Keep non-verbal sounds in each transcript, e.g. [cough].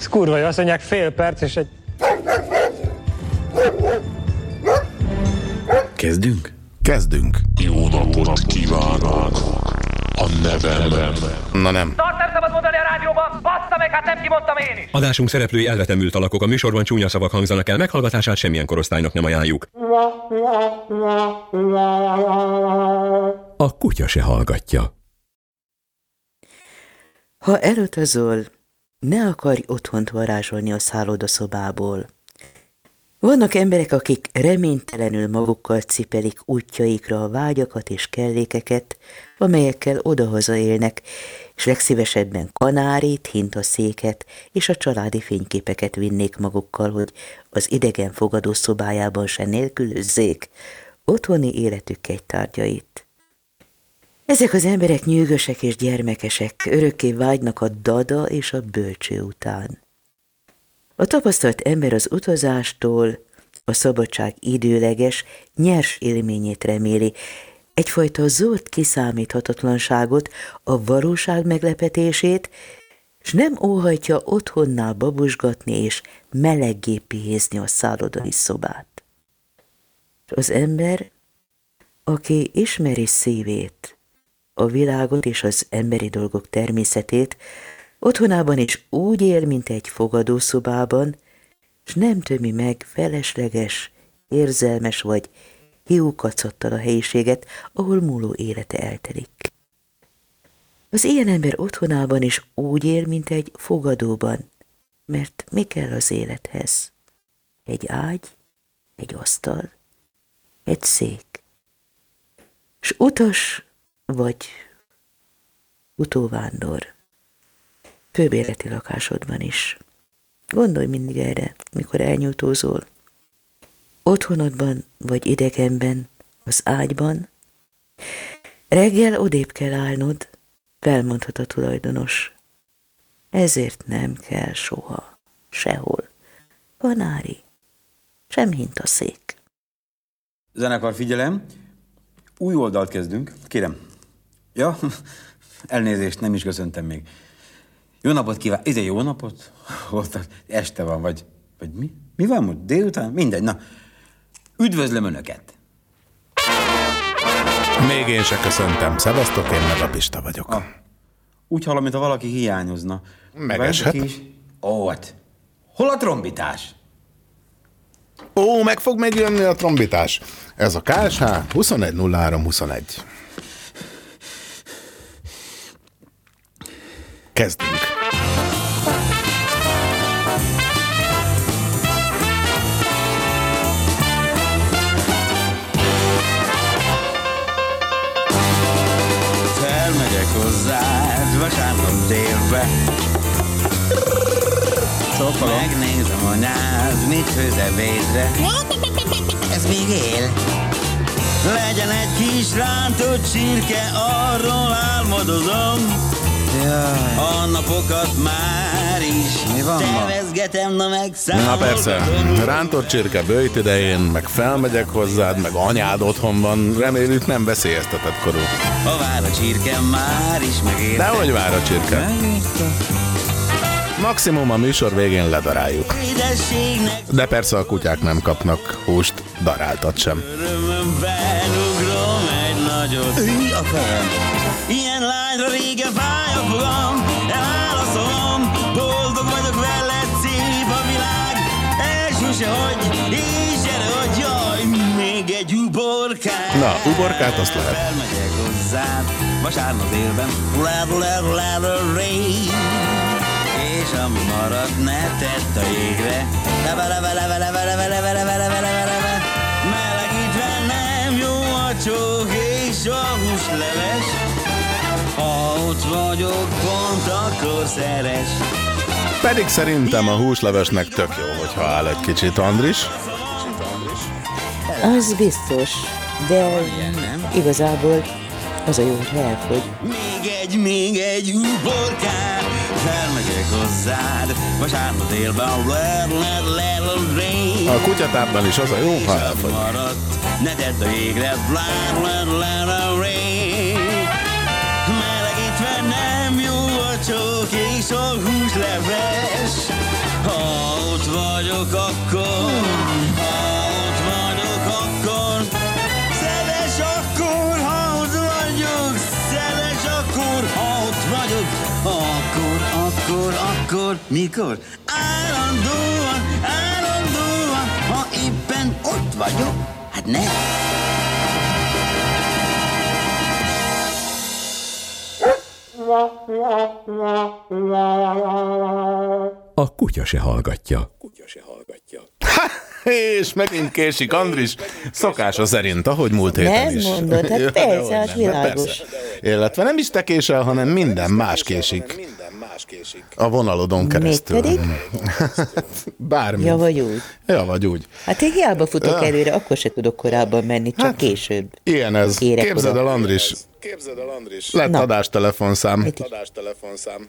Ez kurva jó, azt mondják fél perc, és egy... Kezdünk? Kezdünk. Jó napot kívánok! A nevem Na nem. Azt nem szabad mondani a rádióban, bassza meg, hát nem kimondtam én is. Adásunk szereplői elvetemült alakok, a műsorban csúnya szavak hangzanak el, meghallgatását semmilyen korosztálynak nem ajánljuk. A kutya se hallgatja. Ha elutazol, ne akarj otthont varázsolni a szállodaszobából. Vannak emberek, akik reménytelenül magukkal cipelik útjaikra a vágyakat és kellékeket, amelyekkel odahaza élnek, és legszívesebben kanárit, hintaszéket és a családi fényképeket vinnék magukkal, hogy az idegen fogadó szobájában se nélkülözzék otthoni életük egy tárgyait. Ezek az emberek nyűgösek és gyermekesek, örökké vágynak a dada és a bölcső után. A tapasztalt ember az utazástól a szabadság időleges, nyers élményét reméli, egyfajta zord kiszámíthatatlanságot, a valóság meglepetését, és nem óhajtja otthonnál babusgatni és meleggé pihézni a szállodai szobát. Az ember, aki ismeri szívét, a világot és az emberi dolgok természetét, otthonában is úgy él, mint egy fogadószobában, és nem tömi meg felesleges, érzelmes vagy hiúkacottal a helyiséget, ahol múló élete eltelik. Az ilyen ember otthonában is úgy él, mint egy fogadóban, mert mi kell az élethez? Egy ágy, egy asztal, egy szék. S utas vagy utóvándor. Főbéleti lakásodban is. Gondolj mindig erre, mikor elnyújtózol. Otthonodban vagy idegenben, az ágyban. Reggel odébb kell állnod, felmondhat a tulajdonos. Ezért nem kell soha, sehol. Kanári, sem hintaszék. Zenekar, figyelem. Új oldalt kezdünk. Kérem. Ja, [laughs] elnézést, nem is köszöntem még. Jó napot kíván. Ide jó napot? [laughs] Volt este van, vagy, vagy mi? Mi van most? Délután? Mindegy. Na, üdvözlöm Önöket. Még én se köszöntem. Szevasztok, én meg a Pista vagyok. Ah, úgy hallom, mintha valaki hiányozna. Megeshet. Is. Ó, hát. Hol a trombitás? Ó, meg fog még jönni a trombitás. Ez a KSH 210321. Kezdünk. Felmegyek hozzád vasárnap délbe. Megnézem anyád, mit főz ebédre. Ez még él. Legyen egy kis rántott csirke, arról álmodozom. Jaj. A napokat már is Mi van Tevezgetem, na meg Na persze, rántott csirke bőjt idején, meg felmegyek hozzád, meg anyád otthon van, reméljük nem veszélyeztetett korú. Ha vár a csirke, már is megérte. Dehogy vár a csirke. Maximum a műsor végén ledaráljuk. De persze a kutyák nem kapnak húst, daráltat sem. örömömben ugrom egy nagyot. Ülj a fejem. Ilyen lányra régen a fogam, elválaszolom, boldog vagyok veled, szép a világ. Első se hogy, és gyere, hogy jaj, még egy uborkát. Na, uborkát azt lehet. Felmegyek hozzád, vasárnap délben, level, level, rain. És ami marad, ne tedd a jégre. Leve, leve, leve, leve, leve, leve, leve, leve, leve, leve. Melegítve nem jó a csók és a húsleves. Ha ott vagyok, pont akkor szeres. Pedig szerintem a húslevesnek tök jó, hogyha áll egy kicsit, Andris. Az biztos, de igazából az a jó, hogy elfogy. Még egy, még egy uborkát Felmegyek hozzád Vasárnap délben let, let, let rain A kutyatápban is az a jó, ha elfogy. Ne tedd a jégre let, let rain Melegítve nem jó a csók És a húsleves vagyok akkor, ha ott vagyok akkor, szeles akkor, ha ott vagyok, szeles akkor, ha ott vagyok, akkor, akkor, akkor, mikor? Állandóan, állandóan, ha éppen ott vagyok, hát ne. A kutya se hallgatja. És megint késik Andris, szokása szerint, ahogy múlt héten Nem is. mondod, hát Ja, persze, dehogy hát nem, világos. Illetve nem is te késel, hanem minden más késik. A vonalodon keresztül. pedig? Bármi. Ja, vagy úgy. Ja, vagy úgy. Hát én hiába futok Ja. előre, akkor se tudok korábban menni, csak Hát, később. Ilyen ez. Érek Képzeld el, Andris. Képzeld el, Andris. Lett Na. adástelefonszám. Adástelefonszám.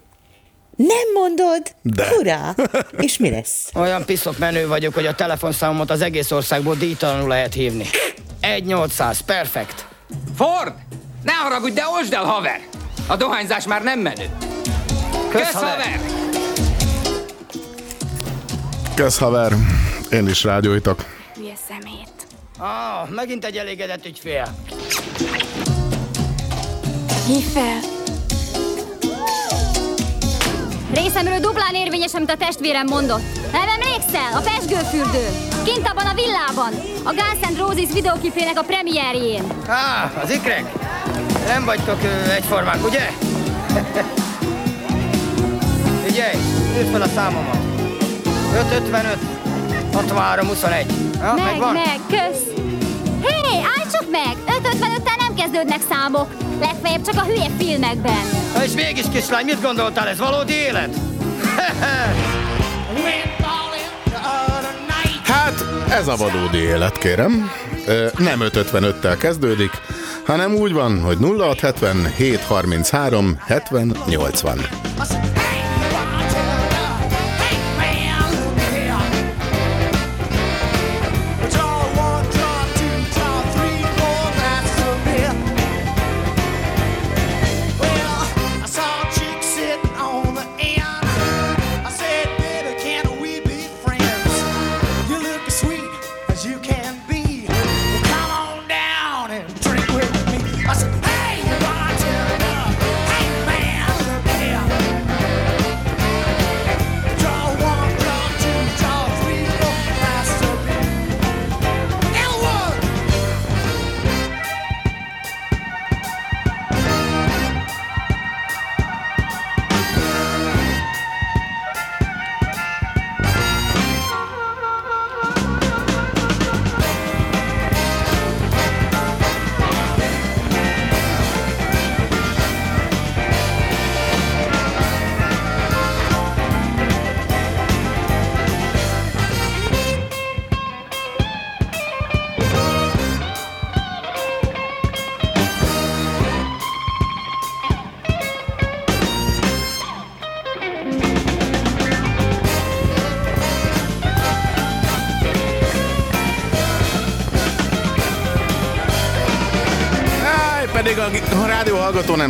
Nem mondod? De. Furá. És mi lesz? [laughs] Olyan piszok menő vagyok, hogy a telefonszámomat az egész országból díjtalanul lehet hívni. 1800, perfekt. Ford! Ne haragudj, de osd el, haver! A dohányzás már nem menő. Kösz, haver! Kösz, haver. Én is rágyújtok. Hülye szemét. Ah, megint egy elégedett ügyfél. Hív fel. Részemről duplán érvényes, amit a testvérem mondott. Nem emlékszel? A pesgőfürdő. Kint abban a villában. A Guns N' Roses videókipének a premierjén. Ah, az ikrek? Nem vagytok egyformák, ugye? [laughs] Figyelj, írd fel a számomat. 555 63 21. Ja, meg, megvan? meg, kösz. Hé, állj csak meg! 555-tel nem kezdődnek számok. Legfeljebb csak a hülye filmekben. Na és mégis kislány, mit gondoltál, ez valódi élet? Hát, ez a vadódi élet, kérem. Nem 555-tel kezdődik, hanem úgy van, hogy 0670 733 70 80.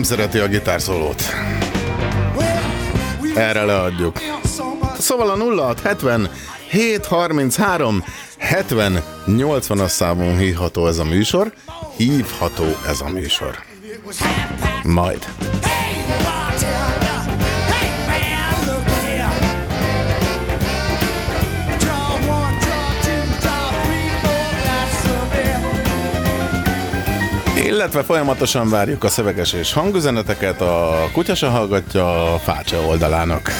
nem szereti a gitárszólót. Erre leadjuk. Szóval a 0670 733 70 80 számon hívható ez a műsor. Hívható ez a műsor. Majd. Illetve folyamatosan várjuk a szöveges és hangüzeneteket a Kutyasa hallgatja Fácsa oldalának.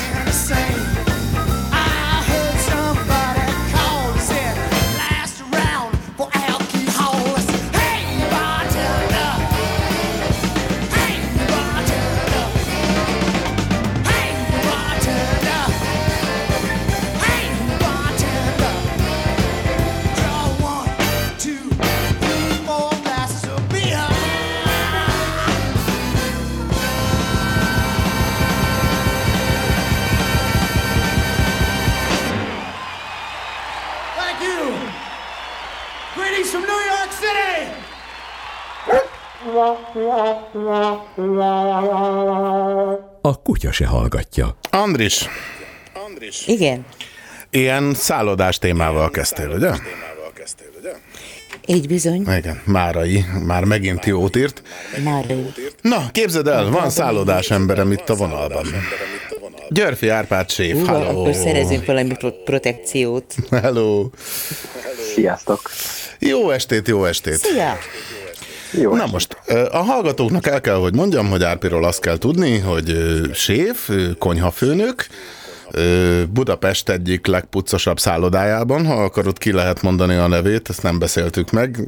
A kutya se hallgatja. Andris, Igen. Ilyen szállodás témával kezdtél, ugye? Így bizony. Igen, Márai, már megint jót írt. Márai. Na, képzeld el, van szállodás emberem itt a vonalban. Györfi Árpád séf, Hú, halló. akkor szerezünk valami pro- protekciót. Hello. Sziasztok. Jó estét, jó estét. Szia! Jó Na most, a hallgatóknak el kell, hogy mondjam, hogy Árpiról azt kell tudni, hogy séf, konyhafőnök, Budapest egyik legpuccosabb szállodájában, ha akarod, ki lehet mondani a nevét, ezt nem beszéltük meg,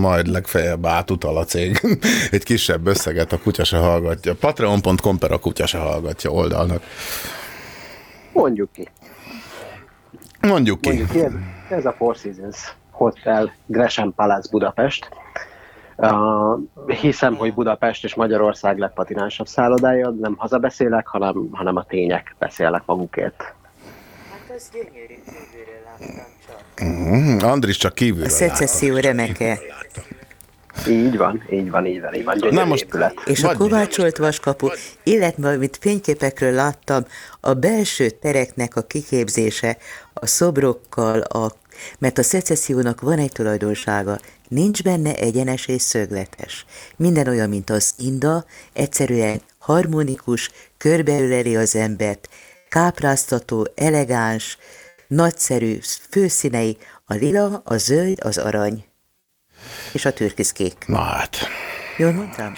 majd legfeljebb átutal a cég [laughs] egy kisebb összeget, a kutya se hallgatja. Patreon.com per a kutya se hallgatja oldalnak. Mondjuk ki. Mondjuk ki. Mondjuk ki, ez, ez a Four Seasons Hotel Gresham Palace Budapest. Uh, hiszem, hogy Budapest és Magyarország legpatinánsabb szállodája, nem hazabeszélek, hanem, hanem a tények beszélnek magukért. Hát az gyönyörű kívülről láttam csak. Mm, Andris csak kívülről A szecesszió remeke. Így van, így van, így van, így van. Na most- épület. És a kovácsolt vaskapu, illetve amit fényképekről láttam, a belső tereknek a kiképzése, a szobrokkal, a, mert a szecessziónak van egy tulajdonsága, nincs benne egyenes és szögletes. Minden olyan, mint az inda, egyszerűen harmonikus, körbeöleli az embert, kápráztató, elegáns, nagyszerű főszínei, a lila, a zöld, az arany és a türkiszkék. Na hát. Jól mondtam?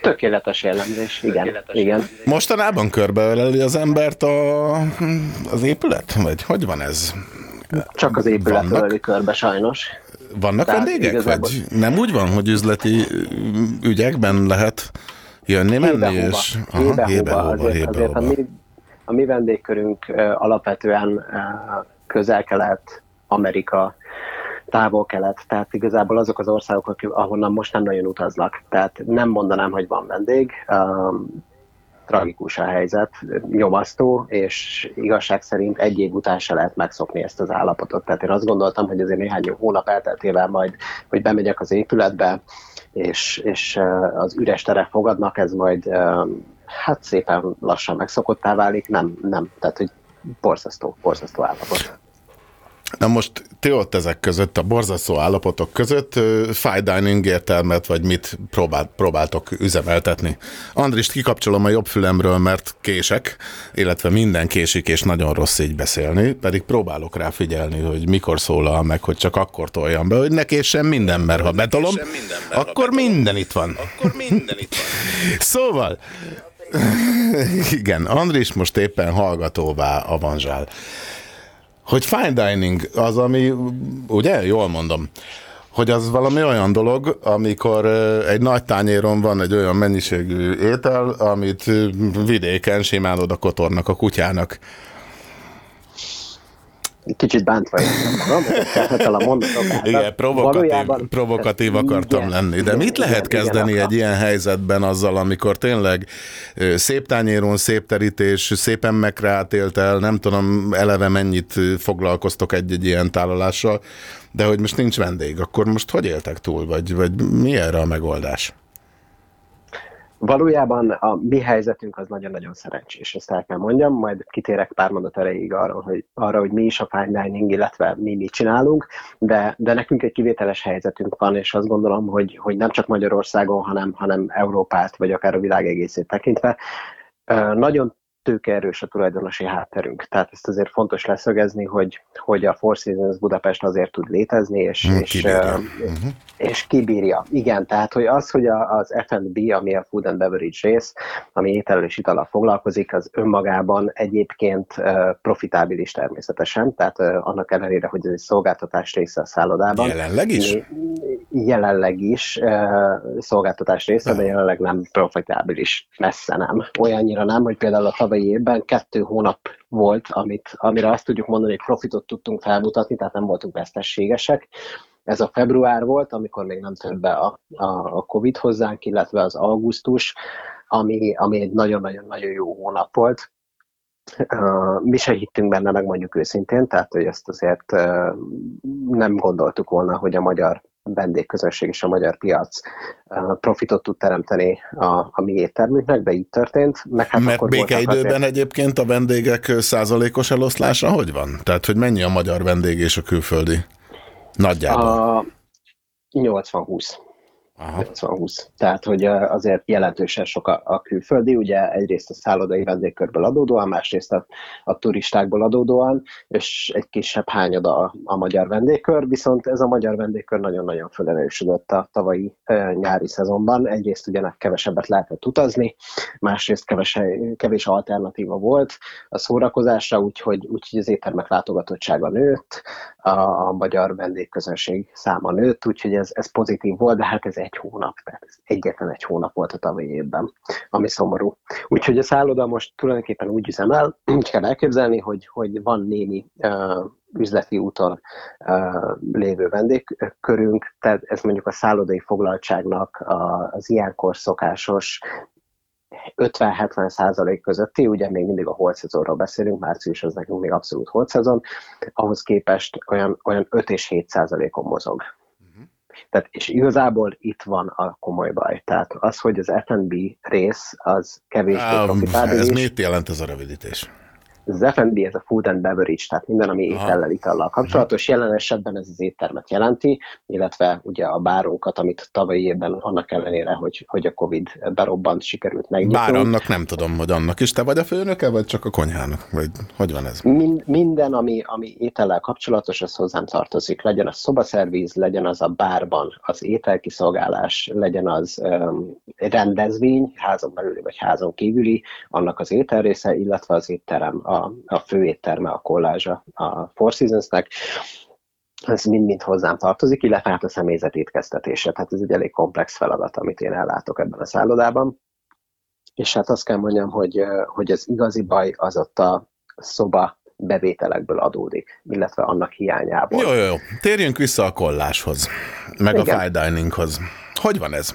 Tökéletes jellemzés, igen, igen. Mostanában körbeöleli az embert a, az épület? Vagy hogy van ez? Csak az épület Vannak? öleli körbe sajnos. Vannak Tehát vendégek? igazából- Vagy nem úgy van, hogy üzleti ügyekben lehet jönni, menni? Hébe-hóba. És... Hébe-hóba. hébe-hóba, Azért, azért a, hébe-hóba. mi, a mi vendégkörünk alapvetően közel-kelet, Amerika, távol-kelet, tehát igazából azok az országok, ahonnan most nem nagyon utaznak. Tehát nem mondanám, hogy van vendég. Um, tragikus a helyzet, nyomasztó, és igazság szerint egy év után se lehet megszokni ezt az állapotot. Tehát én azt gondoltam, hogy azért néhány hónap elteltével majd, hogy bemegyek az épületbe, és, és az üres terek fogadnak, ez majd hát szépen lassan megszokottá válik, nem, nem, tehát hogy borzasztó, borzasztó állapot. Na most ti ott ezek között, a borzasztó állapotok között fine dining értelmet, vagy mit próbált, próbáltok üzemeltetni? Andrist kikapcsolom a jobb fülemről, mert kések, illetve minden késik, és nagyon rossz így beszélni, pedig próbálok rá figyelni, hogy mikor szólal meg, hogy csak akkor toljam be, hogy ne késsen minden, mert ha betolom, akkor minden itt van. Akkor minden itt van. [laughs] Szóval, [laughs] igen, Andris most éppen hallgatóvá avanzsál. Hogy fine dining az, ami, ugye, jól mondom, hogy az valami olyan dolog, amikor egy nagy tányéron van egy olyan mennyiségű étel, amit vidéken simán oda kotornak a kutyának. Kicsit bántva érzem magam, ezekkel a mondatok által. Igen, provokatív, Valójában- provokatív akartam Igen, lenni. De igen, mit lehet igen, kezdeni igen, egy ilyen helyzetben azzal, amikor tényleg szép tányéron, szép terítés, szépen megreált étel, nem tudom eleve mennyit foglalkoztok egy-egy ilyen tálalással, de hogy most nincs vendég, akkor most hogy éltek túl, vagy, vagy mi erre a megoldás? Valójában a mi helyzetünk az nagyon-nagyon szerencsés, ezt el kell mondjam, majd kitérek pár mondat erejéig arra, hogy, arra, hogy mi is a fine dining, illetve mi mit csinálunk, de, de nekünk egy kivételes helyzetünk van, és azt gondolom, hogy, hogy nem csak Magyarországon, hanem, hanem Európát, vagy akár a világ egészét tekintve, nagyon tőkeerős a tulajdonosi hátterünk. Tehát ezt azért fontos leszögezni, hogy, hogy a Four Seasons Budapest azért tud létezni, és, Hm, és, kibírja. ö, és kibírja. Igen, tehát hogy az, hogy a, az F&B, ami a Food and Beverage rész, ami étel és italal foglalkozik, az önmagában egyébként uh, profitábilis természetesen, tehát uh, annak ellenére, hogy ez egy szolgáltatás része a szállodában. Jelenleg is? Jelenleg is szolgáltatás része, de jelenleg nem profitábilis, messze nem. Olyannyira nem, hogy például a tavalyi évben kettő hónap volt, amit, amire azt tudjuk mondani, hogy profitot tudtunk felmutatni, tehát nem voltunk vesztességesek. Ez a február volt, amikor még nem tört be a, a, a Covid hozzánk, illetve az augusztus, ami, ami egy nagyon-nagyon-nagyon jó hónap volt. Uh, mi se hittünk benne, meg mondjuk őszintén, tehát hogy ezt azért nem gondoltuk volna, hogy a magyar vendégközönség és a magyar piac profitot tud teremteni a, a mi éttermünknek, de így történt. Meg hát Mert békeidőben azért... egyébként a vendégek százalékos eloszlása hogy van? Tehát, hogy mennyi a magyar vendég és a külföldi? Nagyjából. A 80-20. 80-20. Tehát, hogy azért jelentősen sok a, a külföldi, ugye egyrészt a szállodai vendégkörből adódóan, másrészt a, a turistákból adódóan, és egy kisebb hányad a, a magyar vendégkör, viszont ez a magyar vendégkör nagyon-nagyon fölerősödött a tavalyi e, nyári szezonban. Egyrészt ugye kevesebbet lehetett utazni, másrészt keves, kevés alternatíva volt a szórakozásra, úgyhogy, úgyhogy az éttermek látogatottsága nőtt, a, a magyar vendégközönség száma nőtt, úgyhogy ez, ez pozitív volt, de hát ez hónap, tehát ez egyetlen egy hónap volt a tavalyi évben, ami szomorú. Úgyhogy a szálloda most tulajdonképpen úgy üzemel, [clears throat] úgy kell elképzelni, hogy, hogy van némi uh, üzleti úton uh, lévő vendégkörünk, tehát ez mondjuk a szállodai foglaltságnak a, az ilyenkor szokásos 50-70 százalék közötti, ugye még mindig a holt szezonról beszélünk, március az nekünk még abszolút holt szezon, ahhoz képest olyan, olyan 5 és 7 százalékon mozog. Tehát, és igazából itt van a komoly baj. Tehát az, hogy az F&B rész, az kevésbé profitábilis. Ez miért jelent ez a rövidítés? Az F&B, ez a food and beverage, tehát minden, ami étellel, itallal kapcsolatos. Jelen esetben ez az éttermet jelenti, illetve ugye a bárunkat, amit tavalyi évben annak ellenére, hogy, hogy a Covid berobbant, sikerült megnyitni. Bár annak nem tudom, hogy annak is te vagy a főnöke, vagy csak a konyhának? Vagy hogy van ez? Mind, minden, ami, ami étellel kapcsolatos, az hozzám tartozik. Legyen az szobaszervíz, legyen az a bárban az ételkiszolgálás, legyen az um, rendezvény, házon belüli vagy házon kívüli, annak az ételrésze, illetve az étterem, a a, fő étterme, a kollázsa a Four Seasons-nek, ez mind-mind hozzám tartozik, illetve hát a személyzet étkeztetése. Tehát ez egy elég komplex feladat, amit én ellátok ebben a szállodában. És hát azt kell mondjam, hogy, hogy az igazi baj az ott a szoba bevételekből adódik, illetve annak hiányából. Jó, jó, jó. Térjünk vissza a kolláshoz, meg Igen. a fine dininghoz. Hogy van ez?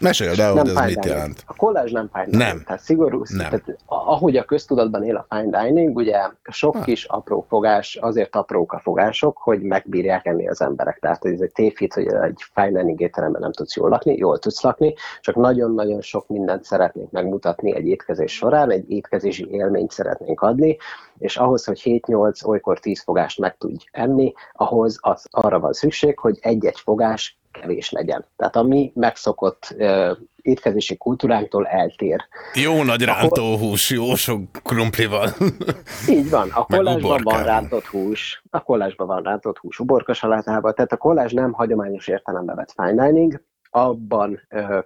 Meséld el, hogy ez mit jelent. A kollázs nem fine dining. Nem. Tehát szigorú, nem. Tehát, ahogy a köztudatban él a fine dining, ugye sok ha. kis apró fogás, azért aprók a fogások, hogy megbírják enni az emberek. Tehát ez egy tévhit, hogy egy fine dining étteremben nem tudsz jól lakni, jól tudsz lakni, csak nagyon-nagyon sok mindent szeretnénk megmutatni egy étkezés során, egy étkezési élményt szeretnénk adni, és ahhoz, hogy 7-8, olykor 10 fogást meg tudj enni, ahhoz az, arra van szükség, hogy egy-egy fogás kevés legyen. Tehát a mi megszokott uh, étkezési kultúránktól eltér. Jó nagy rántóhús, jó sok krumplival. Így van, a kollásban van rántott hús, a kollásban van rántott hús uborka salátában, tehát a kollás nem hagyományos értelembe vett fine dining, abban uh,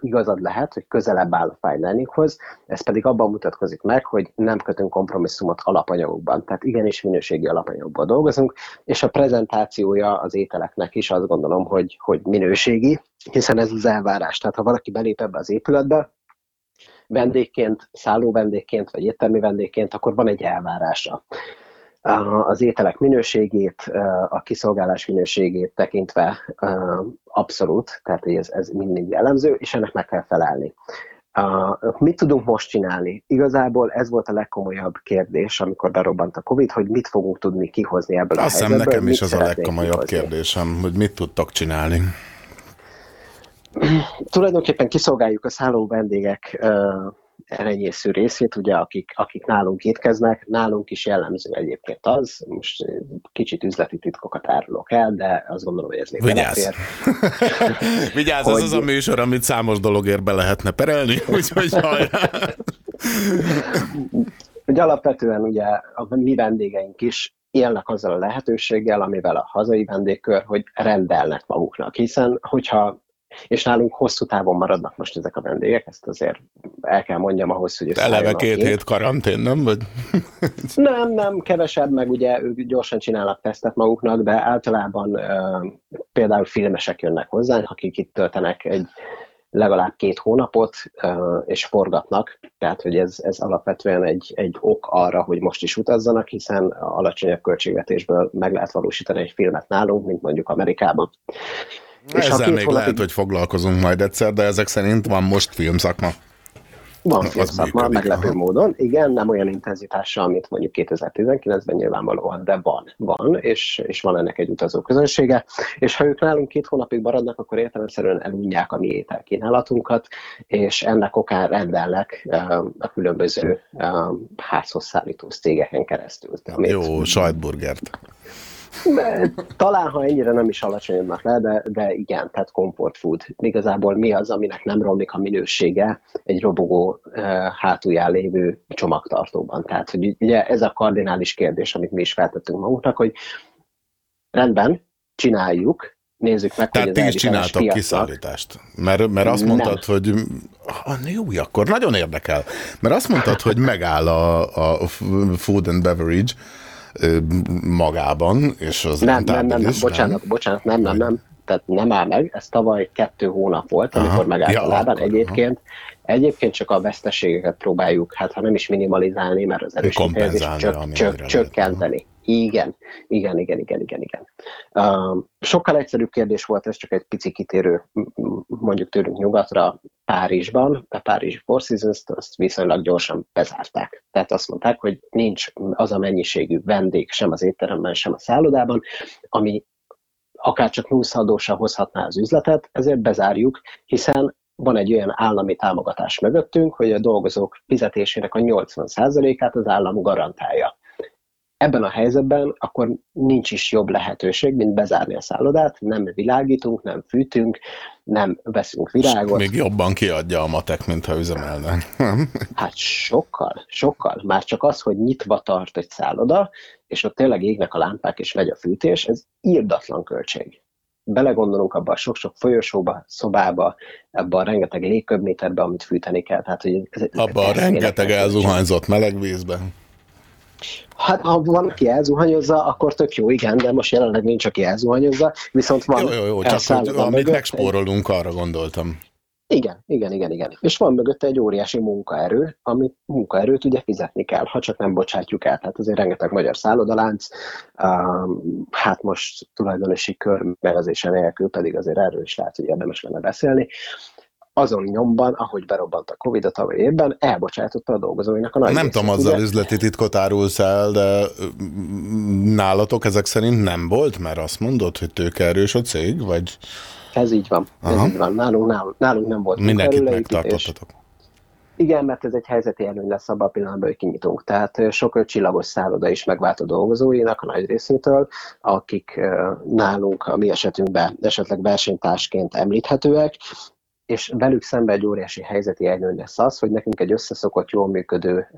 igazad lehet, hogy közelebb áll a fine dininghoz, ez pedig abban mutatkozik meg, hogy nem kötünk kompromisszumot alapanyagokban, tehát igenis minőségi alapanyagokban dolgozunk, és a prezentációja az ételeknek is azt gondolom, hogy, hogy minőségi, hiszen ez az elvárás. Tehát ha valaki belép ebbe az épületbe, vendégként, szálló vendégként, vagy éttermi vendégként, akkor van egy elvárása az ételek minőségét, a kiszolgálás minőségét tekintve abszolút, tehát ez, ez mindig jellemző, és ennek meg kell felelni. Uh, mit tudunk most csinálni? Igazából ez volt a legkomolyabb kérdés, amikor berobbant a Covid, hogy mit fogunk tudni kihozni ebből Azt a helyzetből. nekem is az a legkomolyabb kihozni. kérdésem, hogy mit tudtak csinálni. Tulajdonképpen kiszolgáljuk a szálló vendégek uh, elenyésző részét, ugye, akik, akik nálunk étkeznek, nálunk is jellemző egyébként az, most kicsit üzleti titkokat árulok el, de azt gondolom, hogy ez még Vigyázz! [laughs] Vigyázz, hogy... ez az a műsor, amit számos dologért be lehetne perelni, [laughs] úgyhogy hajrá! [laughs] hogy alapvetően ugye a mi vendégeink is élnek azzal a lehetőséggel, amivel a hazai vendégkör, hogy rendelnek maguknak, hiszen hogyha és nálunk hosszú távon maradnak most ezek a vendégek, ezt azért el kell mondjam ahhoz, hogy... Eleve két hét karantén, nem? Vagy? [laughs] nem, nem, kevesebb, meg ugye ők gyorsan csinálnak tesztet maguknak, de általában uh, például filmesek jönnek hozzánk, akik itt töltenek egy legalább két hónapot, és forgatnak, tehát hogy ez, ez alapvetően egy, egy ok arra, hogy most is utazzanak, hiszen alacsonyabb költségvetésből meg lehet valósítani egy filmet nálunk, mint mondjuk Amerikában. És Ezzel még hónapig... lehet, hogy foglalkozunk majd egyszer, de ezek szerint van most filmszakma. Van szakma, meglepő aha. módon. Igen, nem olyan intenzitással, mint mondjuk 2019-ben nyilvánvalóan, de van, van, és, és van ennek egy utazó közönsége. És ha ők nálunk két hónapig maradnak, akkor értelemszerűen elunják a mi ételkínálatunkat, és ennek okán rendelnek a különböző házhoz szállító cégeken keresztül. Amit... Jó, sajtburgert. Talán, ha ennyire nem is alacsonyodnak le, de, de igen, tehát comfort food. Igazából mi az, aminek nem romlik a minősége egy robogó uh, hátulján lévő csomagtartóban. Tehát, hogy ugye ez a kardinális kérdés, amit mi is feltettünk magunknak, hogy rendben, csináljuk, nézzük meg, Tehát hogy ti is csináltak kiszállítást. Mert, mert azt mondtad, nem. hogy jó, akkor nagyon érdekel. Mert azt mondtad, hogy megáll a, a food and beverage, magában, és az nem, nem, nem, nem, bocsánat, bocsánat, nem, nem, nem, tehát nem áll meg, ez tavaly kettő hónap volt, amikor aha, megállt ja, a lábán. Egyébként, egyébként csak a veszteségeket próbáljuk, hát ha nem is minimalizálni, mert az erősítést csök, csök, csökkenteni. Igen, igen, igen, igen, igen, igen. Uh, sokkal egyszerűbb kérdés volt, ez csak egy pici kitérő, mondjuk tőlünk nyugatra, Párizsban, a Párizsi Four Seasons-t azt viszonylag gyorsan bezárták. Tehát azt mondták, hogy nincs az a mennyiségű vendég sem az étteremben, sem a szállodában, ami akár csak nullszadósan hozhatná az üzletet, ezért bezárjuk, hiszen van egy olyan állami támogatás mögöttünk, hogy a dolgozók fizetésének a 80%-át az állam garantálja ebben a helyzetben akkor nincs is jobb lehetőség, mint bezárni a szállodát, nem világítunk, nem fűtünk, nem veszünk virágot. Még jobban kiadja a matek, mint ha üzemelne. [laughs] hát sokkal, sokkal. Már csak az, hogy nyitva tart egy szálloda, és ott tényleg égnek a lámpák és megy a fűtés, ez írdatlan költség. Belegondolunk abba a sok-sok folyosóba, szobába, ebbe a rengeteg légköbméterbe, amit fűteni kell. Tehát, hogy ez, abba a rengeteg elzuhányzott meleg vízben. Hát ha van, aki elzuhanyozza, akkor tök jó, igen, de most jelenleg nincs, aki elzuhanyozza, viszont van... Jó, jó, jó, csak hogy amit megspórolunk, egy... arra gondoltam. Igen, igen, igen, igen. És van mögötte egy óriási munkaerő, amit munkaerőt ugye fizetni kell, ha csak nem bocsátjuk el. Tehát azért rengeteg magyar szállodalánc, um, hát most tulajdonosi kör megazése nélkül pedig azért erről is lehet, hogy érdemes lenne beszélni azon nyomban, ahogy berobbant a Covid a tavaly évben, elbocsátotta a dolgozóinak a nagy Nem tudom, azzal ugye? üzleti titkot árulsz el, de nálatok ezek szerint nem volt, mert azt mondod, hogy tőkeerős a cég, vagy... Ez így van, Aha. ez így van. Nálunk, nálunk, nálunk nem volt Mindenkit megtartottatok. Igen, mert ez egy helyzeti előny lesz abban a pillanatban, hogy kinyitunk. Tehát sok csillagos szálloda is megvált a dolgozóinak a nagy részétől, akik nálunk, a mi esetünkben esetleg versenytársként említhetőek, és velük szemben egy óriási helyzeti előny lesz az, hogy nekünk egy összeszokott, jól működő,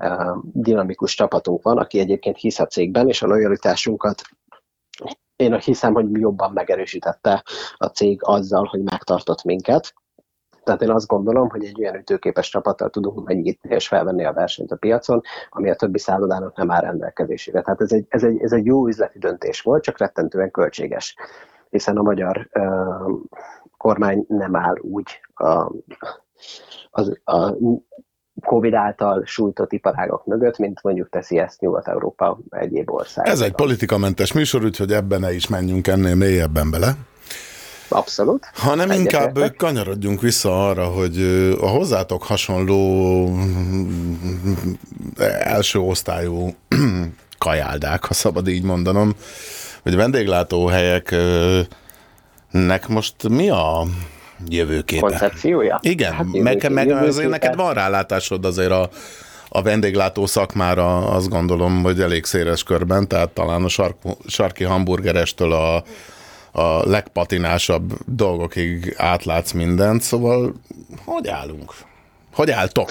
dinamikus csapatunk van, aki egyébként hisz a cégben, és a lojalitásunkat én hiszem, hogy jobban megerősítette a cég azzal, hogy megtartott minket. Tehát én azt gondolom, hogy egy olyan ütőképes csapattal tudunk megnyitni és felvenni a versenyt a piacon, ami a többi szállodának nem áll rendelkezésére. Tehát ez egy, ez egy, ez egy jó üzleti döntés volt, csak rettentően költséges hiszen a magyar uh, kormány nem áll úgy a, az, a Covid által sújtott iparágok mögött, mint mondjuk teszi ezt Nyugat-Európa egyéb ország. Ez egy politikamentes műsor, úgyhogy ebben ne is menjünk ennél mélyebben bele. Abszolút. Hanem inkább kanyarodjunk vissza arra, hogy a hozzátok hasonló első osztályú [clears throat] kajáldák, ha szabad így mondanom, hogy vendéglátóhelyeknek most mi a jövőképe? Koncepciója? Igen, hát meg, meg azért neked van rálátásod azért a, a vendéglátó szakmára, azt gondolom, hogy elég széles körben, tehát talán a sark, sarki hamburgerestől a, a legpatinásabb dolgokig átlátsz mindent, szóval hogy állunk? Hogy álltok?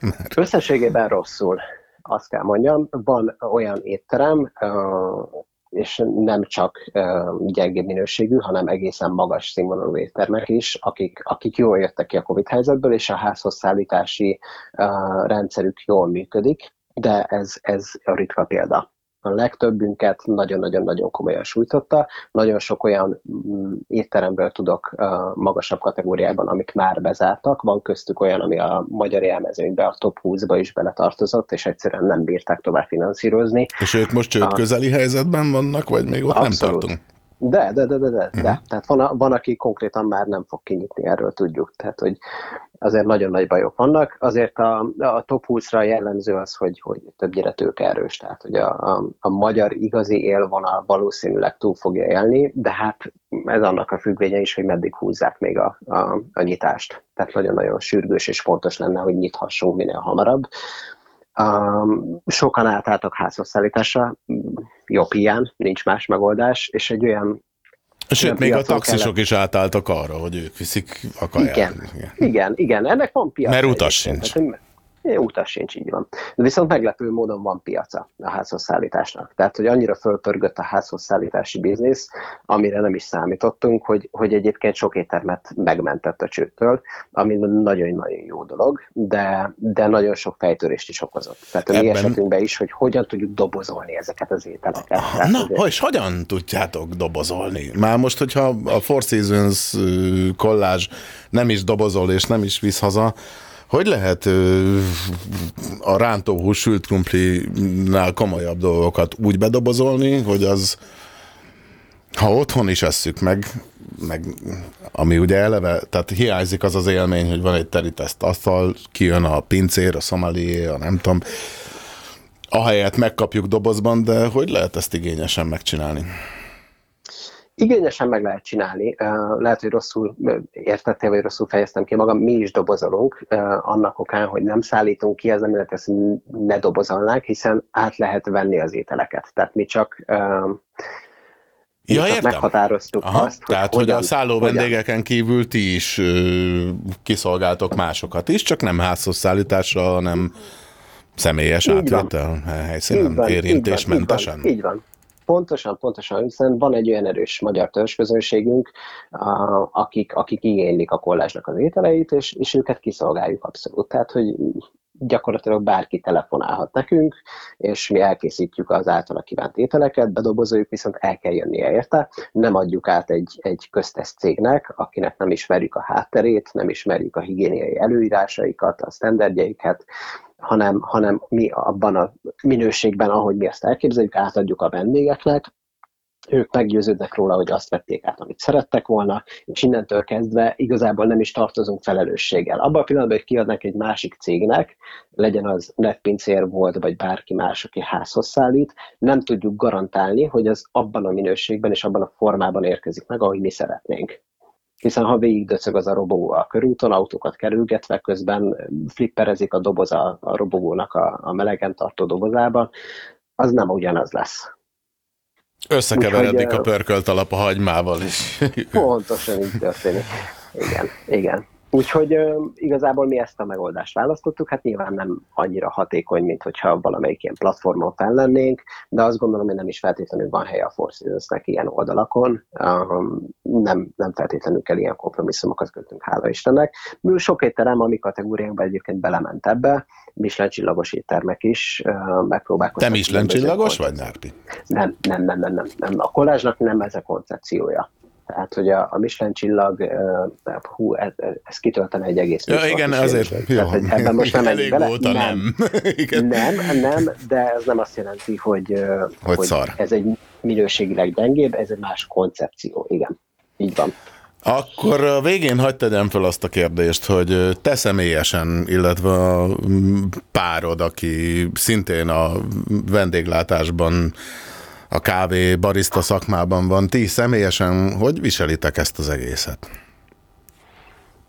[laughs] Összességében rosszul, azt kell mondjam. Van olyan étterem, és nem csak gyengébb minőségű, hanem egészen magas színvonalú éttermek is, akik, akik jól jöttek ki a Covid helyzetből, és a házhoz szállítási rendszerük jól működik, de ez, ez a ritka példa a legtöbbünket nagyon-nagyon-nagyon komolyan sújtotta. Nagyon sok olyan mm, étteremből tudok magasabb kategóriában, amik már bezártak. Van köztük olyan, ami a magyar élmezőnybe, a top 20-ba is beletartozott, és egyszerűen nem bírták tovább finanszírozni. És ők most csőd közeli helyzetben vannak, vagy még ott Abszolút. nem tartunk? De, de, de, de, de, de. Uh-huh. Tehát van, van, aki konkrétan már nem fog kinyitni, erről tudjuk. Tehát, hogy azért nagyon nagy bajok vannak. Azért a, a top 20-ra jellemző az, hogy, hogy többnyire erős. Tehát, hogy a, a, a magyar igazi élvonal valószínűleg túl fogja élni, de hát ez annak a függvénye is, hogy meddig húzzák még a, a, a nyitást. Tehát nagyon-nagyon sürgős és fontos lenne, hogy nyithassunk minél hamarabb. Um, sokan átálltak házhozszállításra, jobb ilyen, nincs más megoldás, és egy olyan Sőt, még a taxisok kellett. is átálltak arra, hogy ők viszik a kaját. Igen, igen, igen, igen. ennek van piac. Mert utas sincs. Tehát, utas sincs, így van. De viszont meglepő módon van piaca a házhozszállításnak. Tehát, hogy annyira fölpörgött a házhozszállítási biznisz, amire nem is számítottunk, hogy, hogy egyébként sok éttermet megmentett a csőtől, ami nagyon-nagyon jó dolog, de, de nagyon sok fejtörést is okozott. Tehát a mi esetünkben is, hogy hogyan tudjuk dobozolni ezeket az ételeket. Tehát, Na, hogy... és hogyan tudjátok dobozolni? Már most, hogyha a Four Seasons kollázs nem is dobozol és nem is visz haza, hogy lehet a rántóhús sült krumplinál komolyabb dolgokat úgy bedobozolni, hogy az, ha otthon is esszük meg, meg ami ugye eleve, tehát hiányzik az az élmény, hogy van egy teríteszt asztal, kijön a pincér, a szomalié, a nem tudom, ahelyett megkapjuk dobozban, de hogy lehet ezt igényesen megcsinálni? Igényesen meg lehet csinálni, lehet, hogy rosszul értettél, vagy rosszul fejeztem ki magam, mi is dobozolunk, annak okán, hogy nem szállítunk ki, ez nem lehet, ezt ne dobozolnánk, hiszen át lehet venni az ételeket. Tehát mi csak Ja, értem. meghatároztuk Aha, azt, hogy Tehát, hogyan, hogy a szálló vendégeken kívül ti is ö, kiszolgáltok másokat is, csak nem házhoz szállításra, hanem személyes átvétel helyszínen, érintésmentesen? Így van, így van. Pontosan, pontosan, hiszen van egy olyan erős magyar törzsközönségünk, akik, akik igénylik a kollásnak az ételeit, és, és őket kiszolgáljuk abszolút. Tehát, hogy gyakorlatilag bárki telefonálhat nekünk, és mi elkészítjük az általa kívánt ételeket, bedobozoljuk, viszont el kell jönnie érte. Nem adjuk át egy, egy köztes cégnek, akinek nem ismerjük a hátterét, nem ismerjük a higiéniai előírásaikat, a sztenderdjeiket, hanem, hanem mi abban a minőségben, ahogy mi ezt elképzeljük, átadjuk a vendégeknek, ők meggyőződnek róla, hogy azt vették át, amit szerettek volna, és innentől kezdve igazából nem is tartozunk felelősséggel. Abban a pillanatban, hogy kiadnak egy másik cégnek, legyen az netpincér volt, vagy bárki más, aki házhoz szállít, nem tudjuk garantálni, hogy az abban a minőségben és abban a formában érkezik meg, ahogy mi szeretnénk hiszen ha végig döcög az a robogó a körúton, autókat kerülgetve, közben flipperezik a doboz a, a robogónak a, a melegen tartó dobozában, az nem ugyanaz lesz. Összekeveredik Úgyhogy, a pörkölt alap a hagymával is. [laughs] Pontosan így történik. Igen, igen. Úgyhogy uh, igazából mi ezt a megoldást választottuk, hát nyilván nem annyira hatékony, mint hogyha valamelyik ilyen platformon fel lennénk, de azt gondolom, hogy nem is feltétlenül van helye a Force ilyen oldalakon, um, nem, nem feltétlenül kell ilyen kompromisszumokat kötünk, hála Istennek. Sok étterem a mi kategóriánkban egyébként belement ebbe, Michelin csillagos éttermek is uh, megpróbálkoztak. Te Michelin csillagos vagy, Nárpi? Nem, nem, nem, nem, nem, nem. A kollázsnak nem ez a koncepciója. Tehát, hogy a, a Michelin csillag, uh, hú, ez, ez kitöltene egy egész ja, igen, azért, jó. Tehát, hogy ebben most nem Elég bele. Óta nem. Nem. [laughs] nem, nem, de ez nem azt jelenti, hogy, hogy, hogy szar. ez egy minőségileg gyengébb, ez egy más koncepció, igen. Így van. Akkor a végén hagyd tegyem fel azt a kérdést, hogy te személyesen, illetve a párod, aki szintén a vendéglátásban a kávé barista szakmában van. Ti személyesen hogy viselitek ezt az egészet?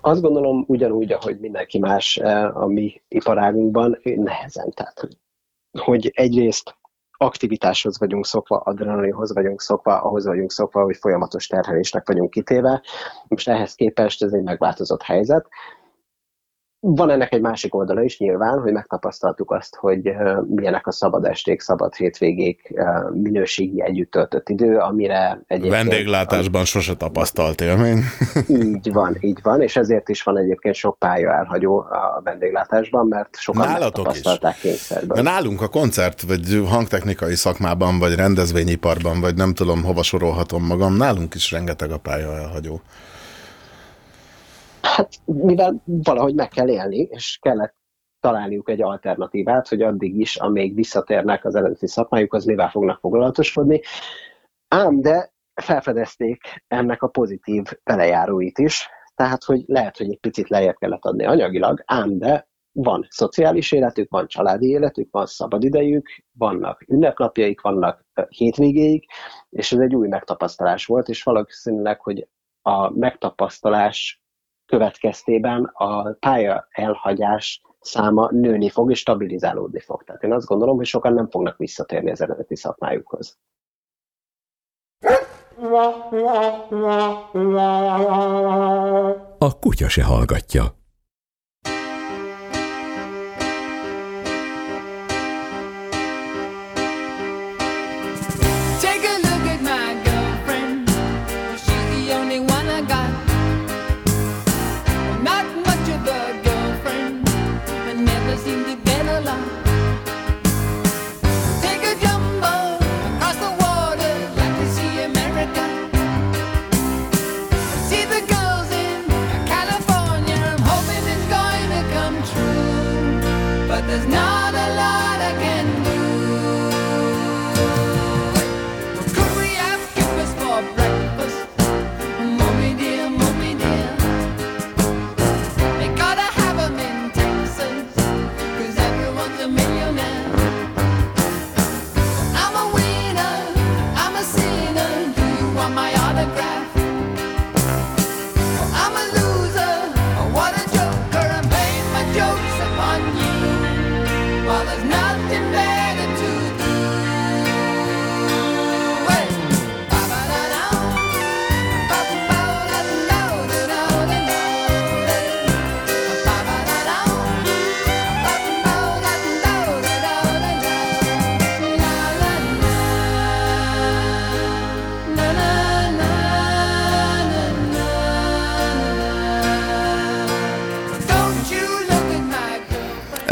Azt gondolom ugyanúgy, ahogy mindenki más eh, a mi iparágunkban, nehezen. Tehát, hogy egyrészt aktivitáshoz vagyunk szokva, adrenalinhoz vagyunk szokva, ahhoz vagyunk szokva, hogy folyamatos terhelésnek vagyunk kitéve. Most ehhez képest ez egy megváltozott helyzet. Van ennek egy másik oldala is nyilván, hogy megtapasztaltuk azt, hogy milyenek a szabad esték, szabad hétvégék, minőségi együtt töltött idő, amire egyébként... Vendéglátásban a... sose tapasztalt élmény. így van, így van, és ezért is van egyébként sok pálya elhagyó a vendéglátásban, mert sokan Nálatok megtapasztalták kényszerben. De nálunk a koncert, vagy hangtechnikai szakmában, vagy rendezvényiparban, vagy nem tudom, hova sorolhatom magam, nálunk is rengeteg a pálya elhagyó. Hát mivel valahogy meg kell élni, és kellett találniuk egy alternatívát, hogy addig is, amíg visszatérnek az eredeti szakmájukhoz, mivel fognak foglalatoskodni. Ám de felfedezték ennek a pozitív velejáróit is, tehát, hogy lehet, hogy egy picit lejjebb kellett adni anyagilag, ám de van szociális életük, van családi életük, van szabadidejük, vannak ünnepnapjaik, vannak hétvégéig, és ez egy új megtapasztalás volt, és valószínűleg, hogy a megtapasztalás következtében a pálya elhagyás száma nőni fog és stabilizálódni fog. Tehát én azt gondolom, hogy sokan nem fognak visszatérni az eredeti szakmájukhoz. A kutya se hallgatja.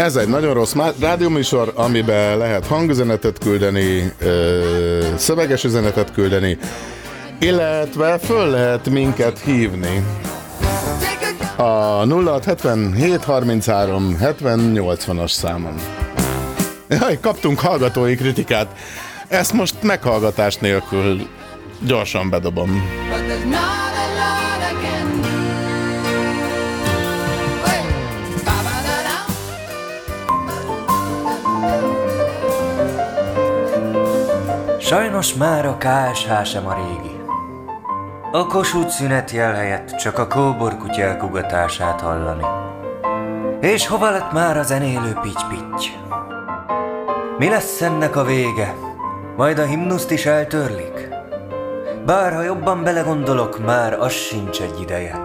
Ez egy nagyon rossz rádióműsor, amiben lehet hangüzenetet küldeni, szöveges üzenetet küldeni, illetve föl lehet minket hívni. A 0677 33 70 80-as számon. Jaj, kaptunk hallgatói kritikát. Ezt most meghallgatás nélkül gyorsan bedobom. Sajnos már a KSH sem a régi. A Kossuth szünet jel helyett csak a kóborkuty elkugatását hallani. És hova lett már a zenélő pitty-pitty? Mi lesz ennek a vége? Majd a himnuszt is eltörlik? Bár ha jobban belegondolok, már az sincs egy ideje.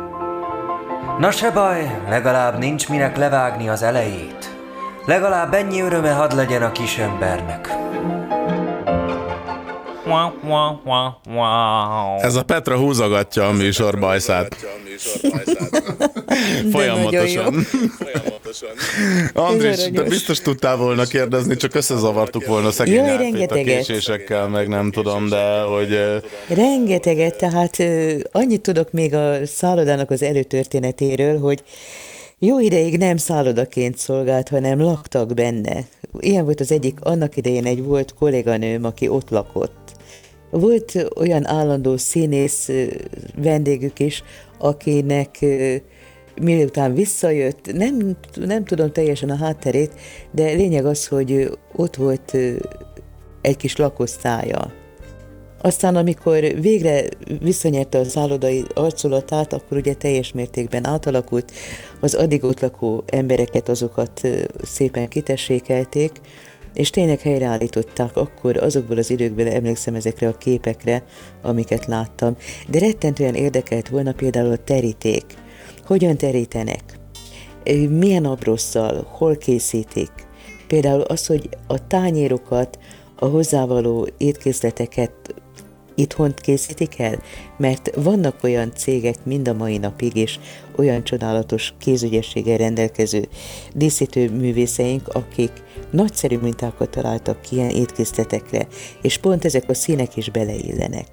Na se baj, legalább nincs minek levágni az elejét. Legalább ennyi öröme had legyen a kisembernek. Ez a Petra húzogatja a műsor bajszát. Folyamatosan. Andris, te biztos tudtál volna kérdezni, csak összezavartuk volna szegény Jaj, a késésekkel, meg nem tudom, de hogy... Rengeteget, tehát annyit tudok még a szállodának az előtörténetéről, hogy jó ideig nem szállodaként szolgált, hanem laktak benne. Ilyen volt az egyik, annak idején egy volt kolléganőm, aki ott lakott. Volt olyan állandó színész vendégük is, akinek miután visszajött, nem, nem tudom teljesen a hátterét, de lényeg az, hogy ott volt egy kis lakosztálya. Aztán, amikor végre visszanyerte a szállodai arculatát, akkor ugye teljes mértékben átalakult, az addig ott lakó embereket, azokat szépen kitessékelték, és tényleg helyreállították akkor azokból az időkből emlékszem ezekre a képekre, amiket láttam, de rettentően érdekelt volna például a teríték. Hogyan terítenek? Milyen abrosszal? Hol készítik? Például az, hogy a tányérokat, a hozzávaló étkészleteket itthon készítik el? Mert vannak olyan cégek mind a mai napig is, olyan csodálatos kézügyességgel rendelkező díszítő művészeink, akik nagyszerű mintákat találtak ki ilyen étkészletekre, és pont ezek a színek is beleillenek.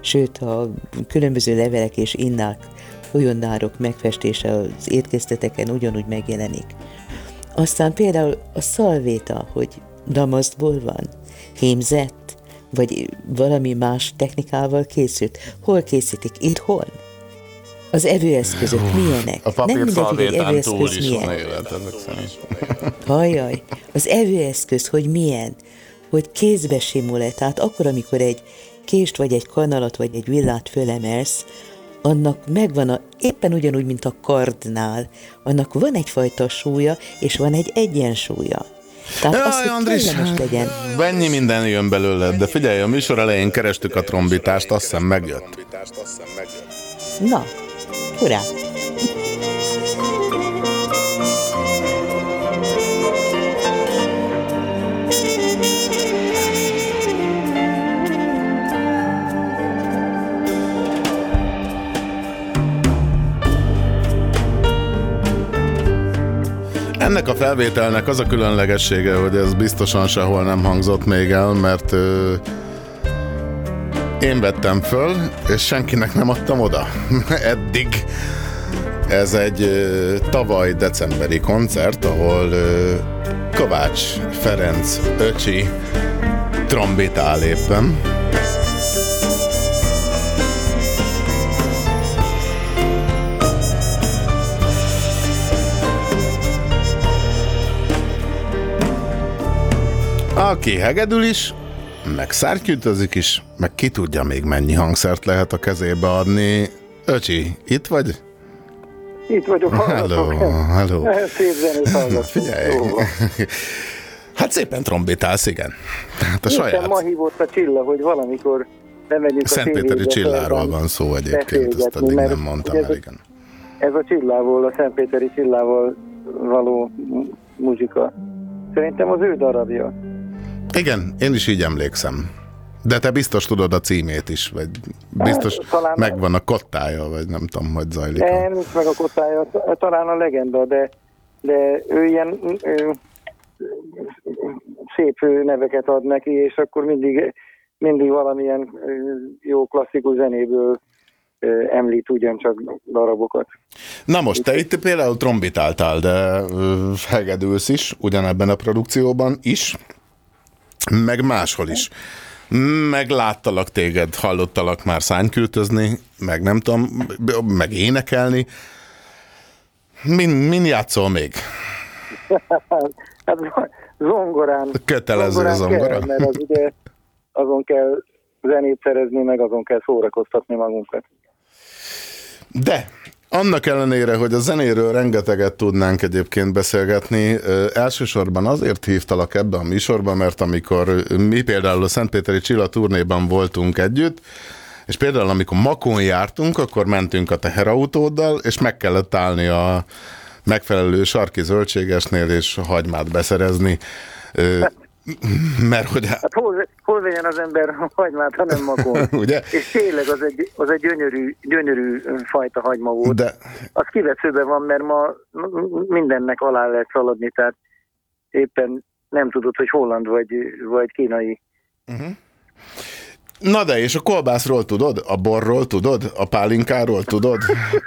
Sőt, a különböző levelek és innák, folyondárok megfestése az étkészleteken ugyanúgy megjelenik. Aztán például a szalvéta, hogy damasztból van, hímzett, vagy valami más technikával készült. Hol készítik? Itthon? Az evőeszközök milyenek? A Nem mindegy, hogy egy evőeszköz milyen. élet ezek szerint. Hajjaj, az evőeszköz, hogy milyen, hogy kézbe simul-e, tehát akkor, amikor egy kést, vagy egy kanalat, vagy egy villát fölemelsz, annak megvan a, éppen ugyanúgy, mint a kardnál, annak van egyfajta súlya, és van egy egyensúlya. Tehát az, Jaj, hogy Andris, legyen. mennyi minden jön belőle, de figyelj, a műsor elején kerestük a trombitást, azt hiszem megjött. Na, hurrá! Ennek a felvételnek az a különlegessége, hogy ez biztosan sehol nem hangzott még el, mert ö, én vettem föl, és senkinek nem adtam oda. [laughs] Eddig. Ez egy ö, tavaly decemberi koncert, ahol ö, Kovács Ferenc öcsi trombitál éppen. Aki hegedül is, meg szártyűtözik is, meg ki tudja még mennyi hangszert lehet a kezébe adni. Öcsi, itt vagy? Itt vagyok, Hello, hallgatok. hello. [laughs] Szép zenét hallgatok. Figyelj. [laughs] Hát szépen trombitálsz, igen. Tehát a Éppen saját ma hívott a Csilla, hogy valamikor bemegyünk a Szentpéteri tévébe Csilláról van szó egyébként, ezt eddig nem mondtam ugye el, ez, igen. ez a Csillából, a Szentpéteri Csillával való mu- muzsika. Szerintem az ő darabja. Igen, én is így emlékszem. De te biztos tudod a címét is, vagy biztos talán- megvan a kottája, vagy nem tudom, hogy zajlik. Nem, nincs meg a kotája, talán a legenda, de, de ő ilyen ő, szép neveket ad neki, és akkor mindig, mindig valamilyen jó klasszikus zenéből említ ugyancsak darabokat. Na most, te itt például trombitáltál, de hegedülsz is, ugyanebben a produkcióban is, meg máshol is. Meg láttalak téged, hallottalak már szánykültözni, meg nem tudom, meg énekelni. Min, min játszol még? hát zongorán. Kötelező a zongorán zongora? Kell, mert az ugye azon kell zenét szerezni, meg azon kell szórakoztatni magunkat. De annak ellenére, hogy a zenéről rengeteget tudnánk egyébként beszélgetni, elsősorban azért hívtalak ebbe a műsorba, mert amikor mi például a Szentpéteri Csilla turnéban voltunk együtt, és például amikor Makón jártunk, akkor mentünk a teherautóddal, és meg kellett állni a megfelelő sarki zöldségesnél, és hagymát beszerezni. Mert hogy Hát hol, vegyen az ember [laughs] hagymát, ha nem makon. [laughs] Ugye? És tényleg az egy, az egy gyönyörű, gyönyörű fajta hagyma volt. De Az kivetszőben van, mert ma mindennek alá lehet szaladni, tehát éppen nem tudod, hogy holland vagy, vagy kínai. Na de, és a kolbászról tudod? A borról tudod? A pálinkáról tudod?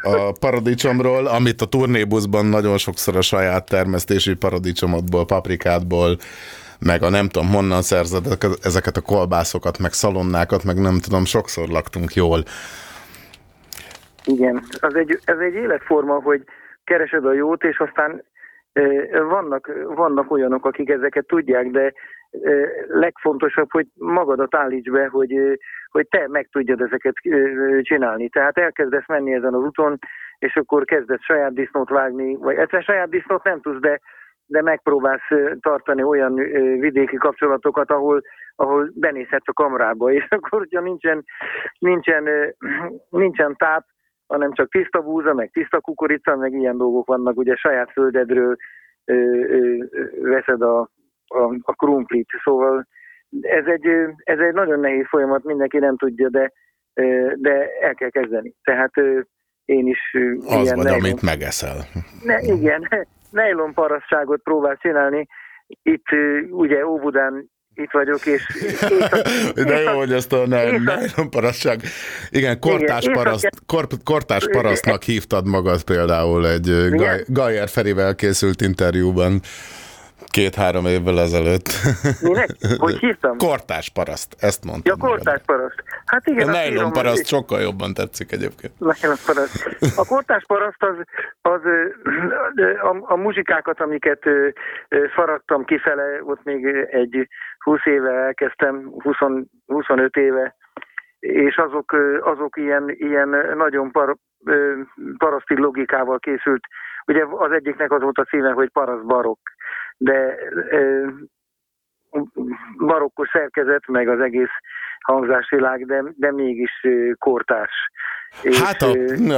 A paradicsomról, amit a turnébuszban nagyon sokszor a saját termesztési paradicsomodból, paprikádból, meg a nem tudom honnan szerzed ezeket a kolbászokat, meg szalonnákat, meg nem tudom, sokszor laktunk jól. Igen, az egy, ez egy életforma, hogy keresed a jót, és aztán vannak, vannak olyanok, akik ezeket tudják, de legfontosabb, hogy magadat állíts be, hogy, hogy te meg tudjad ezeket csinálni. Tehát elkezdesz menni ezen az úton, és akkor kezdesz saját disznót vágni, vagy egyszer saját disznót nem tudsz, de, de megpróbálsz tartani olyan vidéki kapcsolatokat, ahol, ahol benézhetsz a kamrába, [laughs] és akkor, hogyha nincsen, nincsen, [clears throat] nincsen táp, hanem csak tiszta búza, meg tiszta kukorica, meg ilyen dolgok vannak, ugye saját földedről ö, ö, veszed a, a, a krumplit, szóval ez egy, ez egy nagyon nehéz folyamat, mindenki nem tudja, de, de el kell kezdeni. Tehát én is Az ilyen vagy, nejlon- amit megeszel. ne, igen, [laughs] [laughs] nejlon parasztságot próbál csinálni. Itt ugye Óbudán itt vagyok, és [laughs] De jó, hogy ezt a ne- nylon parasztság. Igen, kortás, Igen, paraszt, észak- kor, kortás parasztnak hívtad magad például egy Gaj, Gajer Ferivel készült interjúban. Két-három évvel ezelőtt. Minek? Hogy [laughs] hívtam? Kortás paraszt, ezt mondtam. Ja, kortás paraszt. Hát igen. A írom, paraszt hogy- sokkal jobban tetszik egyébként. Nylon paraszt. A kortás paraszt az, az a, a muzsikákat, amiket faragtam kifele, ott még egy 20 éve elkezdtem, 20, 25 éve, és azok, azok ilyen, ilyen nagyon par, paraszti logikával készült. Ugye az egyiknek az volt a címe, hogy paraszt barokk, de ö, barokkos szerkezet, meg az egész hangzásvilág, de, de mégis kortárs. Hát a,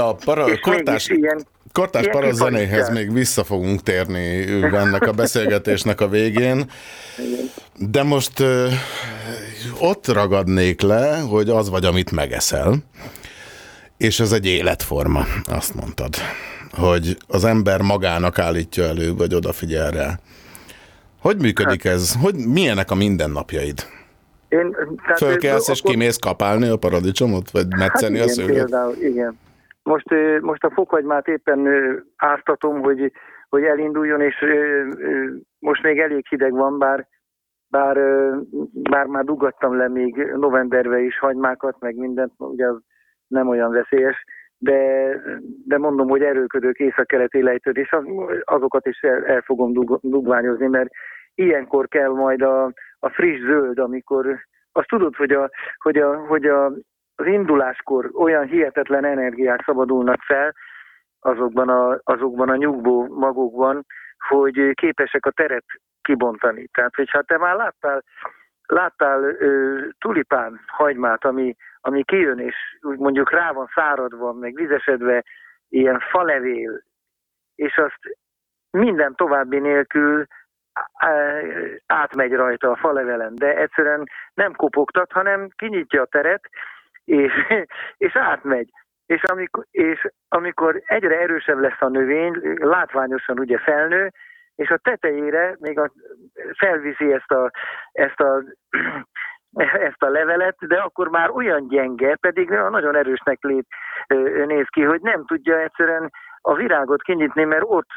a para, és kortás, mégis ilyen, zenéhez még vissza fogunk térni ennek a beszélgetésnek a végén. De most ö, ott ragadnék le, hogy az vagy, amit megeszel, és ez egy életforma, azt mondtad. Hogy az ember magának állítja elő, vagy odafigyel rá. Hogy működik ez? Hogy milyenek a mindennapjaid? Én, tehát, Fölkelsz és akkor- kimész kapálni a paradicsomot, vagy metszeni hát a igen, szőlőt? Például, igen. Most, most a fokhagymát éppen áztatom, hogy, hogy elinduljon, és most még elég hideg van, bár, bár, bár már dugattam le még novemberbe is hagymákat, meg mindent, ugye az nem olyan veszélyes, de, de mondom, hogy erőködők észak-keleti lejtődés, az, azokat is el, el fogom dug, dugványozni, mert ilyenkor kell majd a, a friss zöld, amikor azt tudod, hogy, a, hogy, a, hogy a, az induláskor olyan hihetetlen energiák szabadulnak fel azokban a, azokban a nyugvó magokban, hogy képesek a teret kibontani. Tehát, hogyha te már láttál, láttál ö, tulipán hagymát, ami, ami kijön, és úgy mondjuk rá van száradva, meg vizesedve, ilyen falevél, és azt minden további nélkül átmegy rajta a falevelen, de egyszerűen nem kopogtat, hanem kinyitja a teret, és, [laughs] és átmegy. És amikor, és amikor egyre erősebb lesz a növény, látványosan ugye felnő, és a tetejére még a, felviszi ezt a, ezt a [clears throat] ezt a levelet, de akkor már olyan gyenge, pedig nagyon erősnek lép, néz ki, hogy nem tudja egyszerűen a virágot kinyitni, mert ott,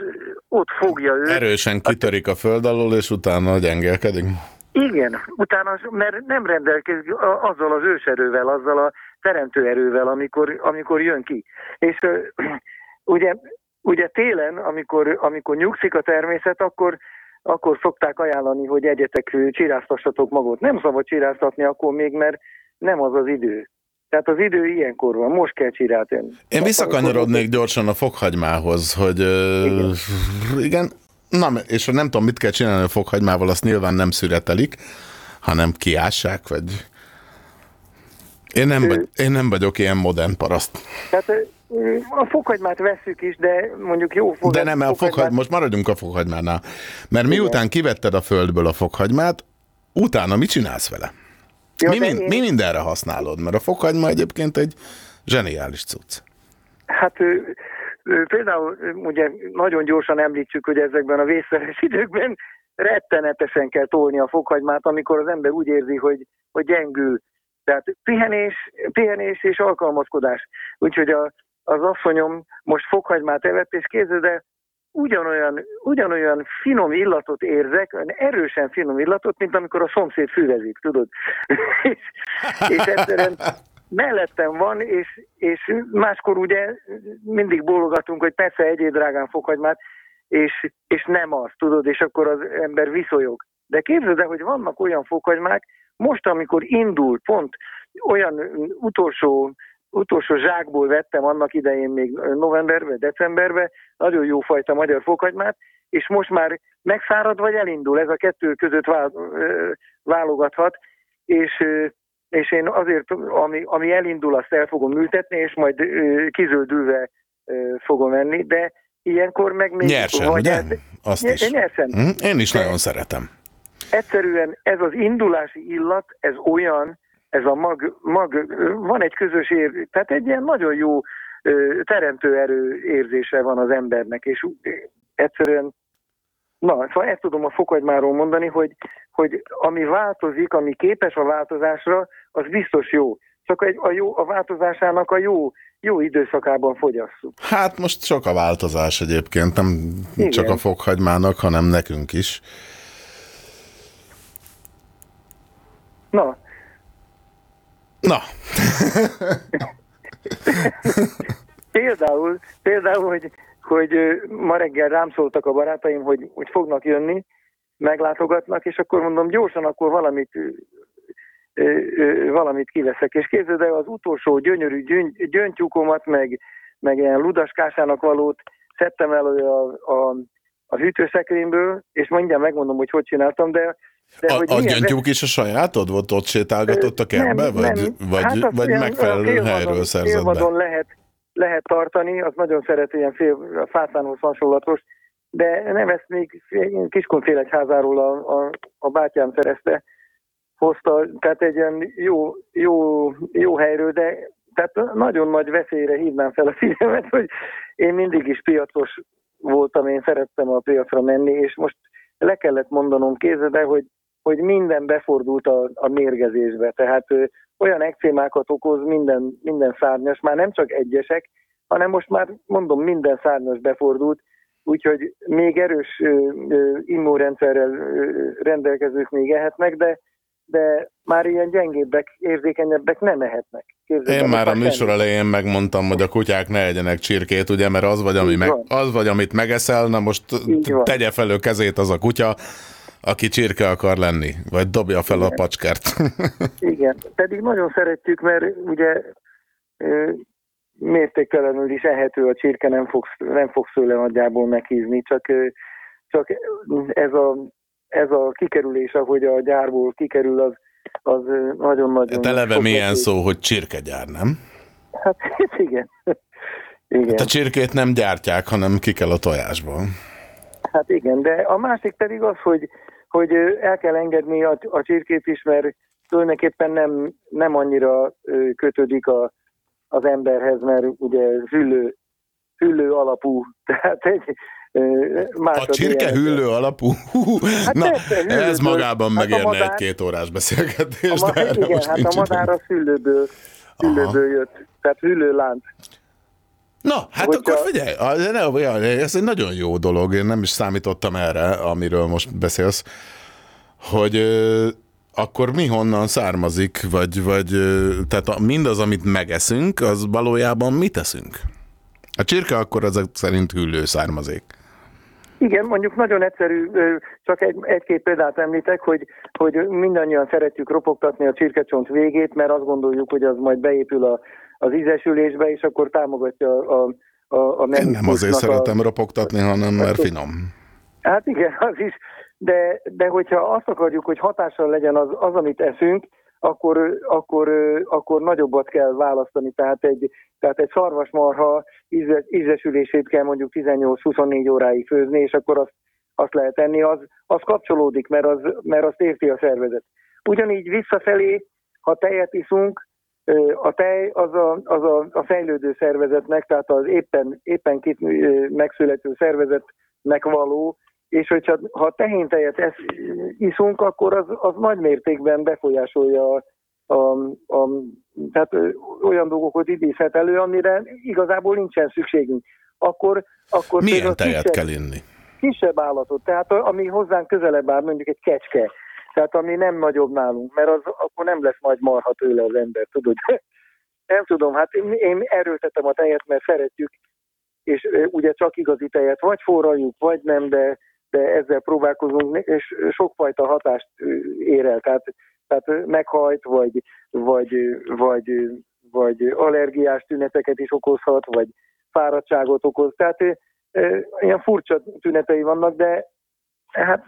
ott fogja ő. Erősen kitörik a föld alól, és utána gyengélkedik. Igen, utána, mert nem rendelkezik azzal az őserővel, azzal a teremtő erővel, amikor, amikor jön ki. És [clears throat] ugye, ugye télen, amikor, amikor nyugszik a természet, akkor, akkor szokták ajánlani, hogy egyetek csiráztassatok magot. Nem szabad csiráztatni akkor még, mert nem az az idő. Tehát az idő ilyenkor van, most kell csirálni. Én visszakanyarodnék gyorsan a fokhagymához, hogy igen. igen, na, és nem tudom, mit kell csinálni a fokhagymával, azt nyilván nem szüretelik, hanem kiássák, vagy... Én nem, vagy, én nem vagyok ilyen modern paraszt. Tehát a fokhagymát vesszük is, de mondjuk jó fog, De nem, a fokhagy, most maradjunk a fokhagymánál. Mert miután kivetted a földből a fokhagymát, utána mit csinálsz vele? Jó, mi, min, én- mi mindenre használod? Mert a fokhagyma egyébként egy zseniális cucc. Hát például ugye nagyon gyorsan említsük, hogy ezekben a vészszeres időkben rettenetesen kell tolni a fokhagymát, amikor az ember úgy érzi, hogy, hogy gyengül. Tehát pihenés, pihenés és alkalmazkodás. Úgyhogy a, az asszonyom most fokhagymát evett, és képzeld el, ugyanolyan, ugyanolyan finom illatot érzek, olyan erősen finom illatot, mint amikor a szomszéd füvezik, tudod? [laughs] és, és egyszerűen mellettem van, és, és máskor ugye mindig bólogatunk, hogy persze egyéb drágán fokhagymát, és, és nem az, tudod, és akkor az ember viszonyog. De képzeld el, hogy vannak olyan fokhagymák, most, amikor indul, pont olyan utolsó, utolsó zsákból vettem annak idején még novemberben, decemberben, nagyon jó fajta magyar fokhagymát, és most már megszárad vagy elindul, ez a kettő között válogathat, és, és én azért, ami, ami elindul, azt el fogom ültetni, és majd kizöldülve fogom enni, de ilyenkor meg még... Nyersen, ugye? ez- Azt Nye- is. Nyersen. Hm? Én is nagyon szeretem. Egyszerűen ez az indulási illat, ez olyan, ez a mag, mag van egy közös ér, tehát egy ilyen nagyon jó teremtő erő érzése van az embernek, és egyszerűen, na, szóval ezt tudom a fokhagymáról mondani, hogy, hogy ami változik, ami képes a változásra, az biztos jó. Csak egy, a, jó, a változásának a jó, jó időszakában fogyasszuk. Hát most sok a változás egyébként, nem Igen. csak a fokhagymának, hanem nekünk is. Na, Na, [laughs] például, például hogy, hogy ma reggel rám szóltak a barátaim, hogy, hogy fognak jönni, meglátogatnak, és akkor mondom, gyorsan akkor valamit valamit kiveszek. És képzeld el, az utolsó gyönyörű gyön, gyöngytyúkomat, meg, meg ilyen ludaskásának valót szedtem elő a, a, a hűtőszekrényből, és mindjárt megmondom, hogy hogy csináltam, de de a, a milyen gyöngytyúk is a sajátod volt? Ott sétálgatott a kertbe? nem, vagy nem. vagy, Hát vagy olyan- megfelelő helyről félvadon- szerzett be? félvadon lehet, lehet tartani, az nagyon szeret ilyen fél, a fászánhoz hasonlatos, de nem ezt még Kiskunfélegyházáról a, a, a bátyám szerezte, hozta, tehát egy ilyen jó, jó, jó helyről, de tehát nagyon nagy veszélyre hívnám fel a figyelmet, hogy én mindig is piacos voltam, én szerettem a piacra menni, és most le kellett mondanom kézbe, hogy, hogy minden befordult a, a mérgezésbe. Tehát ö, olyan ekcémákat okoz minden, minden szárnyas, már nem csak egyesek, hanem most már mondom, minden szárnyas befordult, úgyhogy még erős ö, ö, immunrendszerrel ö, rendelkezők még ehetnek, de, de már ilyen gyengébbek, érzékenyebbek nem ehetnek. Képzeld el, Én már a műsor semmi. elején megmondtam, hogy a kutyák ne egyenek csirkét, ugye, mert az vagy, ami meg, az vagy amit megeszel, na most tegye fel ő kezét az a kutya, aki csirke akar lenni, vagy dobja fel a pacskert. [laughs] Igen, pedig nagyon szeretjük, mert ugye mértéktelenül is ehető a csirke, nem fogsz, nem fogsz tőle nagyjából meghízni, csak, csak ez a, ez a kikerülés, ahogy a gyárból kikerül, az, az nagyon-nagyon... Hát eleve milyen veszély. szó, hogy csirkegyár, nem? Hát [laughs] igen. igen. Hát a csirkét nem gyártják, hanem ki kell a tojásból. Hát igen, de a másik pedig az, hogy, hogy el kell engedni a, a csirkét is, mert tulajdonképpen nem, nem annyira kötődik a, az emberhez, mert ugye hüllő, hüllő alapú, [laughs] tehát egy A csirke ilyen- hüllő alapú? Hú, Hát Na, persze, ez magában Hát a megérne madár- egy-két órás beszélgetés, A, ma, de igen, hát a madár az hüllőből, hüllőből jött, tehát hüllőlánc. Na, hát Hogyha- akkor figyelj, ez egy nagyon jó dolog, én nem is számítottam erre, amiről most beszélsz, hogy akkor mi honnan származik, vagy, vagy tehát mindaz, amit megeszünk, az valójában mit teszünk? A csirke akkor ezek szerint hüllő származék. Igen, mondjuk nagyon egyszerű, csak egy, egy-két példát említek, hogy, hogy mindannyian szeretjük ropogtatni a csirkecsont végét, mert azt gondoljuk, hogy az majd beépül a, az ízesülésbe, és akkor támogatja a, a, a Én nem azért szeretem ropogtatni, hanem mert finom. Hát igen, az is, de, de hogyha azt akarjuk, hogy hatással legyen az, az amit eszünk, akkor, akkor, akkor nagyobbat kell választani. Tehát egy, tehát egy szarvasmarha íze, ízesülését kell mondjuk 18-24 óráig főzni, és akkor azt, azt lehet enni, az, az kapcsolódik, mert, az, mert azt érti a szervezet. Ugyanígy visszafelé, ha tejet iszunk, a tej az a, az a, a fejlődő szervezetnek, tehát az éppen, éppen kit, ö, megszülető szervezetnek való, és hogyha ha tehéntejet esz, iszunk, akkor az, az nagy mértékben befolyásolja a, a, a, tehát olyan dolgokat idézhet elő, amire igazából nincsen szükségünk. Akkor, akkor Milyen tejet kisebb- kell inni? kisebb állatot, tehát ami hozzánk közelebb áll, mondjuk egy kecske, tehát ami nem nagyobb nálunk, mert az akkor nem lesz nagy marha tőle az ember, tudod? [laughs] nem tudom, hát én, én erőltetem a tejet, mert szeretjük, és ugye csak igazi tejet, vagy forraljuk, vagy nem, de, de ezzel próbálkozunk, és sokfajta hatást ér el, tehát, tehát meghajt, vagy, vagy, vagy, vagy allergiás tüneteket is okozhat, vagy fáradtságot okoz, tehát ilyen furcsa tünetei vannak, de hát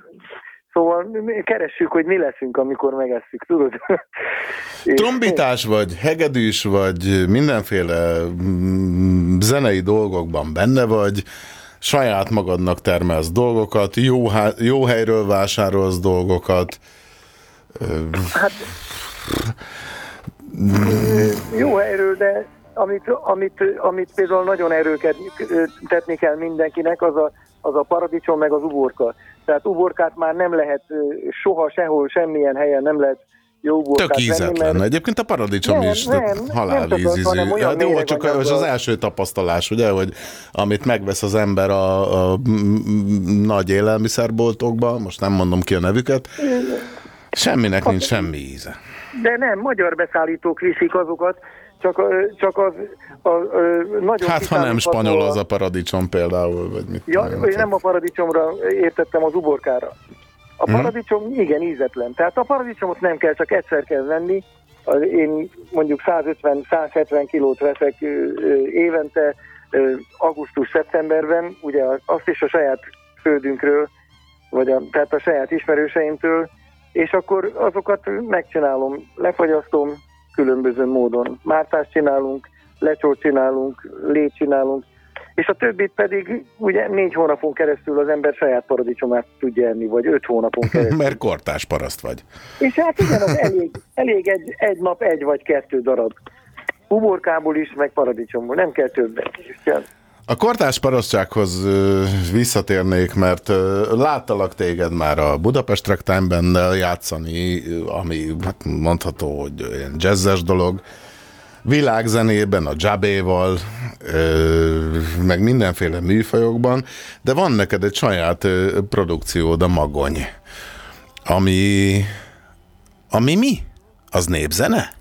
szóval mi keressük, hogy mi leszünk, amikor megesszük, tudod? [laughs] Trombitás vagy, hegedűs vagy, mindenféle mm, zenei dolgokban benne vagy, saját magadnak termelsz dolgokat, jó, jó helyről vásárolsz dolgokat. Hát jó helyről, de amit, amit, amit például nagyon erőket tetni kell mindenkinek, az a, az a paradicsom meg az uborka. Tehát uborkát már nem lehet soha, sehol, semmilyen helyen nem lehet jó uborkát Tök venni, ízetlen. mert Egyébként a paradicsom Nem, is nem, nem halálvízízű. olyan Hát jó, csak az az első tapasztalás, ugye, hogy amit megvesz az ember a, a nagy élelmiszerboltokban, most nem mondom ki a nevüket, semminek nincs semmi íze. De nem, magyar beszállítók viszik azokat, csak, csak az a, ö, nagyon Hát ha nem spanyol az a paradicsom például, vagy mit Ja, tudom én nem a paradicsomra értettem, az uborkára. A Mhm. paradicsom igen ízetlen. Tehát a paradicsomot nem kell, csak egyszer kell venni. Az Én mondjuk 150-170 kilót veszek évente augusztus-szeptemberben, ugye azt is a saját földünkről, vagy a, tehát a saját ismerőseimtől, és akkor azokat megcsinálom, lefagyasztom különböző módon. Mártást csinálunk, lecsót csinálunk, lét csinálunk, és a többit pedig ugye négy hónapon keresztül az ember saját paradicsomát tudja enni, vagy öt hónapon [laughs] keresztül. Mert kortás paraszt vagy. És hát igen, az elég, elég egy, egy nap egy vagy kettő darab. Uborkából is, meg paradicsomból, nem kell többet. A kortás parasztsághoz ö, visszatérnék, mert láttalak téged már a Budapest Ragtime játszani, ö, ami hát mondható, hogy olyan jazzes dolog, világzenében, a Jabéval, ö, meg mindenféle műfajokban, de van neked egy saját produkciód, a Magony, ami, ami mi? Az népzene?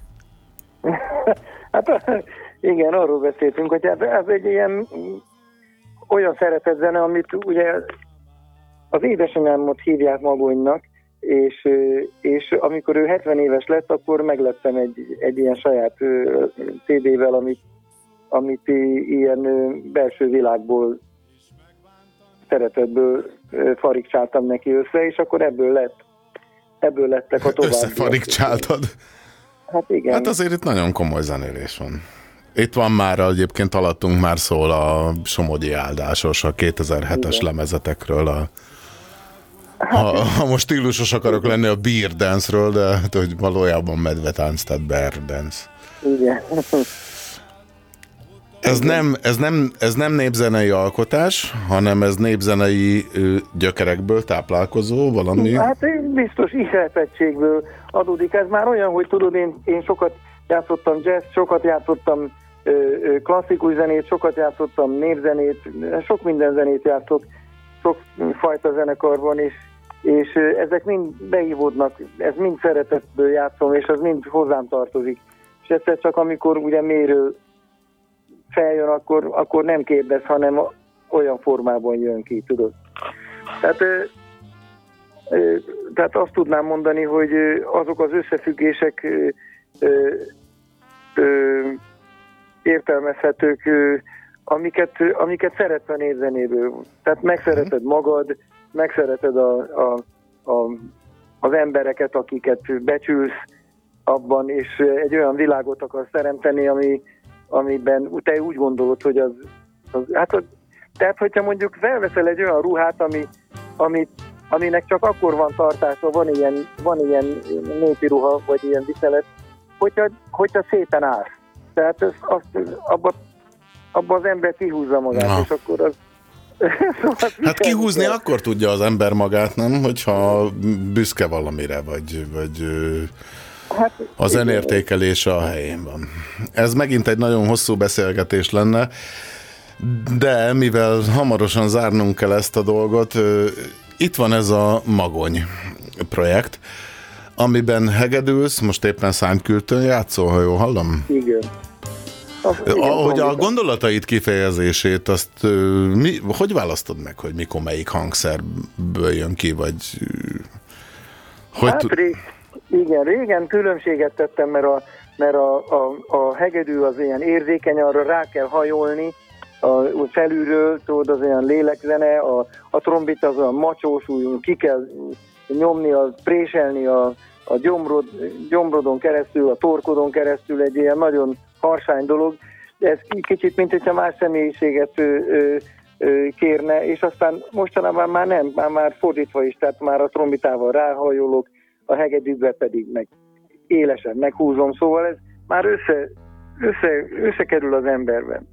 [laughs] Hát igen, arról beszéltünk, hogy hát ez egy ilyen olyan szeretett zene, amit ugye az édesanyámot hívják Magonynak, és, és amikor ő 70 éves lett, akkor meglettem egy, egy ilyen saját CD-vel, amit, amit ilyen belső világból szeretetből farigcsáltam neki össze, és akkor ebből lett ebből lettek a további. Összefarigcsáltad? Hát igen. Hát azért itt nagyon komoly zenélés van. Itt van már egyébként alattunk már szól a Somogyi áldásos, a 2007-es Igen. lemezetekről. A, ha, ha most stílusos akarok lenni a beer dance-ről, de hát, hogy valójában medvetánc, tehát bear dance. Igen. Ez nem, ez, nem, ez nem népzenei alkotás, hanem ez népzenei gyökerekből táplálkozó valami. Hát biztos ihletettségből adódik. Ez már olyan, hogy tudod, én, én sokat játszottam jazz, sokat játszottam klasszikus zenét, sokat játszottam népzenét, sok minden zenét játszok, sok fajta zenekarban, és, és ezek mind beívódnak, ez mind szeretetből játszom, és az mind hozzám tartozik. És egyszer csak amikor ugye méről feljön, akkor, akkor nem kérdez, hanem olyan formában jön ki, tudod. Tehát Tehát azt tudnám mondani, hogy azok az összefüggések ö, ö, értelmezhetők, ö, amiket, amiket szeretsz a népzenéből. Tehát megszereted magad, megszereted a, a, a, az embereket, akiket becsülsz abban, és egy olyan világot akarsz teremteni, ami, amiben te úgy gondolod, hogy az, az hát az, tehát, hogyha mondjuk felveszel egy olyan ruhát, ami, ami, aminek csak akkor van tartása, van ilyen, van ilyen népi ruha, vagy ilyen viselet, hogyha, hogyha szépen állsz. Tehát ez, azt, abba, abba az ember kihúzza magát, Na. és akkor az... [laughs] szóval Hát kihúzni kell. akkor tudja az ember magát, nem? Hogyha büszke valamire, vagy, vagy Hát, az önértékelése a helyén van. Ez megint egy nagyon hosszú beszélgetés lenne, de mivel hamarosan zárnunk kell ezt a dolgot, itt van ez a Magony projekt, amiben hegedülsz, most éppen szánykültön játszol, ha jól hallom? Igen. Az, igen, Ahogy a mondjuk. gondolatait kifejezését, azt mi, hogy választod meg, hogy mikor melyik hangszerből jön ki, vagy hogy hát rég, igen, régen különbséget tettem, mert a, mert a, a, a hegedű az ilyen érzékeny, arra rá kell hajolni, a, felülről, tudod, az olyan lélekzene, a, a trombita az olyan macsós, úgy ki kell nyomni, a, préselni a, a gyomrod, gyomrodon keresztül, a torkodon keresztül egy ilyen nagyon harsány dolog. Ez kicsit, mint hogyha más személyiséget ö, ö, kérne, és aztán mostanában már nem, már, már fordítva is, tehát már a trombitával ráhajolok, a hegedűbe pedig meg élesen meghúzom, szóval ez már össze, össze, összekerül az emberben.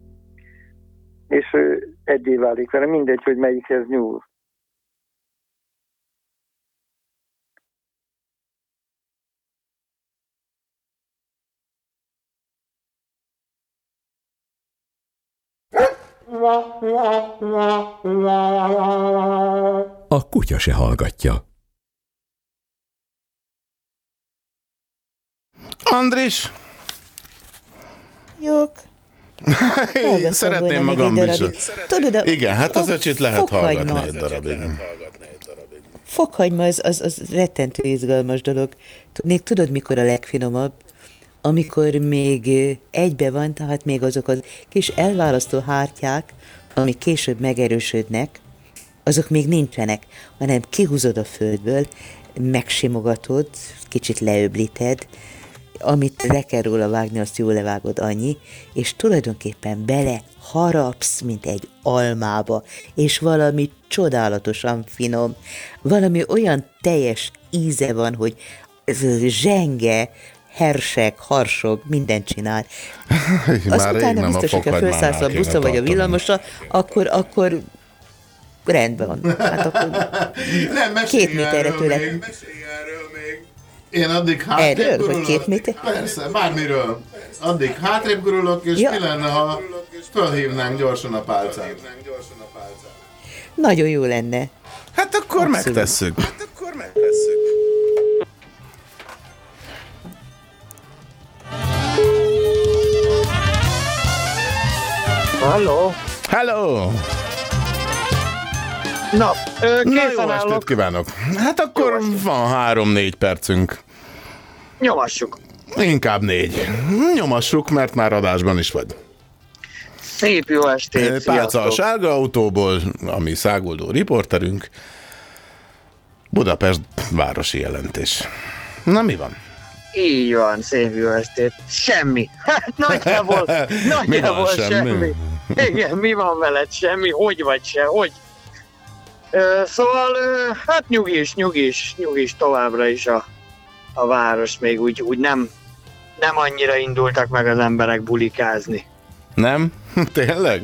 És egyé válik vele, mindegy, hogy melyikhez nyúl. A kutya se hallgatja. Andris? Jók. [laughs] Szeretném magam is. Tudod, a Igen, hát az öcsit lehet hallgatni egy darabig. Fokhagyma az, az, az rettentő izgalmas dolog. Még tudod, mikor a legfinomabb? Amikor még egybe van, tehát még azok az kis elválasztó hártyák, amik később megerősödnek, azok még nincsenek, hanem kihúzod a földből, megsimogatod, kicsit leöblíted, amit le kell róla vágni, azt jól levágod annyi, és tulajdonképpen bele harapsz, mint egy almába, és valami csodálatosan finom, valami olyan teljes íze van, hogy zsenge, hersek, harsog, mindent csinál. [laughs] Már Azt utána nem a biztos, hogyha fokhagymánál felszállsz a buszra vagy a villamosra, akkor, akkor rendben van. Hát akkor [laughs] Nem, két méterre tőle. még. Én addig hátrébb Erről, hogy gurulok. két méter? Persze, bármiről. Addig hátrébb gurulok, és Ja. mi lenne, ha fölhívnánk gyorsan a pálcát? Nagyon jó lenne. Hát akkor Abszolút. megtesszük. Hát akkor megtesszük. Halló? Hello! Na, ö, Na jó estét állok. kívánok! Hát akkor van három-négy percünk. Nyomassuk. Inkább négy. Nyomassuk, mert már adásban is vagy. Szép jó estét, Pálca a sárga autóból, ami száguldó riporterünk. Budapest városi jelentés. Na mi van? Így van, szép jó estét. Semmi. Hát [laughs] nagyjából, [laughs] nagyjából semmi? semmi. Igen, mi van veled? Semmi. Hogy vagy se? Hogy? Szóval, hát nyugis, nyugis, nyugis továbbra is a, a város még úgy, úgy nem, nem annyira indultak meg az emberek bulikázni. Nem? [laughs] Tényleg?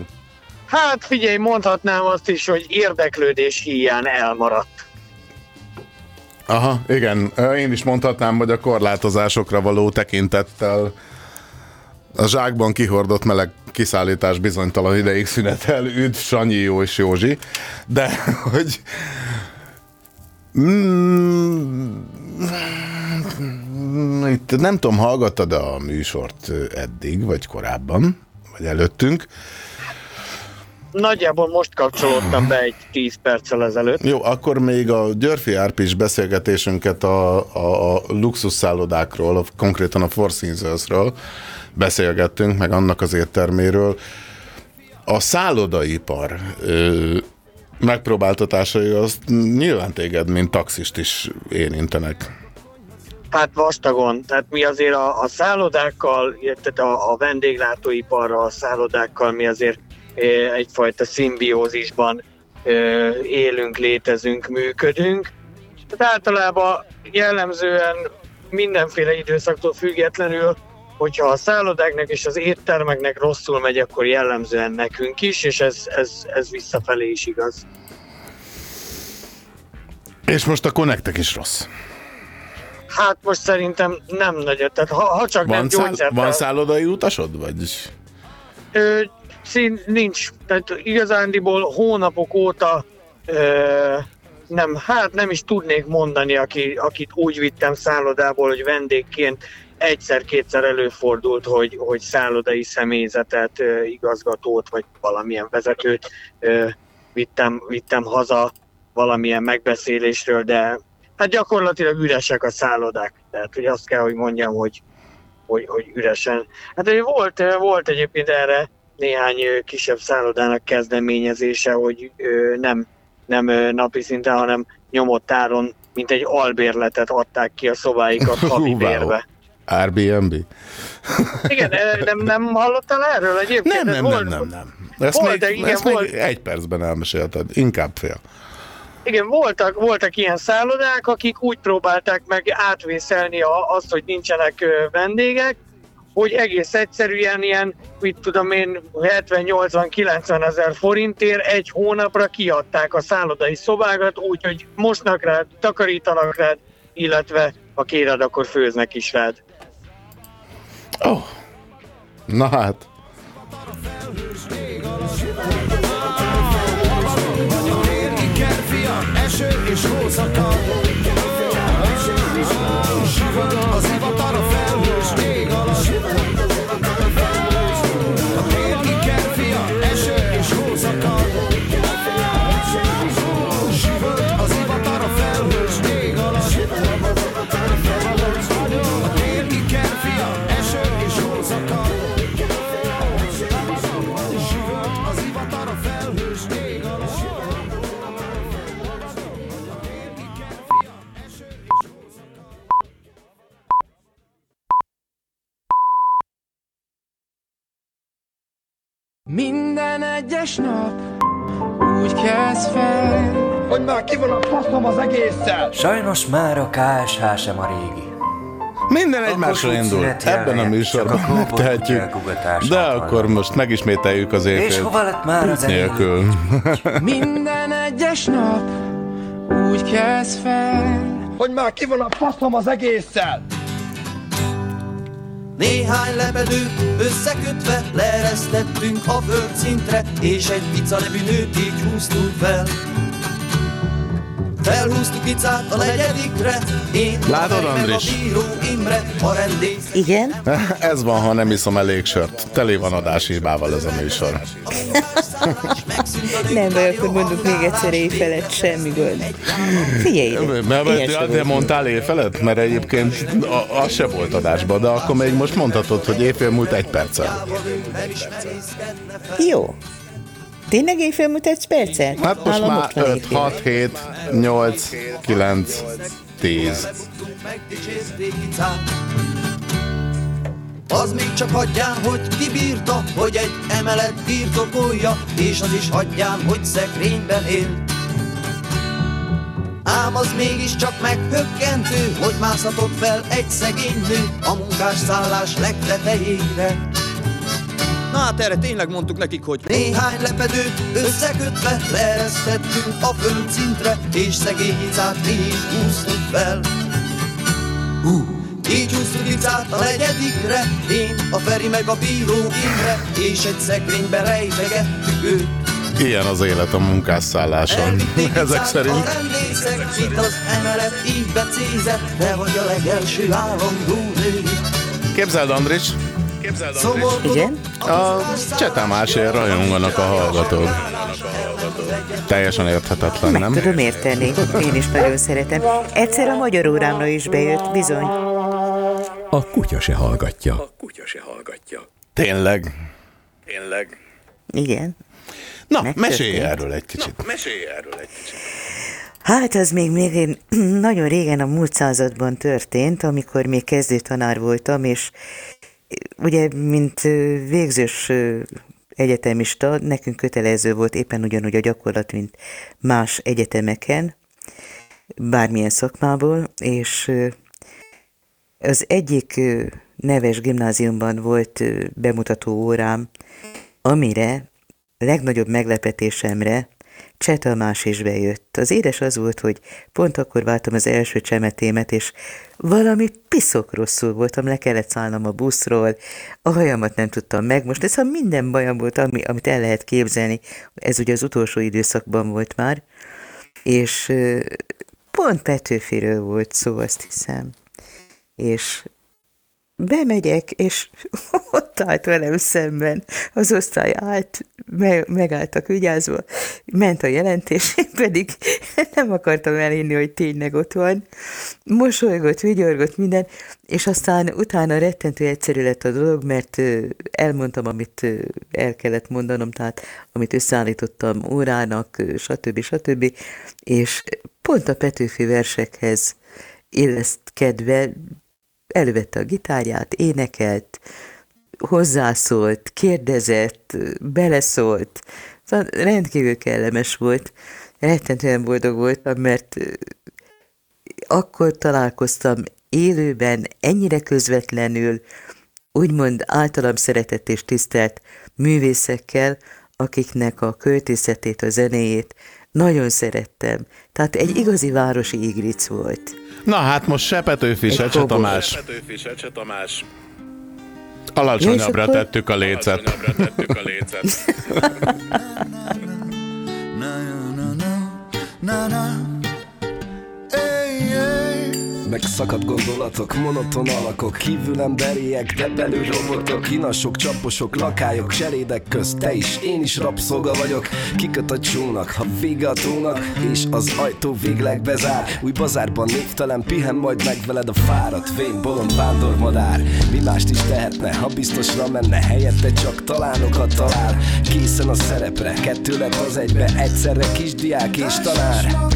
Hát figyelj, mondhatnám azt is, hogy érdeklődés hiány elmaradt. Aha, igen. Én is mondhatnám, hogy a korlátozásokra való tekintettel a zsákban kihordott meleg kiszállítás bizonytalan ideig szünetel. Üdv Sanyi Jó és Józsi. De, hogy... Mm, itt nem tudom, hallgattad a műsort eddig, vagy korábban, vagy előttünk. Nagyjából most kapcsolódtam be egy 10 perccel ezelőtt. Jó, akkor még a Györfi Árpis beszélgetésünket a, a, a luxusszállodákról, a, konkrétan a Four Seasons-ről beszélgettünk, meg annak az étterméről. A szállodaipar ö, megpróbáltatásai azt nyilván téged, mint taxist is érintenek. Hát vastagon, tehát mi azért a, a szállodákkal, tehát a, a vendéglátóiparral, a szállodákkal mi azért egyfajta szimbiózisban élünk, létezünk, működünk. Tehát általában jellemzően mindenféle időszaktól függetlenül, hogyha a szállodáknak és az éttermeknek rosszul megy, akkor jellemzően nekünk is, és ez, ez, ez visszafelé is igaz. És most akkor nektek is rossz. Hát most szerintem nem nagyon, tehát ha, ha csak nem Van, száll, gyógyszert van szállodai utasod? Vagy? Ö, szín, nincs. Tehát igazándiból hónapok óta ö, nem, hát nem is tudnék mondani, aki, akit úgy vittem szállodából, hogy vendégként egyszer-kétszer előfordult, hogy, hogy szállodai személyzetet, igazgatót, vagy valamilyen vezetőt vittem, vittem haza valamilyen megbeszélésről, de hát gyakorlatilag üresek a szállodák. Tehát, hogy azt kell, hogy mondjam, hogy, hogy, hogy üresen. Hát volt, volt egyébként erre néhány kisebb szállodának kezdeményezése, hogy nem, nem napi szinten, hanem nyomott áron, mint egy albérletet adták ki a szobáikat [laughs] havi bérbe. Airbnb? Igen, nem, nem hallottál erről egyébként? Nem, nem, nem, nem, nem. Ezt, Volt, még, igen, ezt volt. még egy percben elmesélted, inkább fél. Igen, voltak, voltak ilyen szállodák, akik úgy próbálták meg átvészelni azt, hogy nincsenek vendégek, hogy egész egyszerűen ilyen, mit tudom én, 70-80-90 ezer forintért egy hónapra kiadták a szállodai szobákat, úgyhogy mosnak rád, takarítanak rád, illetve ha kéred, akkor főznek is rád. Oh. Na hát. Eső és hó szakad Sivad az ivatar a felhős Minden egyes nap úgy kezd fel, hogy már ki van a faszom az egésszel! Sajnos már a KSH sem a régi. Minden egymásra indul. Ebben a műsorban megtehetjük. De akkor most megismételjük az És éjfélt. hova lett már az nélkül. [laughs] minden egyes nap úgy kezd fel, Hogy már ki van a faszom az egésszel! Néhány lepedőt összekötve leeresztettünk a földszintre, és egy pica nevű nőt így húztunk fel. Felhúztuk icát a negyedikre, én Látod, Andris? a bíró Imre, a rendész. Igen? [laughs] Ez van, ha nem iszom elég sört. Tele van adáshibával ez a műsor. Nem baj, akkor mondjuk még egyszer éjfelett, semmi gond. Figyelj ide, Mert, volt. mondtál éjfelet? Mert egyébként a- az se volt adásban, de akkor még most mondhatod, hogy éjfél múlt egy perccel. Jó. Tényleg éjfél múlt egy percet? Hát most Nálam már ott van 5, éjfél. 6, 7, 8, 9, 10. Megdicsérték icát. Az még csak hagyján, hogy kibírta, hogy egy emelet birtokolja, és az is hagyján, hogy szekrényben él. Ám az mégiscsak meghökkentő, hogy mászhatott fel egy szegény nő a munkásszállás legtetejére. Na hát erre tényleg mondtuk nekik, hogy Néhány lepedőt összekötve leeresztettünk a földszintre, és szegény icát mi is húztuk fel. Hú, így húztuk icát a negyedikre, én, a Feri meg a bíró Imre, és egy szekrénybe rejtegettük őt. Ilyen az élet a munkásszálláson. [laughs] Ezek A szerint. rendészek itt az emelet így becézett, de hogy a legelső állandó nő. Képzeld, Andris, Igen? a Csetamásért rajonganak a hallgatók. Teljesen érthetetlen, Meg nem? tudom érteni, én is nagyon szeretem. Egyszer a magyar órámra is bejött, bizony. A kutya se hallgatja. Tényleg. Tényleg. Igen. Na, Megtörtént. mesélj erről egy kicsit. Mesélj erről egy kicsit. Hát az még, még én [clears throat] nagyon régen a múlt században történt, amikor még kezdő tanár voltam, és ugye, mint végzős egyetemista, nekünk kötelező volt éppen ugyanúgy a gyakorlat, mint más egyetemeken, bármilyen szakmából, és az egyik neves gimnáziumban volt bemutató órám, amire legnagyobb meglepetésemre Cseh Tamás is bejött. Az édes az volt, hogy pont akkor váltam az első csemetémet, és valami piszok rosszul voltam, le kellett szállnom a buszról, a hajamat nem tudtam megmosni, szóval minden bajom volt, ami, amit el lehet képzelni. Ez ugye az utolsó időszakban volt már, és pont Petőfiről volt szó, azt hiszem. És bemegyek, és [laughs] ott állt velem szemben, az osztály állt, me- megálltak vigyázva, ment a jelentés, [laughs] én pedig nem akartam elhinni, hogy tényleg ott van. Mosolygott, vigyorgott minden, és aztán utána rettentő egyszerű lett a dolog, mert elmondtam, amit el kellett mondanom, tehát amit összeállítottam órának, stb. stb. És pont a Petőfi versekhez illeszkedve elővette a gitárját, énekelt, hozzászólt, kérdezett, beleszólt. Szóval rendkívül kellemes volt. Rettentően boldog voltam, mert akkor találkoztam élőben, ennyire közvetlenül, úgymond általam szeretett és tisztelt művészekkel, akiknek a költészetét, a zenéjét nagyon szerettem. Tehát egy igazi városi igric volt. Na hát most se Petőfi, se Egy Cseh kóbor. Tamás. Petőfi Secse Tamás. Alacsonyabbra akkor- tettük a lécet. Alacsonyabbra tettük a lécet. [laughs] Megszakadt gondolatok, monoton alakok Kívül emberiek, de belül robotok Inasok, csaposok, lakályok, cserédek közt Te is, én is rabszolga vagyok. Kiköt a csónak, ha vége a tónak És az ajtó végleg bezár. Új bazárban névtelen pihen majd meg veled a fáradt Vén, bolond, vándor, madár Mi mást is tehetne, ha biztosra menne Helyette csak talánokat talál. Készen a szerepre, kettő lett az egybe Egyszerre kisdiák és tanár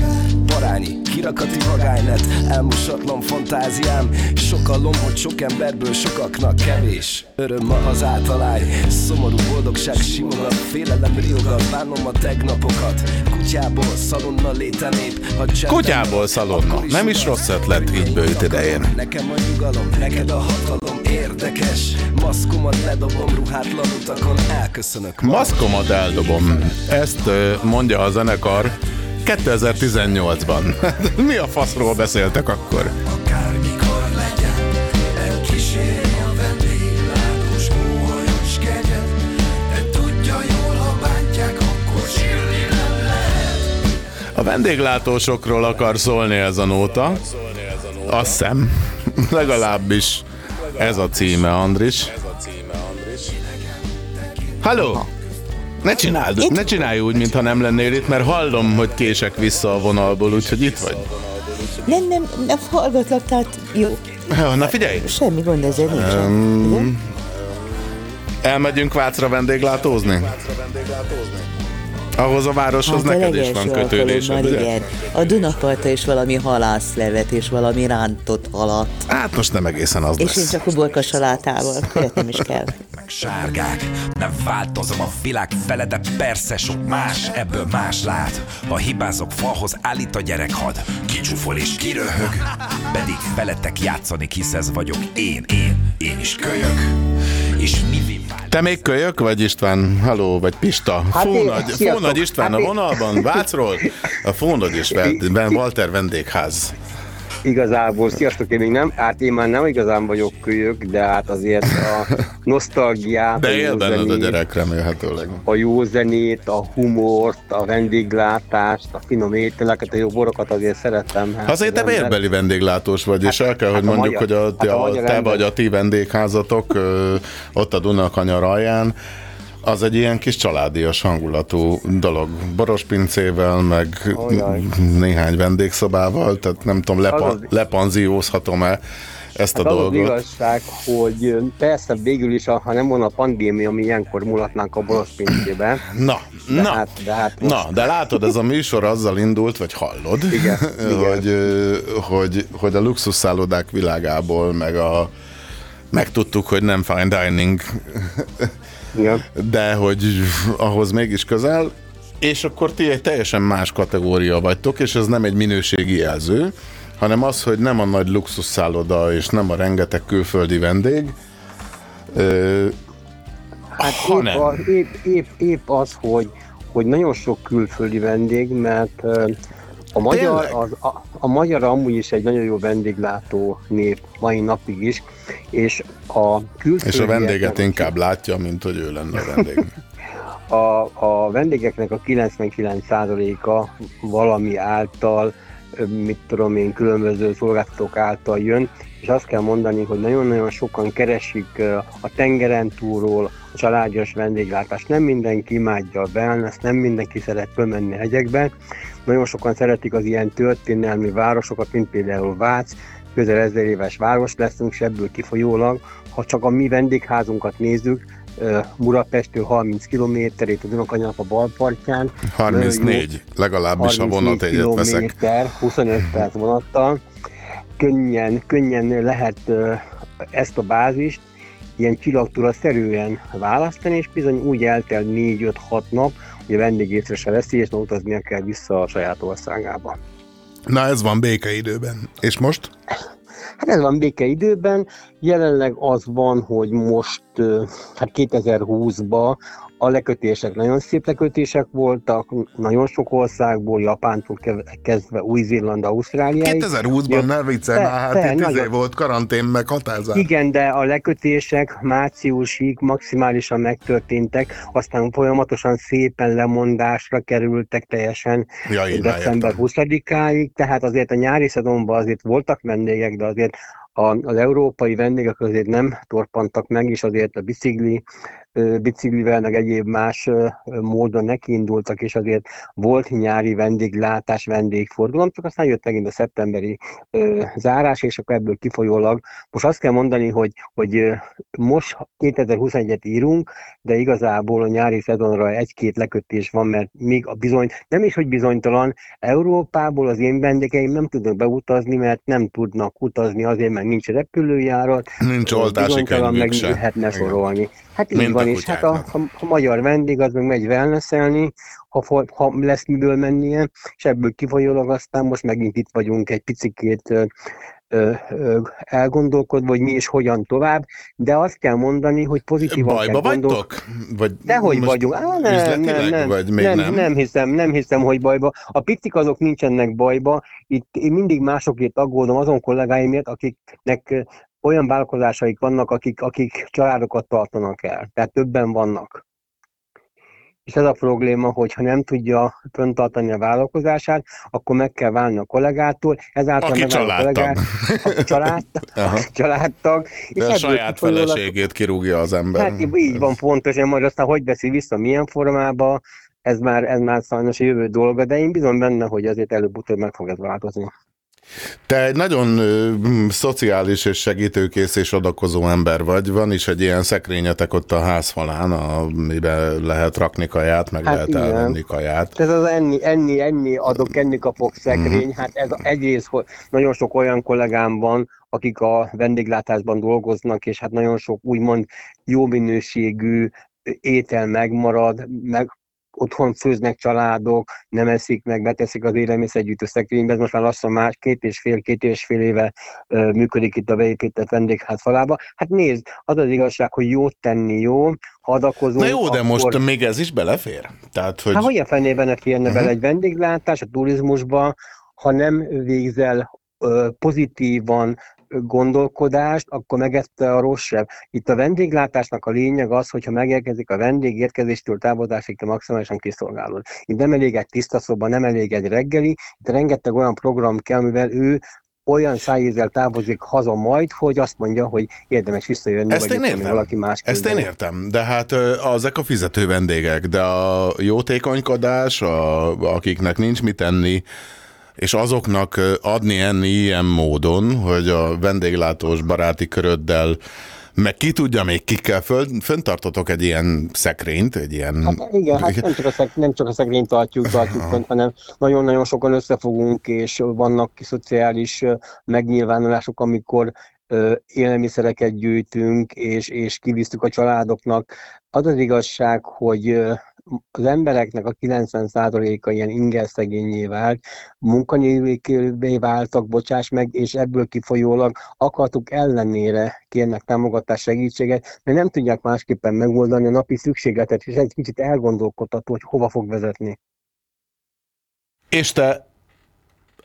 parányi, kirakati vagánynet Elmosatlan fantáziám. Sokalom, hogy sok emberből sokaknak kevés Öröm ma az általány. Szomorú boldogság simogat Félelem riogat, bánom a tegnapokat. Kutyából szalonna létenép Kutyából szalonna. Nem is rossz ötlet így bőjt idején. Nekem a nyugalom, neked a hatalom érdekes. Maszkomat ledobom ruhátlan utakon. Elköszönök. Maszkomat eldobom. Ezt mondja a zenekar 2018-ban. [laughs] Mi a faszról beszéltek akkor? Akármikor legyen Elkíséri a vendéglátós óhajos kegyet De tudja jól, ha bántják, akkor sírni nem lehet A vendéglátósokról akar szólni ez a nóta. Azt hiszem. [laughs] Legalábbis ez a címe, Andris. Halló! Ne csináld, ne csinálj úgy, mintha nem lennél itt, mert hallom, hogy kések vissza a vonalból, úgyhogy itt vagy. Nem, nem, nem hallgatlak, tehát jó. Jó, Na figyelj! Semmi gond ezzel nincsen. Um, elmegyünk Vácra vendéglátózni? Ahhoz a városhoz Hát a neked is van ugye? igen. A Dunaparta és valami halászlevet és valami rántott halat. Hát most nem egészen az És én lesz. csak uborka salátával. Követnem is kell. Sárgák, nem változom a világ fele, de persze sok más, ebből más lát. Ha hibázok falhoz, állít a gyerekhad, kicsúfol és kiröhög. Pedig feletek játszani, hisz ez vagyok én, én, én is kölyök. És mi Te még kölyök vagy István? Haló, vagy Pista? Hát Fónagy. Fónagy István Hát a vonalban, Vácról? A Fónagy is, Ben Walter vendégház. Igazából, sziasztok, én még nem, hát én már nem igazán vagyok kölyök, de hát azért a nosztalgiát, De a jó benned a zenét, gyerek remélhetőleg. a jó zenét, a humort, a vendéglátást, a finom ételeket, a jó borokat azért szeretem. Hát Azért te vérbeli vendéglátós vagy, és el kell, hogy hát mondjuk, magyar- hogy a, hát a a, te vagy a ti vendégházatok ott a Dunakanyar alján, az egy ilyen kis családias hangulatú dolog. Boros pincével, meg Ajaj. néhány vendégszobával, tehát nem tudom, lepa, Az az- lepanziózhatom-e ezt a Hát az az dolgot. igazság, hogy persze végül is, ha nem volna a pandémia, mi ilyenkor mulatnánk a boros pincébe. Na, de na, Hát, de hát most, Na, de látod, ez a műsor azzal indult, vagy hallod, Igen, [laughs] igen. Hogy, ö, hogy, hogy a luxusszállodák világából, meg a megtudtuk, hogy nem fine dining, Igen. de hogy ahhoz mégis közel, és akkor ti egy teljesen más kategória vagytok, és ez nem egy minőségi jelző, hanem az, hogy nem a nagy luxusszálloda, és nem a rengeteg külföldi vendég, ö, Hát hanem- épp, az, épp, épp, épp az, hogy, hogy nagyon sok külföldi vendég, mert a magyar, az, a, a magyar amúgy is egy nagyon jó vendéglátó nép mai napig is, és a külföldi és a vendéget inkább látja, mint hogy ő lenne a vendég. [laughs] a, a vendégeknek a 99%-a valami által, mit tudom én, különböző szolgáltatók által jön, és azt kell mondani, hogy nagyon-nagyon sokan keresik a tengeren túlról a családias vendéglátást. Nem mindenki imádja a wellness, nem mindenki szeret fölmenni a hegyekbe. Nagyon sokan szeretik az ilyen történelmi városokat, mint például Vác, közel ezer éves város leszünk, és ebből kifolyólag, ha csak a mi vendégházunkat nézzük, ö, Budapesttől 30 kilométerét a Dunakanyar a bal partján. 34, legalábbis a 34 vonategyet veszek. kilométer, 25 perc vonattal. Könnyen, könnyen lehet ezt a bázist ilyen csillagtúra szerűen választani, és bizony úgy eltel 4-5-6 nap, hogy vendég észre se veszi, és utaznia kell vissza a saját országába. Na ez van békeidőben. És most? Hát ez van békeidőben, jelenleg az van, hogy most hát 2020-ban a lekötések nagyon szép lekötések voltak, nagyon sok országból, Japántól kezdve Új-Zéland, Ausztráliáig. 2020-ban ne már, hát te, itt izé nagyon- volt karantén, meg határozás. Igen, de a lekötések márciusig maximálisan megtörténtek, aztán folyamatosan szépen lemondásra kerültek teljesen Ja, december 20-áig, tehát azért a nyári szezonban azért voltak vendégek, de azért a, az európai vendégek azért nem torpantak meg, és azért a bicikli biciklivel, meg egyéb más módon nekiindultak, és azért volt nyári vendéglátás, vendégforgalom, csak aztán jött megint a szeptemberi zárás, és akkor ebből kifolyólag most azt kell mondani, hogy, hogy most 2021-et írunk, de igazából a nyári szezonra egy-két lekötés van, mert még a bizony, nem is, hogy bizonytalan, Európából az én vendégeim nem tudnak beutazni, mert nem tudnak utazni azért, mert nincs repülőjárat. Nincs oltási könyvük meg se. lehetne Igen. Hát így van, és hát a, a, a magyar vendég az meg megy wellnesselni, ha, for- ha lesz miből mennie, és ebből kifolyólag aztán most megint itt vagyunk egy picikét ö, ö, ö, elgondolkodva, hogy mi és hogyan tovább, de azt kell mondani, hogy pozitívan Bajba kell gondol- vagytok? Vagy Dehogy vagyunk. Á, nem, nem, nem, vagy még nem, nem? nem, hiszem, nem hiszem, hogy bajba. A picik azok nincsenek bajba. Itt én mindig másokért aggódom azon kollégáimért, akiknek olyan vállalkozásaik vannak, akik, akik családokat tartanak el. Tehát többen vannak. És ez a probléma, hogy ha nem tudja föntartani a vállalkozását, akkor meg kell válni a kollégától, ezáltal Aki megáll a kollégát, a család, [laughs] családtag, De a saját feleségét kirúgja az ember. Hát így van pontosan, majd aztán hogy veszi vissza, milyen formába, ez már, ez már sajnos a jövő dolga, de én bizony benne, hogy azért előbb-utóbb meg fog ez változni. Te egy nagyon ö, mm, szociális és segítőkész és adakozó ember vagy. Van is egy ilyen szekrényetek ott a házfalán, amiben lehet rakni kaját, meg Hát lehet igen. elvenni kaját. Ez az enni, enni, enni, adok, enni kapok szekrény, Mhm. hát ez egyrészt, hogy nagyon sok olyan kollégám van, akik a vendéglátásban dolgoznak, és hát nagyon sok úgymond jó minőségű étel megmarad, meg otthon főznek családok, nem eszik meg, beteszik az élelmiszergyűjtő szekrénybe, ez most már lassan más két és fél, két és fél éve ö, működik itt a beépített vendégház falába. Hát nézd, az az igazság, hogy jót tenni jó, ha adakozunk, Na jó, de akkor... most még ez is belefér? Tehát, hogy... Hát hogy a fenében ne férne Mhm. bele egy vendéglátás a turizmusba, ha nem végzel pozitívan gondolkodást, akkor megette a rosszabb. Itt a vendéglátásnak a lényeg az, hogyha megérkezik a vendég érkezéstől távozásig, te maximálisan kiszolgálod. Itt nem elég egy tiszta szoba, nem elég egy reggeli, itt rengeteg olyan program kell, mivel ő olyan szájézzel távozik haza majd, hogy azt mondja, hogy érdemes visszajönni, Ezt vagy én értem. valaki más Ezt én értem, de hát azok a fizető vendégek, de a jótékonykodás, a, akiknek nincs mit enni, és azoknak adni enni ilyen módon, hogy a vendéglátós baráti köröddel meg ki tudja még kikkel föl, föntartotok egy ilyen szekrényt, egy ilyen... Hát igen, hát nem csak a, szeg, nem csak a szegrényt tartjuk, tartjuk fönt, hanem nagyon-nagyon sokan összefogunk, és vannak szociális megnyilvánulások, amikor élelmiszereket gyűjtünk, és, és kivisztük a családoknak. Az az igazság, hogy az embereknek a 90%-a ilyen ingerszegényé vált, munkanélkülvé váltak, bocsáss meg, és ebből kifolyólag akartuk ellenére kérnek támogatás segítséget, mert nem tudják másképpen megoldani a napi szükségletet, és egy kicsit elgondolkodható, hogy hova fog vezetni. És te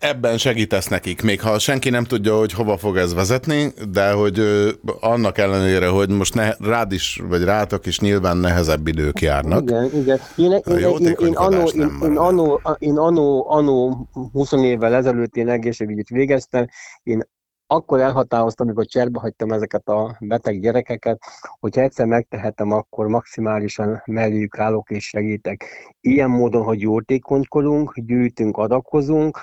ebben segítesz nekik, még ha senki nem tudja, hogy hova fog ez vezetni, de hogy annak ellenére, hogy most ne, rád is, vagy rátok is nyilván nehezebb idők járnak. Igen, igen. Én, én, én, én, nem én, én, anno, én anno 20 évvel ezelőtt én egészségügyet végeztem, én akkor elhatároztam, amikor cserbe hagytam ezeket a beteg gyerekeket, hogyha egyszer megtehetem, akkor maximálisan melléjük állok és segítek. Ilyen módon, hogy jótékonykodunk, gyűjtünk, adakozunk,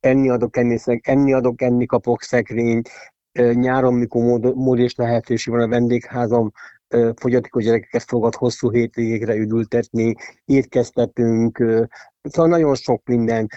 enni adok, enni, szeg, enni adok, enni kapok szekrényt, nyáron, mikor mód, és lehetőség van a vendégházam, fogyatékos gyerekeket fogad hosszú hétvégékre üdültetni, étkeztetünk, szóval nagyon sok minden,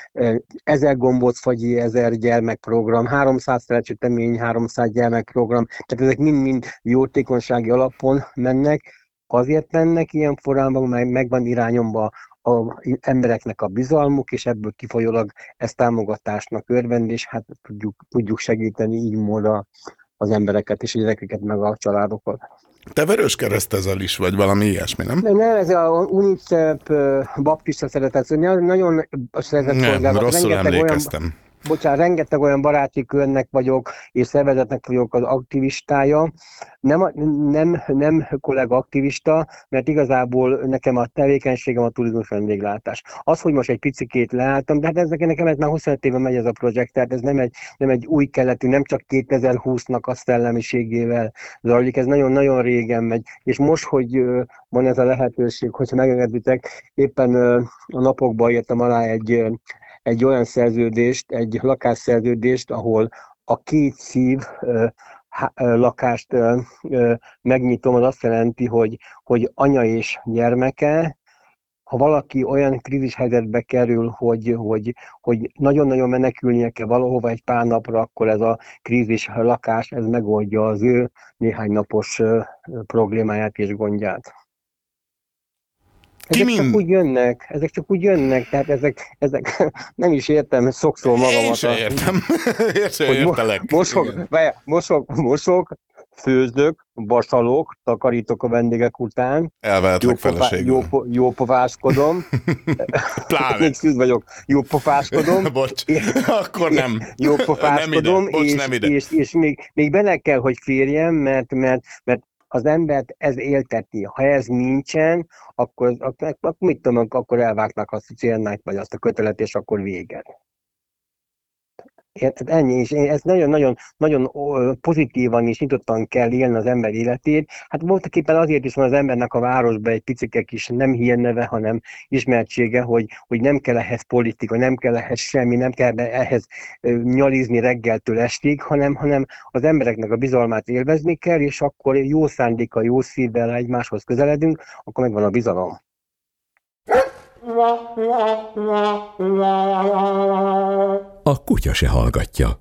ezer gombóc fagyi, ezer gyermekprogram, 300 felecsütemény, 300 gyermekprogram, tehát ezek mind-mind jótékonysági alapon mennek, azért mennek ilyen formában, mert megvan irányomba az embereknek a bizalmuk, és ebből kifolyólag ez támogatásnak örvend, és hát tudjuk, tudjuk segíteni így módon az embereket és a gyerekeket, meg a családokat. Te vörös keresztezel is, vagy valami ilyesmi, nem? De nem, ez a UNICEF, baptista szeretet, nagyon nagyon szeretett Nem, szolgálat. rosszul rengeteg emlékeztem. Bocsánat, rengeteg olyan baráti körnek vagyok, és szervezetnek vagyok az aktivistája. Nem, nem, nem kollega aktivista, mert igazából nekem a tevékenységem a turizmus vendéglátás. Az, hogy most egy picikét leálltam, de hát ez nekem, nekem már 25 éve megy ez a projekt, tehát ez nem egy, nem egy új keletű, nem csak 2020-nak a szellemiségével zajlik, ez nagyon-nagyon régen megy, és most, hogy van ez a lehetőség, hogyha megengeditek, éppen a napokban írtam alá egy, egy olyan szerződést, egy lakásszerződést, ahol a két szív lakást megnyitom, az azt jelenti, hogy, hogy anya és gyermeke, ha valaki olyan krízis helyzetbe kerül, hogy, hogy, hogy nagyon-nagyon menekülnie kell valahova egy pár napra, akkor ez a krízis lakás, ez megoldja az ő néhány napos problémáját és gondját. Ezek csak úgy jönnek, ezek csak úgy jönnek, tehát ezek, ezek [laughs] nem is értem sokszor magamat. Én se értem. [laughs] Én se hogy mo- értelek. Mosok, várjál, mosok, mosok, főzök, vasalok, takarítok a vendégek után. Elvehetlek feleségül. jó, po- jó pofáskodom. [laughs] Pláne. Még szűz vagyok. Jó pofáskodom. Bocs, akkor nem. Jó Nem pofáskodom, ide, bocs, és, nem ide. és, és még, még bele kell, hogy férjem, mert, mert, mert az embert ez élteti. Ha ez nincsen, akkor, akkor, akkor mit tudom, akkor elvágnak azt a célnát, vagy azt a kötelet, és akkor vége. Érted? Ennyi, és ez nagyon-nagyon nagyon pozitívan és nyitottan kell élni az ember életét. Hát voltak éppen azért is van az embernek a városban egy picike kis nem hírneve, hanem ismertsége, hogy, hogy nem kell ehhez politika, nem kell ehhez semmi, nem kell ehhez nyalizni reggeltől estig, hanem, hanem az embereknek a bizalmát élvezni kell, és akkor jó szándéka, jó szívvel egymáshoz közeledünk, akkor megvan a bizalom. [laughs] A kutya se hallgatja.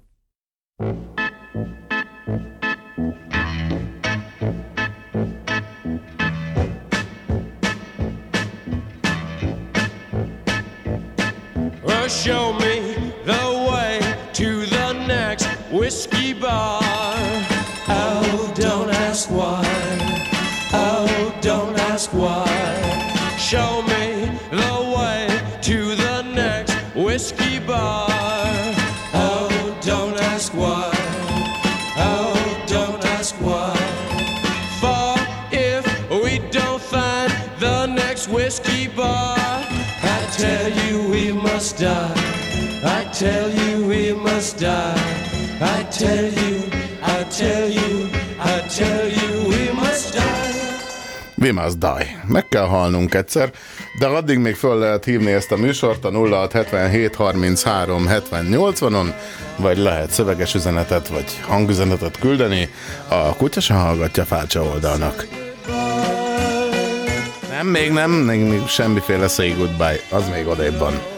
Show me the way to the next whiskey bar. Must die. I tell you we must die. I tell you, I tell you, I tell you we must die. We must die. Meg kell halnunk egyszer, de addig még föl lehet hívni ezt a műsort a 0677 33 70 80-on, vagy lehet szöveges üzenetet, vagy hangüzenetet küldeni a kutya se hallgatja fácsa oldalnak. Nem, még nem, még, még semmiféle say goodbye, az még odébb van.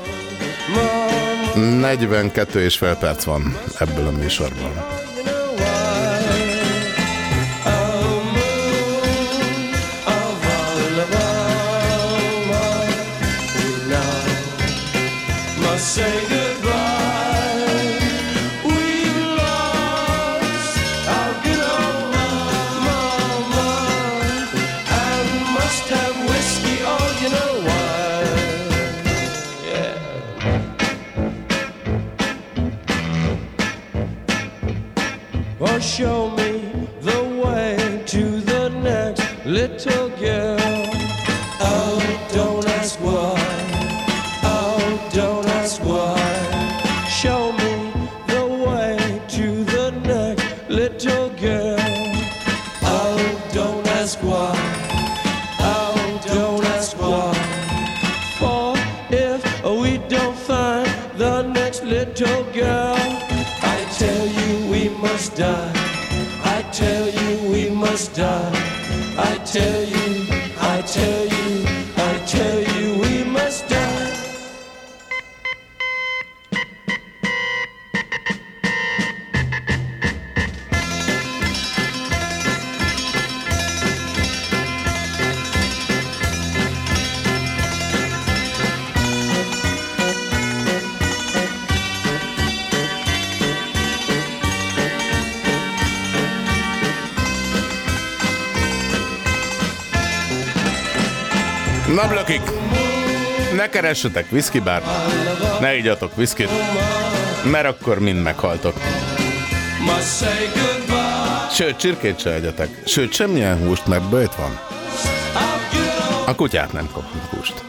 42 és fél perc van ebből a műsorból. Nablakik! Ne keressetek whisky bár, ne igyatok whiskyt. Mert akkor mind meghaltok. Sőt, csirkét se egyetek. Sőt, semmilyen húst, mert bőjt van. A kutyát nem kapunk húst.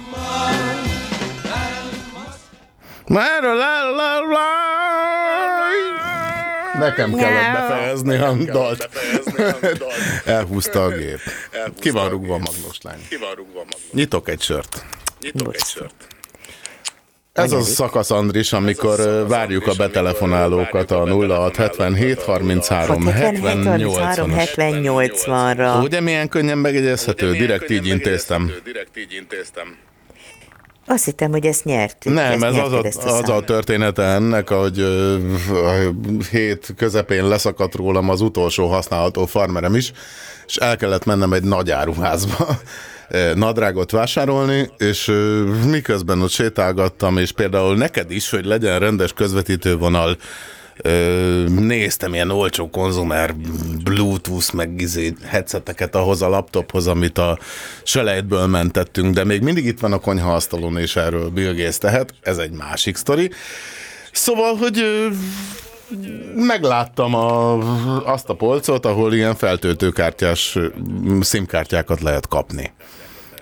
Már a lá. Nekem kellett befejezni a dalt. [laughs] Elhúzta a gép. Ki van rúgva a magnós lány? Ki van rúgva maga? Nyitok egy sört. Nyitok egy sört. Ez az szakasz, Andris, amikor várjuk a betelefonálókat a 0677 33 70 33 80 70-80-ra. Ugye milyen könnyen megegyezhető? Direkt így intéztem. Direkt így intéztem. Azt hittem, hogy ezt nyertük. Nem, ezt ez az a, ezt az a története ennek, hogy a hét közepén leszakadt rólam az utolsó használható farmerem is, és el kellett mennem egy nagy áruházba ö, [laughs] nadrágot vásárolni, és miközben ott sétálgattam, és például neked is, hogy legyen rendes közvetítővonal, Ö, néztem ilyen olcsó konzumer bluetooth meg izé headseteket ahhoz a laptophoz, amit a selejtből mentettünk, de még mindig itt van a konyhaasztalon, és erről Bill Gates tehet, ez egy másik sztori. Szóval, hogy ö, megláttam a, azt a polcot, ahol ilyen feltöltőkártyás szimkártyákat lehet kapni.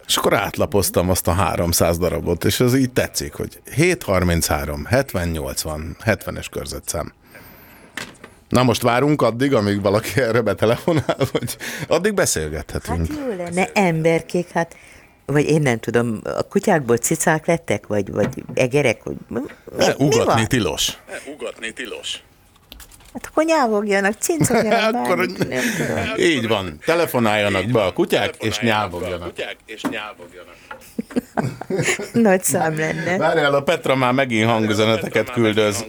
És akkor átlapoztam azt a 300 darabot, és ez így tetszik, hogy 733, 70, 80, 70-es körzetszám. Na most várunk addig, amíg valaki erre betelefonál, [laughs] vagy addig beszélgethetünk. Jó lenne emberkék, hát vagy én nem tudom, a kutyákból cicák lettek, vagy, vagy egerek, vagy mi, mi Ugatni van? tilos. Ugatni tilos. Hát akkor nyávogjanak, cincogjanak, [laughs] Akkor bármit, nem tudom. így van, telefonáljanak be a kutyák, és nyávogjanak. Kutyák és nyávogjanak. [laughs] Nagy szám lenne. Várjál, a Petra már megint hangüzeneteket küldöz.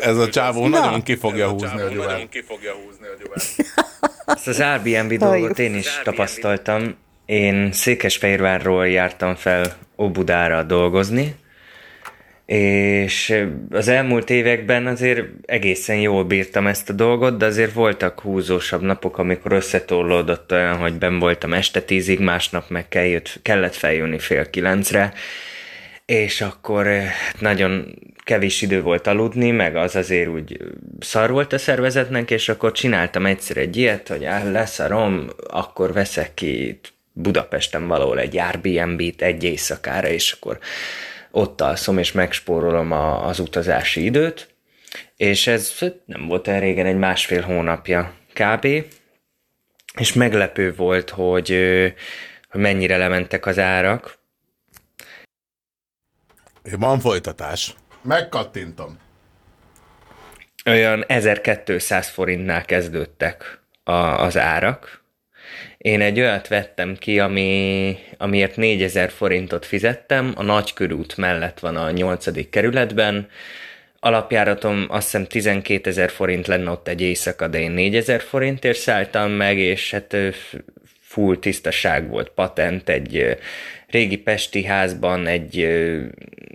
Ez a csávó Na. nagyon ki fogja húzni a gyuvát. Nagyon ki fogja húzni a gyuvát. [laughs] Ezt az Airbnb dolgot én is tapasztaltam. Én Székesfehérvárról jártam fel Óbudára dolgozni, és az elmúlt években azért egészen jól bírtam ezt a dolgot, de azért voltak húzósabb napok, amikor összetorlódott olyan, hogy ben voltam este tízig, másnap meg kellett, kellett feljönni fél kilencre, és akkor eh, nagyon kevés idő volt aludni, meg az azért úgy szar volt a szervezetnek, és akkor csináltam egyszer egy ilyet, hogy áh, leszarom, akkor veszek ki Budapesten valahol egy Airbnb-t egy éjszakára, és akkor ott alszom, és megspórolom a, az utazási időt, és ez nem volt olyan régen, egy másfél hónapja kb. És meglepő volt, hogy, hogy mennyire lementek az árak, Van folytatás. Megkattintom. olyan 1200 forintnál kezdődtek a, az árak. Én egy olyat vettem ki, ami, amiért 4000 forintot fizettem, a Nagykörút mellett van a 8. kerületben, alapjáratom azt hiszem 12 ezer forint lenne ott egy éjszaka, de én 4000 forintért szálltam meg, és hát full tisztaság volt, patent, egy régi pesti házban, egy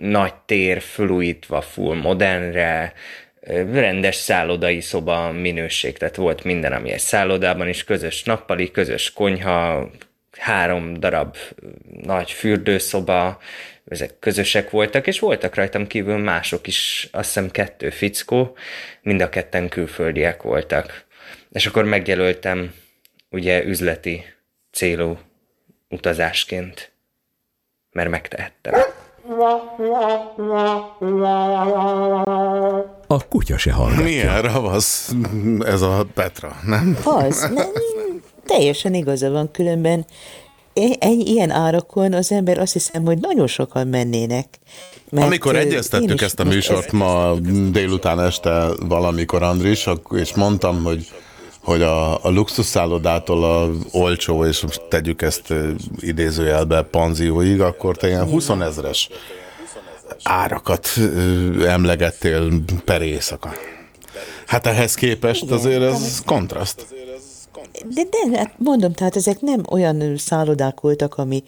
nagy tér fölújítva full modernre, rendes szállodai szoba minőség, tehát volt minden, ami egy szállodában is, közös nappali, közös konyha, három darab nagy fürdőszoba, ezek közösek voltak, és voltak rajtam kívül mások is, azt hiszem kettő fickó, mind a ketten külföldiek voltak. És akkor megjelöltem ugye üzleti célú utazásként, mert megtehettem. [laughs] A kutya se hallgatja. Milyen ravasz ez a Petra, nem? Az, [laughs] nem, teljesen igaza van, különben ennyi ilyen árakon az ember azt hiszem, hogy nagyon sokan mennének. Mert, Amikor egyeztettük ezt a műsort ma délután este valamikor, Andris, és mondtam, hogy hogy a, a luxusszállodától a olcsó, és most tegyük ezt idézőjelbe panzióig, akkor te ilyen 20 ezres árakat emlegettél per éjszaka. Hát ehhez képest azért ez kontraszt. De, de hát mondom, tehát ezek nem olyan szállodák voltak, ami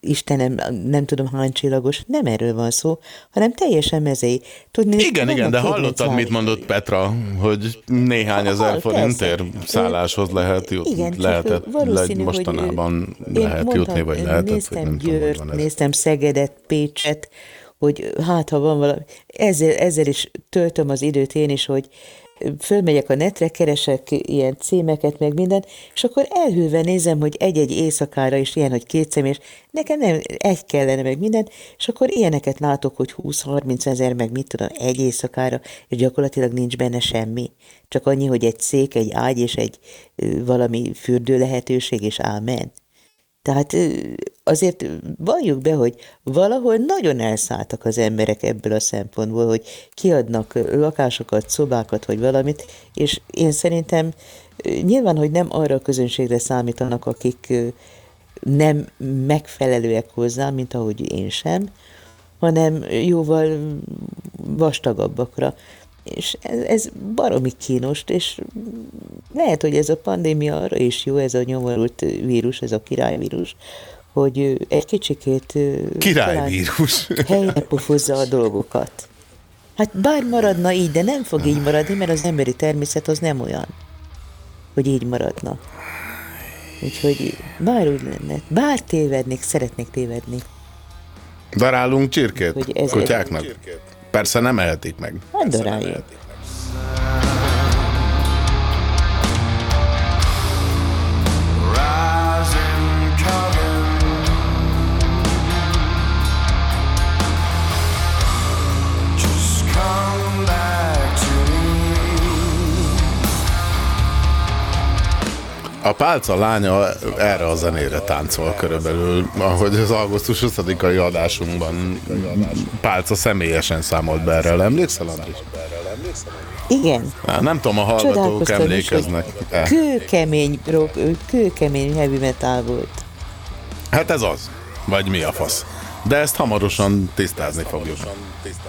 Istenem, nem tudom hány csillagos, nem erről van szó, hanem teljesen mezei. Tudni, Igen, igen, de hallottad, mit mondott Petra, hogy néhány ezer Hall, forintért szálláshoz lehet jut, Igen, lehetett, le, mostanában lehet mondtam, jutni, vagy lehetett, vagy néztem nem tudom, hogy Győrt, ez. néztem Szegedet, Pécset, hogy hát ha van valami, ezzel, ezzel is töltöm az időt én is, hogy fölmegyek a netre, keresek ilyen címeket, meg minden, és akkor elhűlve nézem, hogy egy-egy éjszakára is ilyen, hogy két személy, és nekem nem egy kellene, meg minden, és akkor ilyeneket látok, hogy 20-30 ezer, meg mit tudom, egy éjszakára, és gyakorlatilag nincs benne semmi. Csak annyi, hogy egy szék, egy ágy és egy valami fürdő lehetőség, és ámen. Tehát azért valljuk be, hogy valahol nagyon elszálltak az emberek ebből a szempontból, hogy kiadnak lakásokat, szobákat, vagy valamit, és én szerintem nyilván, hogy nem arra a közönségre számítanak, akik nem megfelelőek hozzá, mint ahogy én sem, hanem jóval vastagabbakra. És ez, ez baromi kínos, és lehet, hogy ez a pandémia arra is jó, ez a nyomorult vírus, ez a királyvírus, hogy egy kicsikét Királyvírus. helyre pofozza a dolgokat. Hát bár maradna így, de nem fog így maradni, mert az emberi természet az nem olyan, hogy így maradna. Úgyhogy bár úgy lenne, bár tévednék, szeretnék tévedni. Darálunk csirkét Hogy ez- kutyáknak? Persze nem ehetik meg. Hát daráljuk. Rising A pálca lánya erre a zenére táncol körülbelül, ahogy az augusztus 20-ai adásunkban pálca személyesen számolt be erről. Emlékszel, Andris? Igen. Nem tudom, a hallgatók is, emlékeznek. -e. Kőkemény, rock, kőkemény heavy metal volt. Hát ez az. Vagy mi a fasz. De ezt hamarosan tisztázni fogjuk. Coldest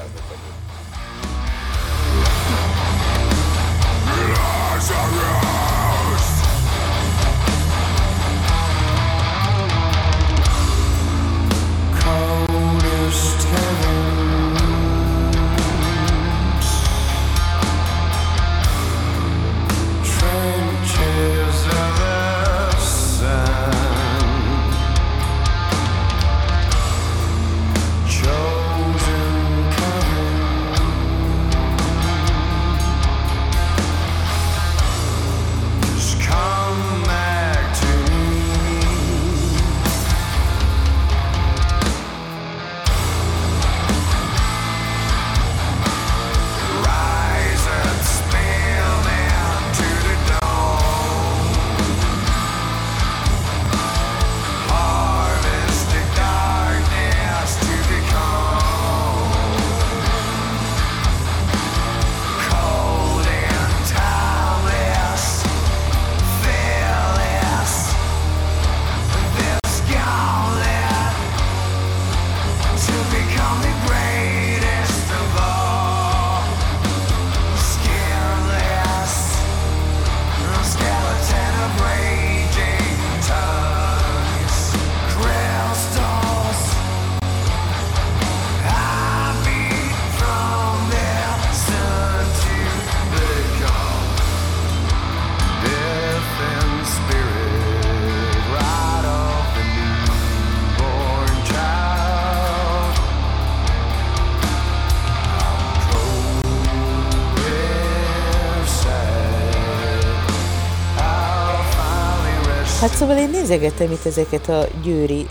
szóval én nézegettem itt ezeket a győri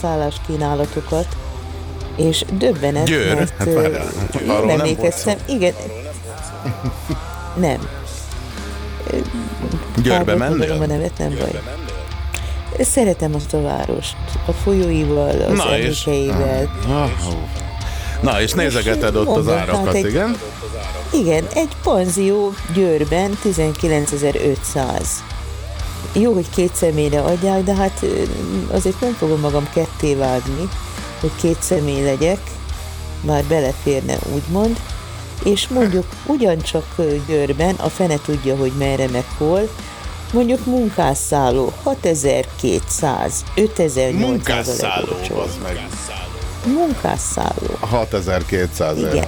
szálláskínálatokat, és döbbenet, Győr? mert Hát várjál, én arról nem emlékeztem, igen, nem. Győrbe mennél? a nevet, nem baj. Szeretem azt a várost, a folyóival, az Na és? Ah, ó. Na, és nézegeted ott az Mondom, hát árakat, egy- igen? Igen, egy panzió Győrben 19.500. Jó, hogy két személyre adják, de hát azért nem fogom magam ketté vágni, hogy két személy legyek, már beleférne úgymond, és mondjuk ugyancsak Győrben, a fene tudja, hogy merre meg hol, mondjuk munkásszálló 6200, 5800 a Munkásszálló, az meg. Munkásszálló. 6200 Igen. ér.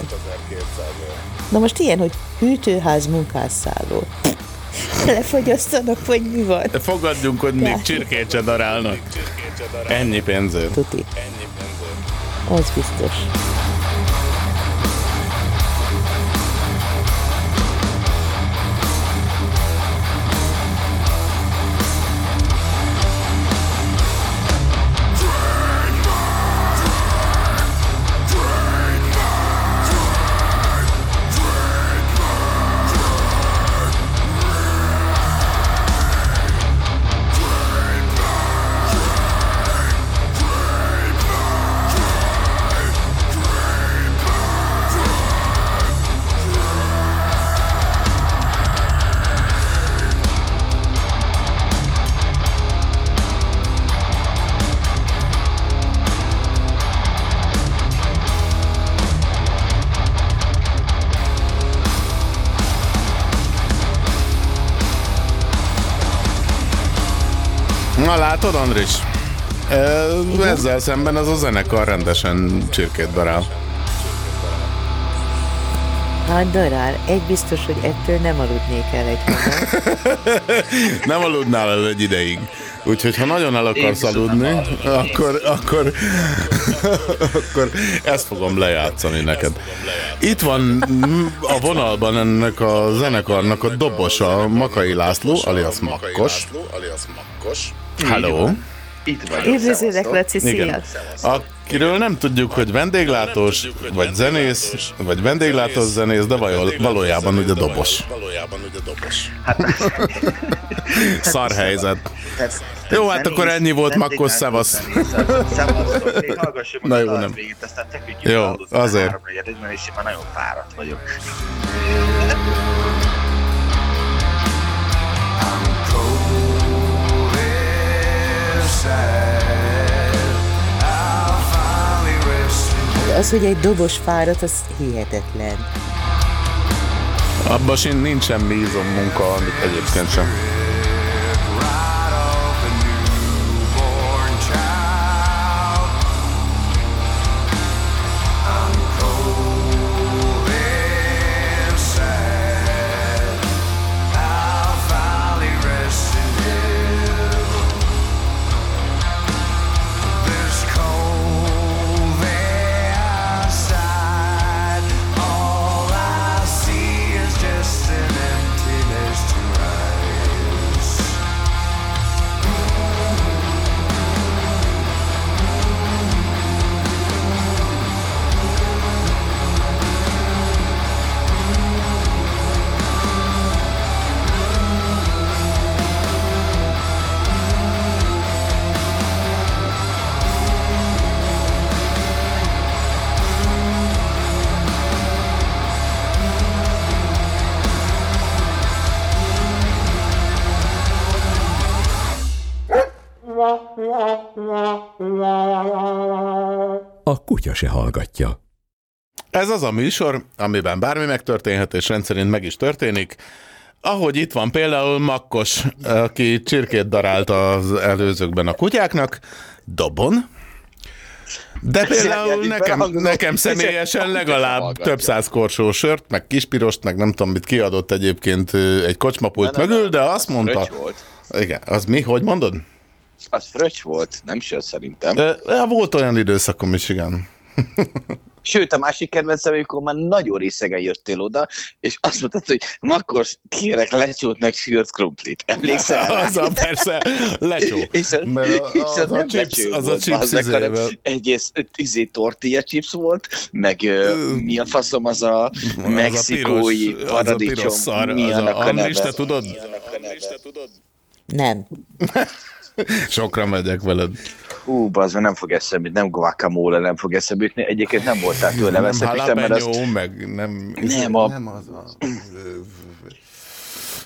Na most ilyen, hogy hűtőház munkásszálló. Lefogyasztanak, vagy mi van? De fogadjunk, hogy még csirkét se darálnak. Ennyi pénzért. Tuti. Az biztos. Látod, Andris? Ö, Ezzel szemben az a zenekar rendesen csirkét darál. Hát darál, egy biztos, hogy ettől nem aludnék el egy [laughs] Nem aludnál el egy ideig. Úgyhogy ha nagyon el akarsz Én aludni, akkor, akkor, [laughs] akkor ezt fogom lejátszani neked. Itt van a vonalban ennek a zenekarnak a dobosa, Makai László, alias Makkos. Hello. Itt vagyok. Üdvözlök, Laci, szia! Akiről nem tudjuk, hogy vendéglátós, vagy zenész, vagy vendéglátós zenész, de vaj- valójában ugye dobos. Valójában ugye dobos. Szar helyzet. Jó, hát akkor ennyi volt, Makkos, szevasz. Na jó, nem. végét, aztán tekintjük Jó, azért. már nagyon fáradt vagyok. De az, hogy egy dobos fáradt, az hihetetlen. Abban sin nincs semmi munka, amit egyébként sem. Se hallgatja. Ez az a műsor, amiben bármi megtörténhet, és rendszerint meg is történik. Ahogy itt van például Makkos, aki csirkét darált az előzőkben a kutyáknak, dobon. De például nekem, nekem személyesen legalább több száz korsó sört, meg kispirost, meg nem tudom mit kiadott egyébként egy kocsmapult mögül, de azt mondta... Igen, az mi? Hogy mondod? Az fröccs volt, nem sör szerintem. Volt olyan időszakom is, igen. Sőt, a másik kedvencem, amikor már nagyon részegen jöttél oda, és azt mondtad, hogy Makkos, kérek lecsót meg sült krumplit. Emlékszel? [laughs] rá? Azzal persze, lecsó. És az, Mert a- és az az, a chips- az a chips izével. egész izé tortilla chips volt, meg ö, mi a faszom az a mexikói piros- az a paradicsom, piros szar, mi az a annak a Andris, neve? te tudod? Nem. [laughs] Sokra megyek veled. Hú, bazd, nem fog eszembe, nem guacamole, nem fog eszembe jutni. Egyébként nem voltál tőle nem veszett, Isten, mert azt... meg nem... Nem, a... nem az a...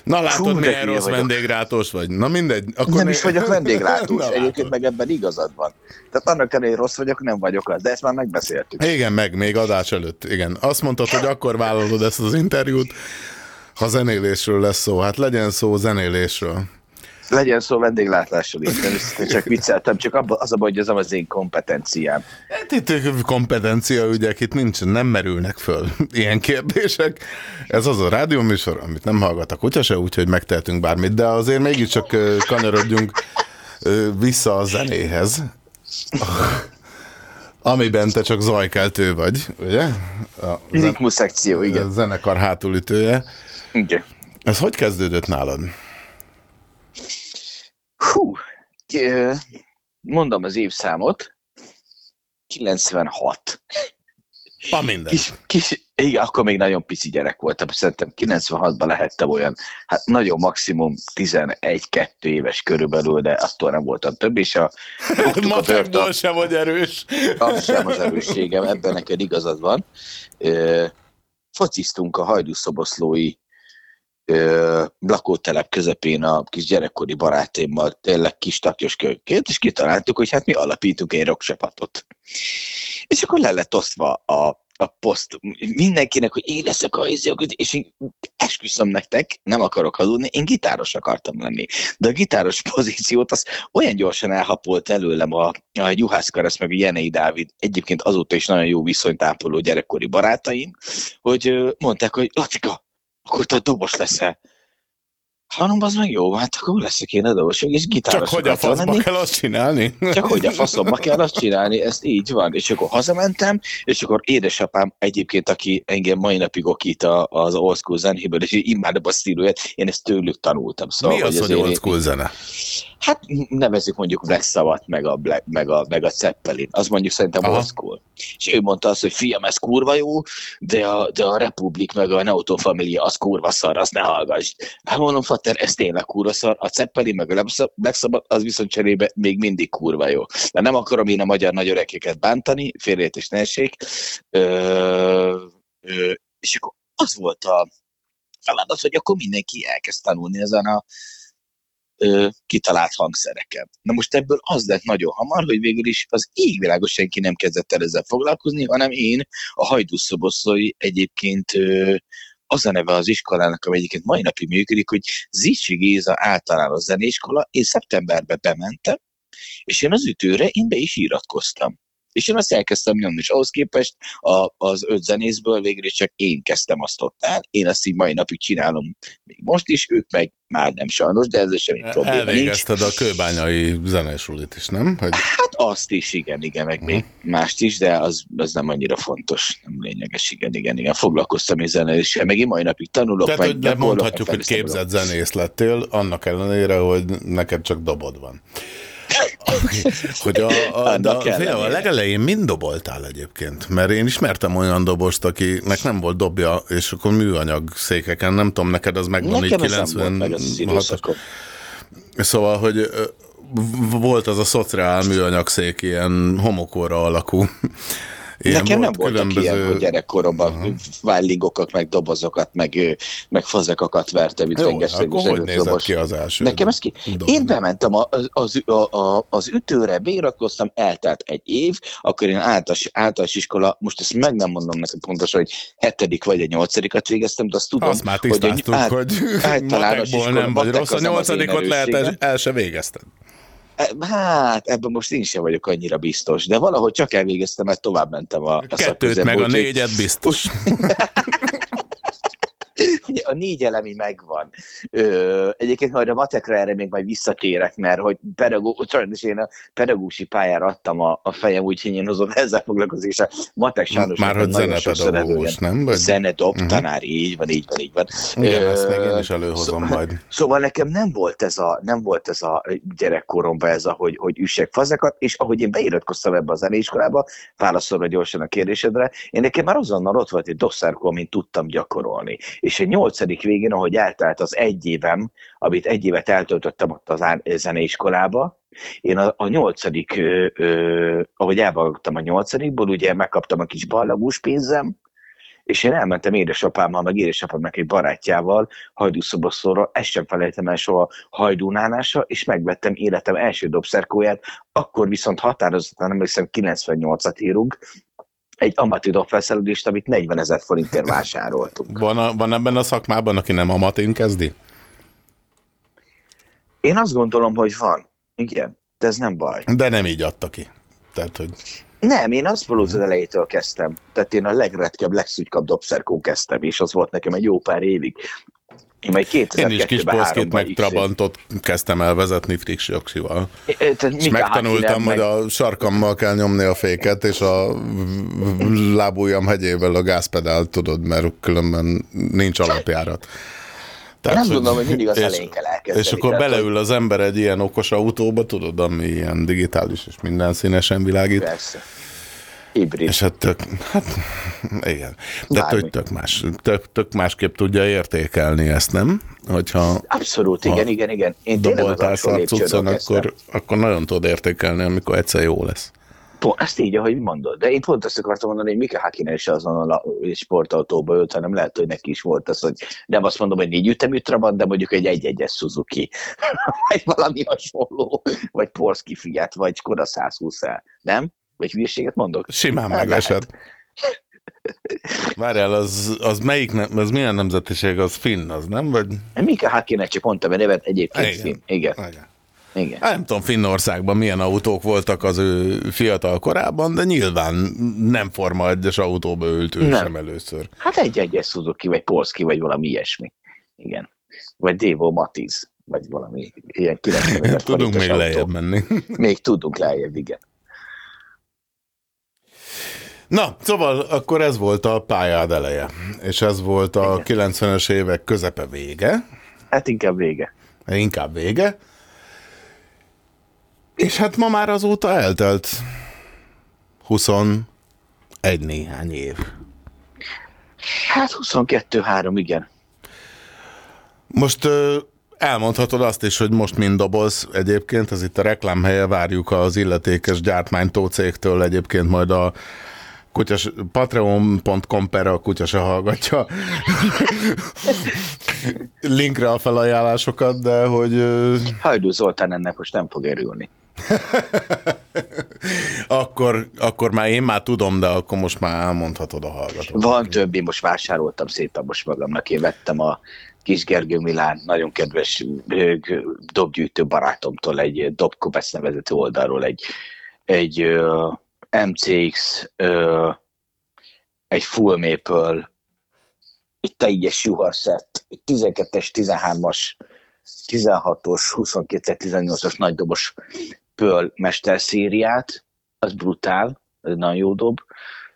Na látod, Fú, milyen rossz vagyok. vendéglátós vagy. Na mindegy. Akkor nem né- is vagyok vendéglátós, [laughs] Na, egyébként meg ebben igazad van. Tehát annak hogy rossz vagyok, nem vagyok az, de ezt már megbeszéltük. Igen, meg, még adás előtt. Igen. Azt mondtad, hogy akkor vállalod ezt az interjút, ha zenélésről lesz szó. Hát legyen szó zenélésről. Legyen szó vendéglátásról is, nem csak vicceltem, csak abba, az a baj, hogy ez nem az én kompetenciám. Hát itt kompetencia ügyek, itt nincs, nem merülnek föl [laughs] ilyen kérdések. Ez az a rádióműsor, amit nem hallgat a kutya se, úgyhogy megtehetünk bármit, de azért mégiscsak kanyarodjunk vissza a zenéhez. [laughs] Amiben te csak zajkeltő vagy, ugye? A Ritmus szekció, igen. A zenekar hátulütője. Igen. Ez hogy kezdődött nálad? Hú, mondom az évszámot. 96. A minden. Kis, kis, igen, akkor még nagyon pici gyerek voltam, szerintem 96-ban lehettem olyan, hát nagyon maximum 11-2 éves körülbelül, de attól nem voltam több, és a [laughs] Matekból sem vagy erős. az sem az erősségem, ebben neked igazad van. Fociztunk a hajdúszoboszlói ö, lakótelep közepén a kis gyerekkori barátaimmal, tényleg kis takjos kőként, és kitaláltuk, hogy hát mi alapítunk egy rockcsapatot. És akkor le lett osztva a, a poszt mindenkinek, hogy én leszek a izjog, és én esküszöm nektek, nem akarok hazudni, én gitáros akartam lenni. De a gitáros [laughs] pozíciót az olyan gyorsan elhapolt előlem a, a Juhász Karasz meg a Jenei Dávid, egyébként azóta is nagyon jó viszonyt ápoló gyerekkori barátaim, hogy mondták, hogy Lacika, akkor te dobos leszel. Hanem az meg jó, hát akkor leszek én a dobos, és gitáros Csak hogy a faszba kell azt csinálni? Csak hogy a faszomba kell azt csinálni, ez így van. És akkor hazamentem, és akkor édesapám egyébként, aki engem mai napig okít az old school zenéből, és imádom a stíluját, én ezt tőlük tanultam. Szóval, Mi az, hogy azért old én- school zene? Hát nevezzük mondjuk Sabbath, meg a, Black, meg a, meg a Zeppelin. Az mondjuk szerintem Aha. old school. És ő mondta azt, hogy fiam, ez kurva jó, de a, de a Republic meg a Neoto Familia az kurva szar, azt ne hallgass. Hát mondom, Fater, ez tényleg kurva szar. A Zeppelin meg a Black Sabbath az viszont cserébe még mindig kurva jó. De nem akarom én a magyar nagy öregeket bántani, félreértés ne essék. Ö, ö, és akkor az volt a feladat, hogy akkor mindenki elkezd tanulni ezen a kitalált hangszereken. Na most ebből az lett nagyon hamar, hogy végül is az égvilágos senki nem kezdett el ezzel foglalkozni, hanem én, a Hajdúszoboszlói egyébként ö, az a neve az iskolának, ami egyébként mai napig működik, hogy Zicsi Géza általános zeneiskola, én szeptemberben bementem, és én az ütőre én be is iratkoztam. És én azt elkezdtem nyomni, és ahhoz képest a, az öt zenészből végül is csak én kezdtem azt ott el. Én azt így mai napig csinálom még most is, ők meg már nem sajnos, de ez semmi probléma nincs. Elvégezted a kőbányai zenesulit is, nem? Hogy Hát azt is, igen, igen, meg még mást is, de az, az nem annyira fontos, nem lényeges, igen, igen, igen. Foglalkoztam én zenéléssel, meg én mai napig tanulok, Tehát, meg hogy mondhatjuk, hogy képzett zenész lettél, annak ellenére, hogy neked csak dobod van. [laughs] Hogy a, a, a, a ellenére. legelején mind doboltál egyébként, mert én ismertem olyan dobost, akinek nem volt dobja, és akkor műanyag székeken, nem tudom, neked az megvan Nekem így ez nem volt meg az 96 időszakon. Szóval, hogy volt az a szociál műanyag szék, ilyen homokóra alakú. Ilyen Nekem nem voltak különböző... ilyen, hogy gyerekkoromban Aha. vájlingokat, meg dobozokat, meg, meg fazekakat vertem itt rengeteg hogy nézett ki az első Nekem ez ki... dob? Én bementem a- az, a, a, az ütőre, beiratkoztam, eltelt egy év, akkor én általános, általános iskola, most ezt meg nem mondom neked pontosan, hogy hetedik vagy a nyolcadikat végeztem, de azt tudom, Azt már hogy, tisztáztuk, át- hogy általános iskola, nem vagy rossz, a nyolcadikot lehet el, el se végezted. Hát, ebben most én sem vagyok annyira biztos, de valahogy csak elvégeztem, mert tovább mentem a, a Kettőt meg a négyet biztos. [laughs] A négy elemi megvan. Ö, egyébként majd a matekra erre még majd visszatérek, mert hogy pedagó, sajnos én a pedagógusi pályára adtam a, a fejem, úgyhogy én azon ezzel foglalkozni, és a matek sajnos Már hogy zenepedagógus, nem? Vagy- Zenedob, Mhm. tanár, így van, így van, így van. Igen, Ö, ezt még én is előhozom szó- majd. [laughs] Szóval nekem nem volt ez a, nem volt ez a gyerekkoromban ez a, hogy, hogy üssek fazekat, és ahogy én beiratkoztam ebbe a zeneiskolába, válaszolva gyorsan a kérdésedre, én nekem már azonnal ott volt egy dosszárkó, amit tudtam gyakorolni. És egy nyolcadik végén, ahogy eltelt az egy évem, amit egy évet eltöltöttem ott az zeneiskolába, én a, a nyolcadik, ö, ö, ahogy elvallottam a nyolcadikból, ugye megkaptam a kis ballagús pénzem, és én elmentem édesapámmal, meg édesapámnak egy barátjával hajdúszoboszlóra, ezt sem felejtem el soha hajdúnálásra, és megvettem életem első dobszerkóját, akkor viszont határozottan emlékszem 98-at írunk, egy amatőr dobfelszerelést, amit 40 ezer forintért vásároltunk. Van, a, van ebben a szakmában, aki nem amatén kezdi? Én azt gondolom, hogy van. Igen, de ez nem baj. De nem így adta ki. Tehát, hogy Nem, én abszolút az elejétől kezdtem. Tehát én a legretkebb, legszügykabb dobszerkó kezdtem, és az volt nekem egy jó pár évig. Én majd Én is 2002-ben kis háromban meg Trabantot kezdtem el vezetni friksjoksival. Tehát És megtanultam, hogy a sarkammal kell nyomni a féket, és a lábujjam hegyével a gázpedált tudod, mert különben nincs alapjárat. Én azt gondolom, hogy mindig az és- elején kell elkezdeni. És akkor Tehát, beleül az ember egy ilyen okos autóba, tudod, ami ilyen digitális és minden színesen világít. Persze. Hibrid. És hát tök, hát igen. De Bármi. tök, tök, más, tök, tök másképp tudja értékelni ezt, nem? Hogyha Abszolút, igen, igen, igen. Én tényleg az lépcsőről cuccon, akkor, akkor nagyon tudod értékelni, amikor egyszer jó lesz. Pont, ezt így, ahogy mondod. De én pont azt akartam mondani, hogy Mika Hakkinen is azon a sportautóba ült, hanem lehet, hogy neki is volt az, hogy nem azt mondom, hogy négy ütemű Trabant, de mondjuk egy egy-egyes Suzuki, [laughs] vagy valami hasonló, vagy Polski Fiat, vagy Skoda 120 el. Nem? Vagy hülyeséget mondok? Simán Hát megesett. Várjál, az, az melyik, nem, az milyen nemzetiség, az finn, az nem? Vagy Mika Hakkinen csak mondtam a nevet, egyébként Igen. igen. Igen. Igen. Igen. Hát nem tudom, Finnországban milyen autók voltak az ő fiatal korában, de nyilván nem Forma 1-es autóba ült ő Nem. sem először. Hát egy-egyes Suzuki, vagy Polski, vagy valami ilyesmi. Igen. Vagy Devo Matiz, vagy valami ilyen 90 ezer [laughs] Tudunk még autó. lejjebb menni. Még tudunk lejjebb, igen. Na, szóval akkor ez volt a pályád eleje, és ez volt a 90-es évek közepe vége, Hát inkább vége. inkább vége, és hát ma már azóta eltelt 21 néhány év. Hát 22-3, igen. Most elmondhatod azt is, hogy most mind dobolsz egyébként, ez itt a reklámhelye, várjuk az illetékes gyártmánytó cégtől egyébként majd a kutyas, patreon.com per a kutya se hallgatja [laughs] linkre a felajánlásokat, de hogy Hajdú Zoltán ennek most nem fog örülni. [laughs] akkor, akkor már én már tudom, de akkor most már elmondhatod a hallgatót. Van több, én most vásároltam szépen most magamnak. Én vettem a Kis Gergő Milán, nagyon kedves dobgyűjtő barátomtól egy Dobkobesz nevezető oldalról egy, egy MCX, ö, egy Full Maple, egy teljes juharszett, egy 12-es, 13-as, 16-os, 22-18-as nagydobos Pearl mesterszériát, az brutál, ez nagyon jó dob.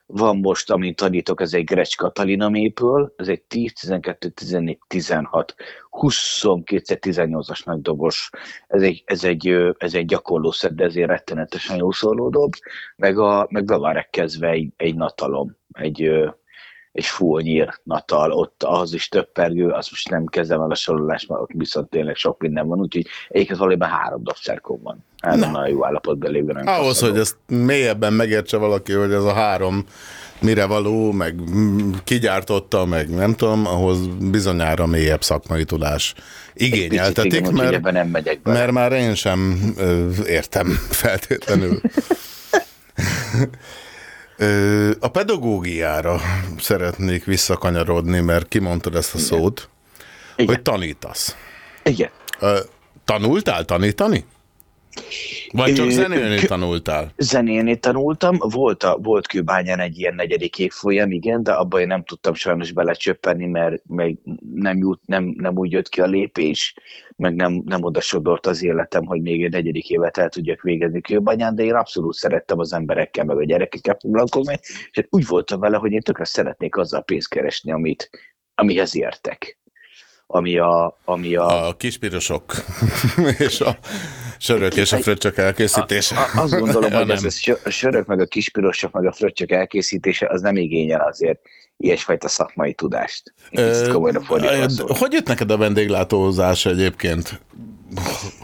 Van most, amit tanítok, ez egy Grecs Katalina mépől, ez egy 10, 12, 14, 16, 22 18-as nagy dobos. Ez egy, ez egy, ez egy gyakorló szed, de ezért rettenetesen jó szóló dob. Meg, a, meg be egy, egy natalom, egy, egy fullnyír natal, ott ahhoz is több pergő, azt most nem kezdem el a sorolást, mert ott viszont tényleg sok minden van, úgyhogy egyébként valójában három dobszerkom van. Hát Na. nagyon jó állapotban lévő. Ahhoz, faszadó. hogy ezt mélyebben megértse valaki, hogy ez a három mire való, meg kigyártotta, meg nem tudom, ahhoz bizonyára mélyebb szakmai tudás igényeltetik, igen, mert, nem megyek bele. mert már én sem ö, értem [laughs] feltétlenül. [laughs] A pedagógiára szeretnék visszakanyarodni, mert kimondtad ezt a szót, Igen. hogy tanítasz. Igen. Tanultál tanítani? Vagy csak zenélni kö- tanultál? Zenélni tanultam, volt, a, volt Kőbányán egy ilyen negyedik évfolyam, igen, de abban én nem tudtam sajnos belecsöppenni, mert meg nem, jut, nem, nem úgy jött ki a lépés, meg nem, nem oda sodort az életem, hogy még egy negyedik évet el tudjak végezni Kőbányán, de én abszolút szerettem az emberekkel, meg a gyerekekkel foglalkozni, és hát úgy voltam vele, hogy én tökre szeretnék azzal pénzt keresni, amit, amihez értek. Ami a, ami a, A kispirosok [laughs] és a sörök és a fröccsök elkészítése. A, azt gondolom, Ja, hogy nem. ez a sö- a sörök, meg a kispirosok, meg a fröccsök elkészítése, az nem igényel azért ilyesfajta szakmai tudást. Komolyra fordítva a szót. Hogy jött neked a vendéglátózás egyébként,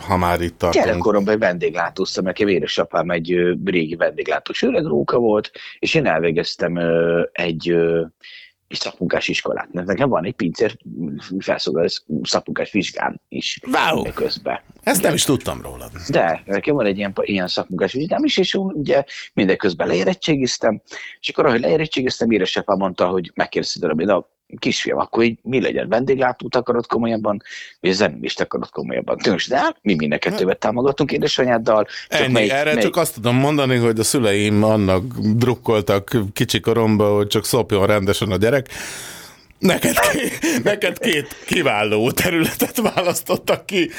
ha már itt tartunk? Gyerekkoromban vendéglátóztam, nekem édesapám egy régi vendéglátós öreg róka volt, és én elvégeztem egy, egy szakmunkás iskolát. Nekem van egy pincér felszolgáló szakmunkás vizsgám is Wow. közben. Ezt nem is tudtam róla. De, nekem van egy ilyen, ilyen szakmunkás vizsgám is, és ugye mindeközben leérettségiztem, és akkor, ahogy leérettségiztem, édesapám mondta, hogy megkérdezte tőlem, kisfiam, akkor így mi legyen, vendéglátót akarod komolyabban, vagy zenélést akarod komolyabban. Tűnös, de hát mi mind a kettővet támogatunk édesanyáddal. Csak Ennyi, melyik- erre melyik- csak azt tudom mondani, hogy a szüleim annak drukkoltak kicsi koromban, hogy csak szopjon rendesen a gyerek, Neked, ké- [laughs] neked két kiváló területet választottak ki,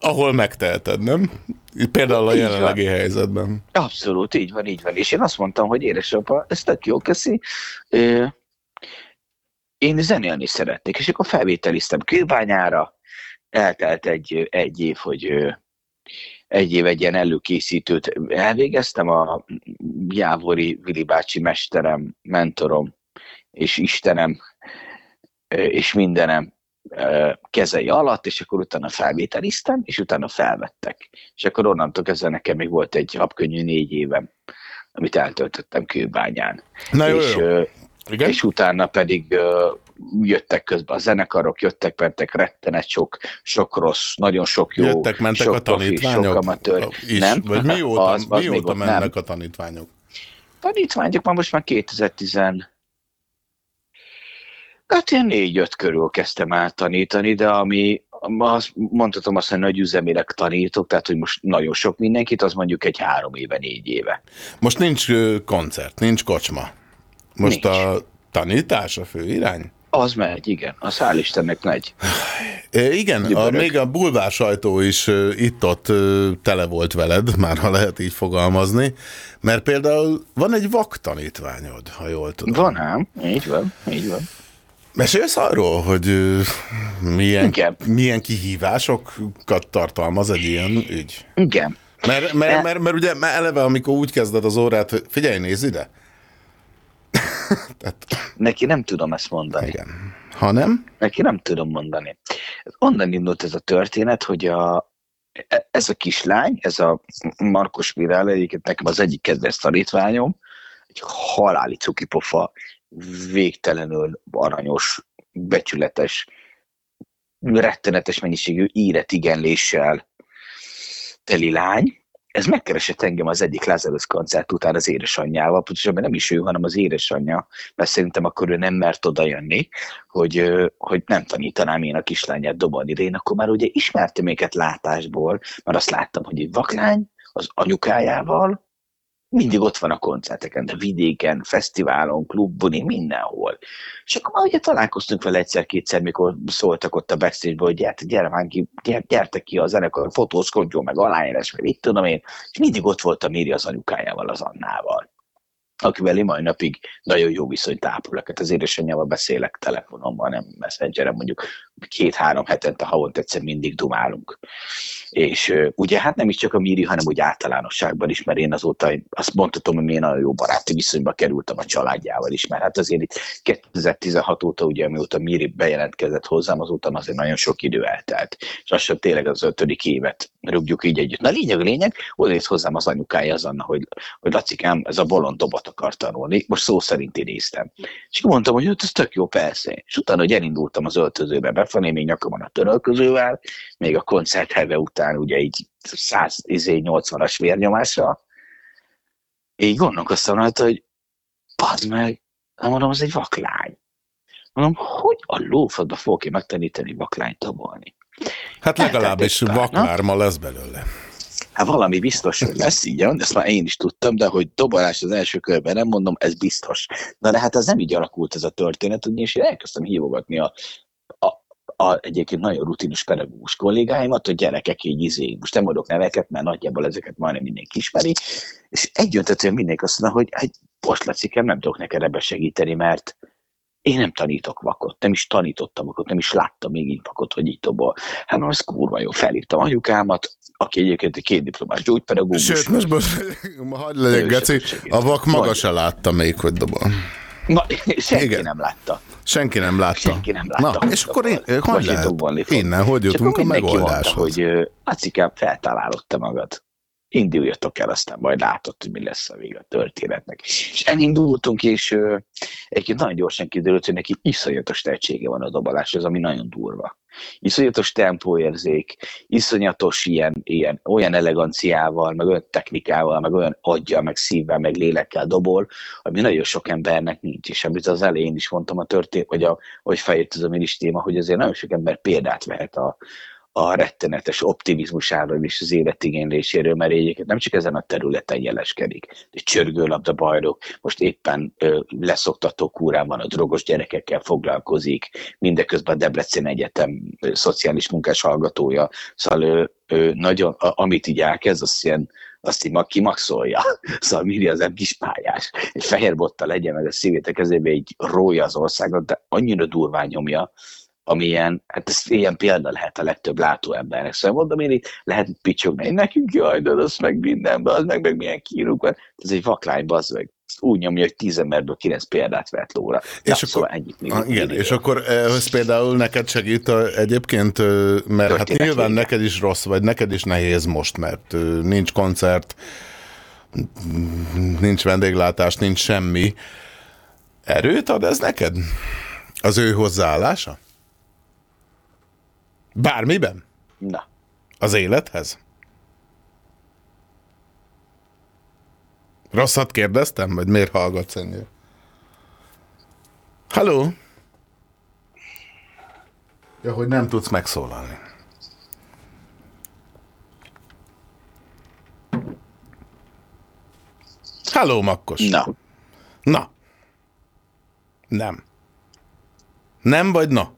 ahol megteheted, nem? Például a jelenlegi van. helyzetben. Abszolút, így van, így van. És én azt mondtam, hogy édesapa, ez tök jó, köszi. Ö, Én zenélni szeretnék, és akkor felvételiztem kőbányára, eltelt egy, egy év, hogy egy év egy ilyen előkészítőt elvégeztem, a Jávori Vili bácsi mesterem, mentorom és Istenem és mindenem kezei alatt, és akkor utána felvételiztem, és utána felvettek. És akkor onnantól kezdve nekem még volt egy habkönnyű négy évem, amit eltöltöttem kőbányán. Na jó, és, jó. Igen? és utána pedig ö, jöttek közben a zenekarok, jöttek, mentek rettenet sok, sok rossz, nagyon sok jó, Jöttek, mentek sok a profi, tanítványok? sok amatőr. Is, nem? Vagy mióta, Az- az mióta mennek nem. a tanítványok? Tanítványok már most már 2010 Hát ilyen négy-öt körül kezdtem el tanítani, de ami, azt, mondhatom azt, hogy nagy üzemileg tanítok, tehát hogy most nagyon sok mindenkit, az mondjuk egy három éve, négy éve. Most nincs koncert, nincs kocsma. Most Nincs. a tanítás a fő irány? Az megy, igen, az hál' Istennek megy. Igen, a, még a bulvár sajtó is itt-ott tele volt veled, [laughs] már ha lehet így fogalmazni, mert például van egy vak tanítványod, ha jól tudom. Van ám, így van, így van. Mesélsz arról, hogy milyen, Igen. milyen kihívásokat tartalmaz egy ilyen ügy? Igen. Mert, mert, mert, mert ugye már eleve, amikor úgy kezded az órát, hogy figyelj, nézz ide, [laughs] Neki nem tudom ezt mondani. Igen. Ha nem? Neki nem tudom mondani. Onnan indult ez a történet, hogy a, ez a kislány, ez a Markos Mirál, egyébként nekem az egyik kedvenc tanítványom, egy haláli cukipofa, végtelenül aranyos, becsületes, rettenetes mennyiségű íretigenléssel teli lány, ez megkeresett engem az egyik Lazarus koncert után az édesanyjával, pontosabban nem is ő, hanem az édesanyja, mert szerintem akkor ő nem mert oda jönni, hogy, hogy nem tanítanám én a kislányát dobolni, de én akkor már ugye ismertem őket látásból, mert azt láttam, hogy egy vaklány az anyukájával mindig ott van a koncerteken, de vidéken, fesztiválon, klubban, mindenhol. És akkor már ugye találkoztunk vele egyszer-kétszer, mikor szóltak ott a backstage hogy gyerte, gyere már ki, gyere, gyertek ki a zenekar, fotózkodjon, meg aláírás, meg mit tudom én, és mindig ott volt a Miri az anyukájával, az Annával akivel én mai napig nagyon jó viszonyt ápolok. Hát az édesanyjával beszélek telefonon, nem messengeren, mondjuk két-három hetente, havont egyszer mindig dumálunk. És ugye hát nem is csak a Miri, hanem úgy általánosságban is, mert én azóta azt mondhatom, hogy én nagyon jó baráti viszonyba kerültem a családjával is, mert hát azért itt 2016 óta, ugye amióta Miri bejelentkezett hozzám, azóta azért nagyon sok idő eltelt. És lassan tényleg az ötödik évet rúgjuk így együtt. Na lényeg a lényeg, oda hozzám az anyukája az Anna, hogy, hogy Lacikám, ez a bolond dobot akar tanulni, most szó szerint idéztem. És mondtam, hogy ez tök jó, persze. És utána, hogy elindultam az öltözőbe befelé, még nyakamon a törölközővel, még a koncert heve után ugye így 180-as vérnyomásra, így gondolkoztam rajta, hogy bazd meg, nem mondom, az egy vaklány. Mondom, hogy a lófadba fogok én megtanítani vaklányt dobolni? Hát legalábbis vaklárma lesz belőle. Hát valami biztos, hogy lesz, így van, ezt már én is tudtam, de hogy dobolás az első körben nem mondom, ez biztos. Na de hát ez nem így alakult ez a történet, ugyanis én elkezdtem hívogatni a, a, egyébként nagyon rutinos pedagógus kollégáimat, hogy gyerekek így izé, most nem mondok neveket, mert nagyjából ezeket majdnem mindenki ismeri, és egyöntetően mindenki azt mondja, hogy hát most Lacikem, nem tudok neked ebbe segíteni, mert én nem tanítok vakot, nem is tanítottam vakot, nem is láttam még így vakot, hogy így dobol. Hát az kurva jó, felhívtam anyukámat, aki egyébként egy két diplomás gyógypedagógus. Sőt, most, most [laughs] hagyd legyek, Geci, a vak maga se látta még, hogy dobol. Na, senki Igen. nem látta. Senki nem látta. Senki nem látta. Na, és akkor én, hogy lehet? Innen, hogy jutunk a megoldáshoz? Mondta, hogy Acikám, feltalálod te magad. Induljatok el, aztán majd látod, hogy mi lesz a vége a történetnek. És elindultunk, és ö, egyébként nagyon gyorsan kiderült, hogy neki iszonyatos tehetsége van a doboláshoz, ami nagyon durva. Iszonyatos tempóérzék, iszonyatos ilyen, ilyen, olyan eleganciával, meg olyan technikával, meg olyan aggyal, meg szívvel, meg lélekkel dobol, ami nagyon sok embernek nincs. És amit az elején is mondtam a történet, vagy a, hogy feljött ez a minis téma, hogy azért nagyon sok ember példát vehet a, a rettenetes optimizmusáról és az életigényléséről, mert egyébként nem csak ezen a területen jeleskedik, csörgőlabda bajnok, most éppen ö, leszoktató kúrán van, a drogos gyerekekkel foglalkozik, mindeközben a Debrecen Egyetem ö, szociális munkás hallgatója, szóval ö, ö, nagyon, a, amit így elkezd, azt ilyen azt így ma kimaxolja. [laughs] Szóval Miri az nem kis pályás. Egy fehér botta legyen meg a szívét a kezébe, így rója az országot, de annyira durván nyomja, ami ilyen, hát ez ilyen példa lehet a legtöbb látóembernek. Szóval mondom én így, lehet picsogni, nekünk jaj, de az meg mindenben, az meg, meg milyen kírunk van. Ez egy vaklány, bazd meg. Úgy nyomja, hogy tíz emberből kilenc példát vett lóra. És Ja, akkor- szóval ennyit még. Ah, igen, és akkor ez például neked segít a, egyébként, ö, mert hát Történet nyilván vége. neked is rossz, vagy neked is nehéz most, mert ö, nincs koncert, nincs vendéglátás, nincs semmi. Erőt ad ez neked? Az ő hozzáállása? Bármiben? Na. Az élethez? Rosszat kérdeztem, vagy miért hallgatsz ennyire? Halló? Ja, hogy nem tudsz megszólalni. Halló, Makkos. Na. Na. Nem. Nem vagy na?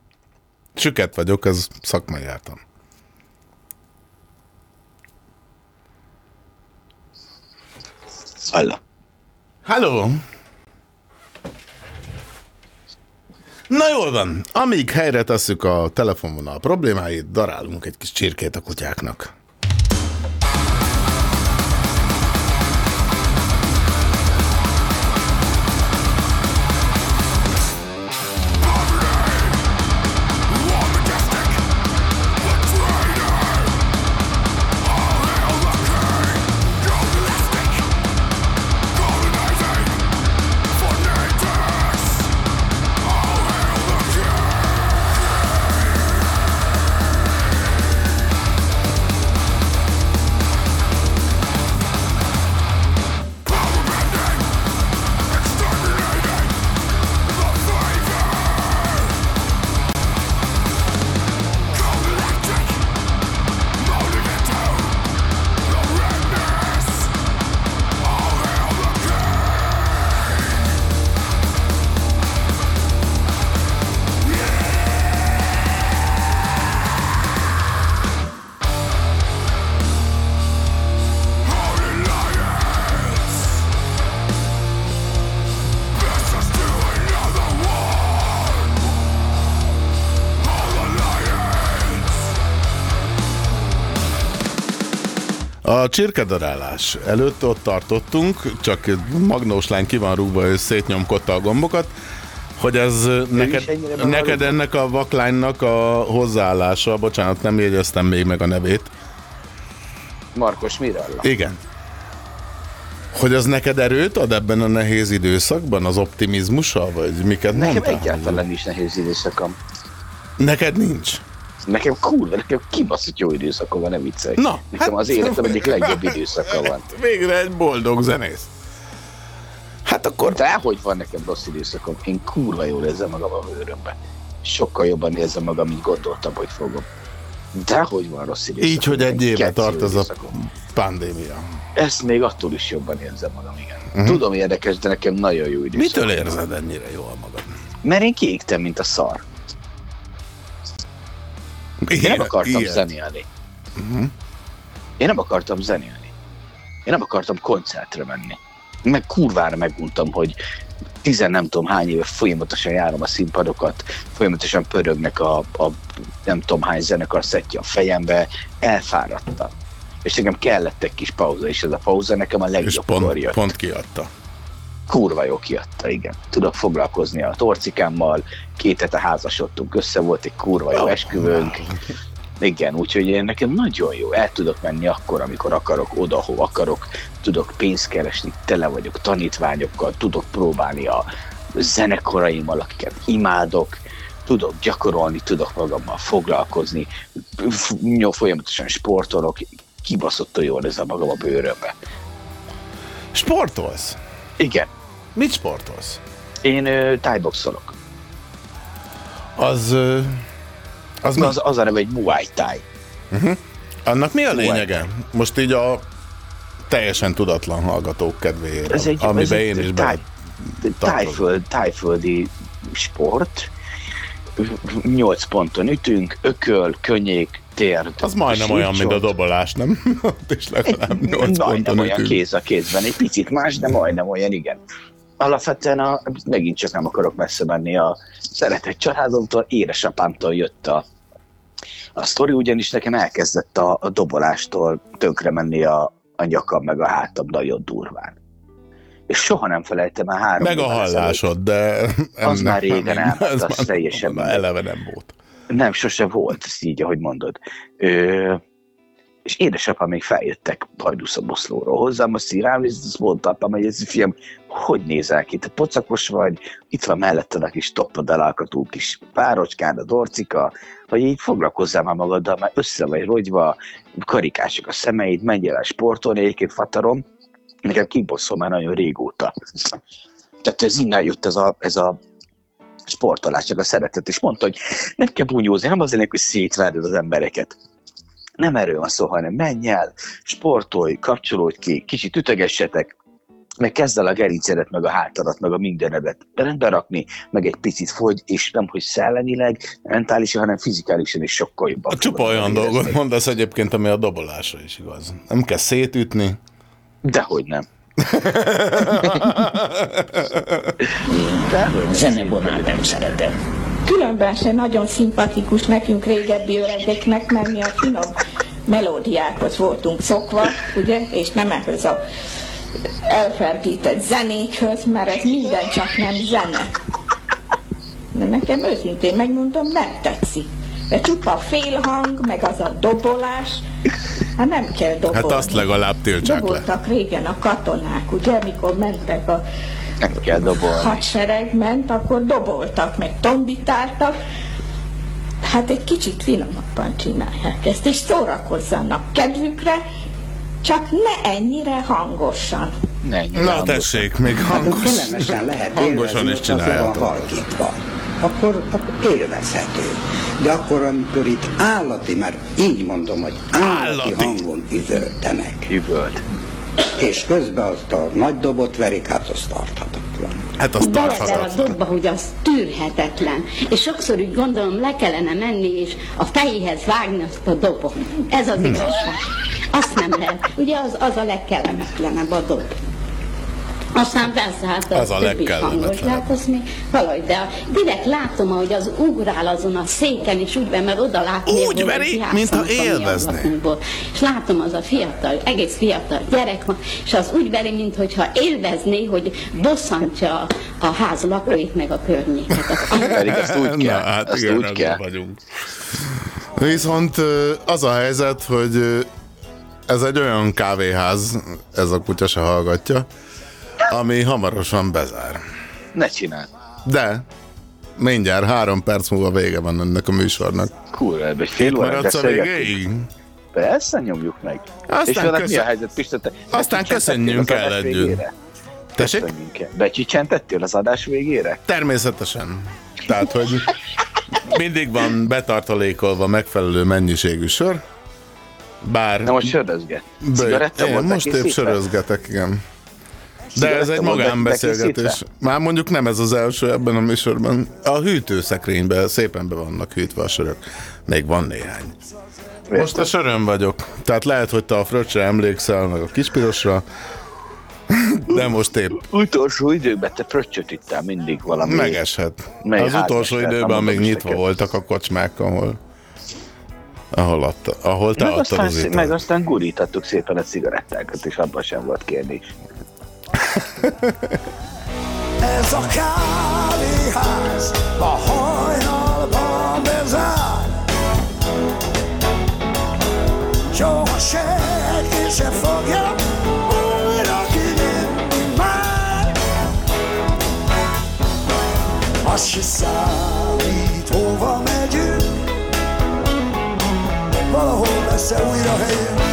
Süket vagyok, ez szakmai jártam. Halló. Halló. Na jól van, amíg helyre tesszük a telefonvonal problémáit, darálunk egy kis csirkét a kutyáknak. Csirkedarálás előtt ott tartottunk, csak magnós lány ki van rúgva, és szétnyomkodta a gombokat, hogy ez neked, neked ennek a vaklánynak a hozzáállása, bocsánat, nem jegyeztem még meg a nevét. Markos Mirella. Igen. Hogy az neked erőt ad ebben a nehéz időszakban, az optimizmusa, vagy miket Nekem mondtál? egyáltalán nincs nehéz időszakom. Neked nincs? Nekem kurva, nekem kibaszott jó időszakom van, ne viccelj. Na, nekem az életem egyik legjobb időszaka van. Végre egy boldog zenész. Hát akkor... De hogy van nekem rossz időszakom? Én kurva jól érzem magam a bőrömbe. Sokkal jobban érzem magam, mint gondoltam, hogy fogom. De hogy van rossz időszakom? Így, hogy egy éve tart ez a időszakom. pandémia. Ezt még attól is jobban érzem magam, igen. Uh-huh. Tudom érdekes, de nekem nagyon jó időszak. Mitől érzed ennyire jól magad? Mert én kiégtem, mint a szar. Én nem akartam ilyet. zenélni. Uh-huh. Én nem akartam zenélni. Én nem akartam koncertre menni. Meg kurvára meguntam, hogy tizen nem tudom hány éve folyamatosan járom a színpadokat, folyamatosan pörögnek a, a nem tudom hány zenekar szettje a fejembe, elfáradtam. És nekem kellett egy kis pauza, és ez a pauza nekem a És legjobb pont, jött. pont kiadta. Kurva jó kiadta, igen. Tudok foglalkozni a torcikámmal, két hete házasodtunk, össze volt egy kurva jó esküvőnk. Igen, úgyhogy én nekem nagyon jó. El tudok menni akkor, amikor akarok, oda, hol akarok. Tudok pénzt keresni, tele vagyok tanítványokkal, tudok próbálni a zenekaraimmal, akiket imádok. Tudok gyakorolni, tudok magammal foglalkozni, folyamatosan sportolok, kibaszottan jól ez a magam a bőrömbe. Sportolsz? Igen. Mit sportolsz? Én tájboxolok. Az, ö, az, az, az, a neve egy Muay Thai. Uh-huh. Annak mi a lényege? Most így a teljesen tudatlan hallgatók kedvéért, Ez egy, ez amiben egy én is táj, tájföld, tájföldi sport. Nyolc ponton ütünk, ököl, könnyék, térd. Az majdnem olyan, mint a dobolás, nem? [laughs] Ott is legalább 8 Majdnem olyan ütünk. kéz a kézben, egy picit más, de majdnem olyan, igen. Alapvetően a, megint csak nem akarok messze menni a szeretett családomtól, édesapámtól jött a, a sztori, ugyanis nekem elkezdett a, a dobolástól tönkre menni a, a nyakam meg a hátam nagyon durván. És soha nem felejtem el három Meg a évvel ezelőtt. hallásod, de... Az már régen elment, az már teljesen. Eleve nem volt. Nem, sose volt, ez így, ahogy mondod. Ö, és édesapám még feljöttek Hajdúszoboszlóról hozzám, azt így rám, és azt mondta apám, hogy ez fiam, hogy nézel ki? Te pocakos vagy, itt van melletted a kis toppad kis párocskád, a dorcika, hogy így foglalkozzál már magaddal, mert össze vagy rogyva, karikások a szemeid, menjél el sportolni, egyébként fatarom, nekem kibosszol már nagyon régóta. Tehát ez innen jött ez a, ez a sportolás, csak a szeretet, és mondta, hogy nem kell bunyózni, nem azért, hogy szétverd az embereket. Nem erről van szó, hanem menj el, sportolj, kapcsolódj ki, kicsit ütögessetek, meg kezd el a gerincedet, meg a hátadat, meg a mindenedet rendbe rakni, meg egy picit fogy, és nem, hogy szellemileg, mentálisan, hanem fizikálisan is sokkal jobban. A csupa olyan dolgot mondasz egyébként, ami a dobolásra is igaz. Nem kell szétütni. Dehogy nem. Zeneborát nem szeretem. Különben se nagyon szimpatikus nekünk régebbi öregeknek, mert mi a finom melódiákhoz voltunk szokva, ugye, és nem ehhez a elfertített zenékhöz, mert ez minden csak nem zene. De nekem őszintén megmondom, nem tetszik. De csupa félhang, meg az a dobolás, hát nem kell dobolni. Hát azt legalább tiltsák le. Doboltak régen a katonák, ugye, mikor mentek a Nem kell dobolni. hadsereg ment, akkor doboltak, meg tombitáltak. Hát egy kicsit finomabban csinálják ezt, és szórakozzanak kedvükre, csak ne ennyire hangosan. Ne, Na tessék, még hangos, Kellemesen lehet hangosan is csináljátok. halkítva. Akkor, akkor élvezhető. De akkor, amikor itt állati, mert így mondom, hogy állati, Állati. hangon üvöltenek. Üvölt. És közben azt a nagy dobot verik, hát az tarthatatlan. Hát az Belezel a dobba, hogy az tűrhetetlen. És sokszor úgy gondolom, le kellene menni, és a fejéhez vágni azt a dobot. Ez az igazság. Azt nem lehet. Ugye az, az a legkellemetlenebb a dob. Aztán persze hát a Ez a többi legkellemetlenebb. hát az még valahogy, de a- direkt látom, ahogy az ugrál azon a széken, és úgy mert oda látni, Úgy veri, mintha élvezné. És látom, az a fiatal, egész fiatal gyerek van, és az úgy veri, mintha élvezné, hogy bosszantja a, a ház lakóit meg a környéket. [laughs] Az Pedig ezt úgy kell. Na, hát ezt igen, úgy kell. vagyunk. Viszont az a helyzet, hogy ez egy olyan kávéház, ez a kutya se hallgatja, ami hamarosan bezár. Ne csináld. De mindjárt három perc múlva vége van ennek a műsornak. Kurva, egy fél órát a végéig? Persze, nyomjuk meg. Aztán és veled mi a köszön- helyzet, Pista? Te Aztán köszönjünk az el együtt. Tessék? Becsicsentettél az adás végére? Természetesen. Tehát, hogy mindig van betartalékolva megfelelő mennyiségű sör, bár... Na most sörözget. Cigaretta Én volt most épp sörözgetek, igen. De ez egy magánbeszélgetés. Már mondjuk nem ez az első ebben a műsorban. A hűtőszekrényben szépen be vannak hűtve a sörök. Még van néhány. Most a sörön vagyok. Tehát lehet, hogy te a fröccsre emlékszel, meg a kispirosra. De most épp Utolsó időben te fröccsöt ittál mindig valami. megeshet. Mely Az utolsó időben még nyitva neked. voltak a kocsmák, ahol ahol, adta, ahol te Meg adtad aztán, az italt. meg aztán gurítottuk szépen a cigarettákat, és abban sem volt kérdés. Ez a kávéház a hajnalban bezár. Soha senki se fogja újra kinyitni már. Azt se számít, hova megyünk, valahol lesz-e újra helyünk,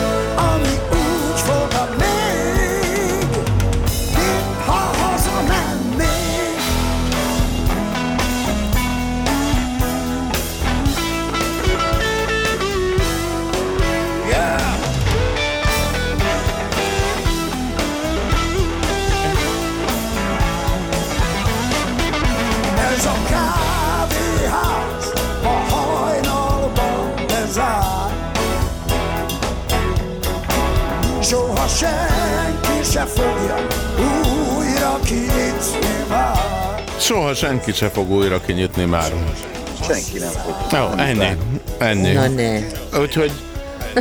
senki se fogja újra kinyitni már. Soha senki se fog újra kinyitni már. Senki nem fog. Jó, ennyi. Ennyi. Na ne. Úgyhogy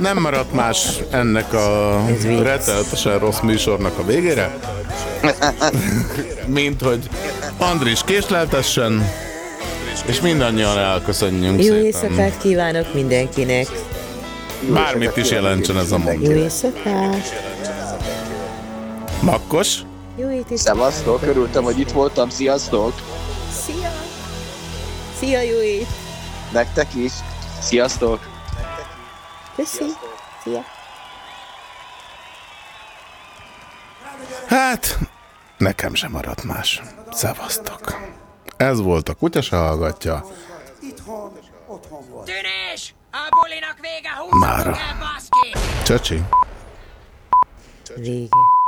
nem maradt más ennek a rettenetesen rossz műsornak a végére, [laughs] mint hogy Andris késleltessen, és mindannyian elköszönjünk Jó szépen. éjszakát kívánok mindenkinek. Bármit is jelentsen ez a Jó mondat. éjszakát. Makkos? Jó éjszakát. Szevasztok, örültem, hogy itt voltam, sziasztok! Szia! Szia, jó ét! Nektek is! Sziasztok! Köszi! Szia! Hát, nekem sem maradt más. Szevasztok. Ez volt a Kutya se hallgatja. Tűnés! A bulinak vége, Mára. húzzatok el, baszki! Csöcsi. Vége.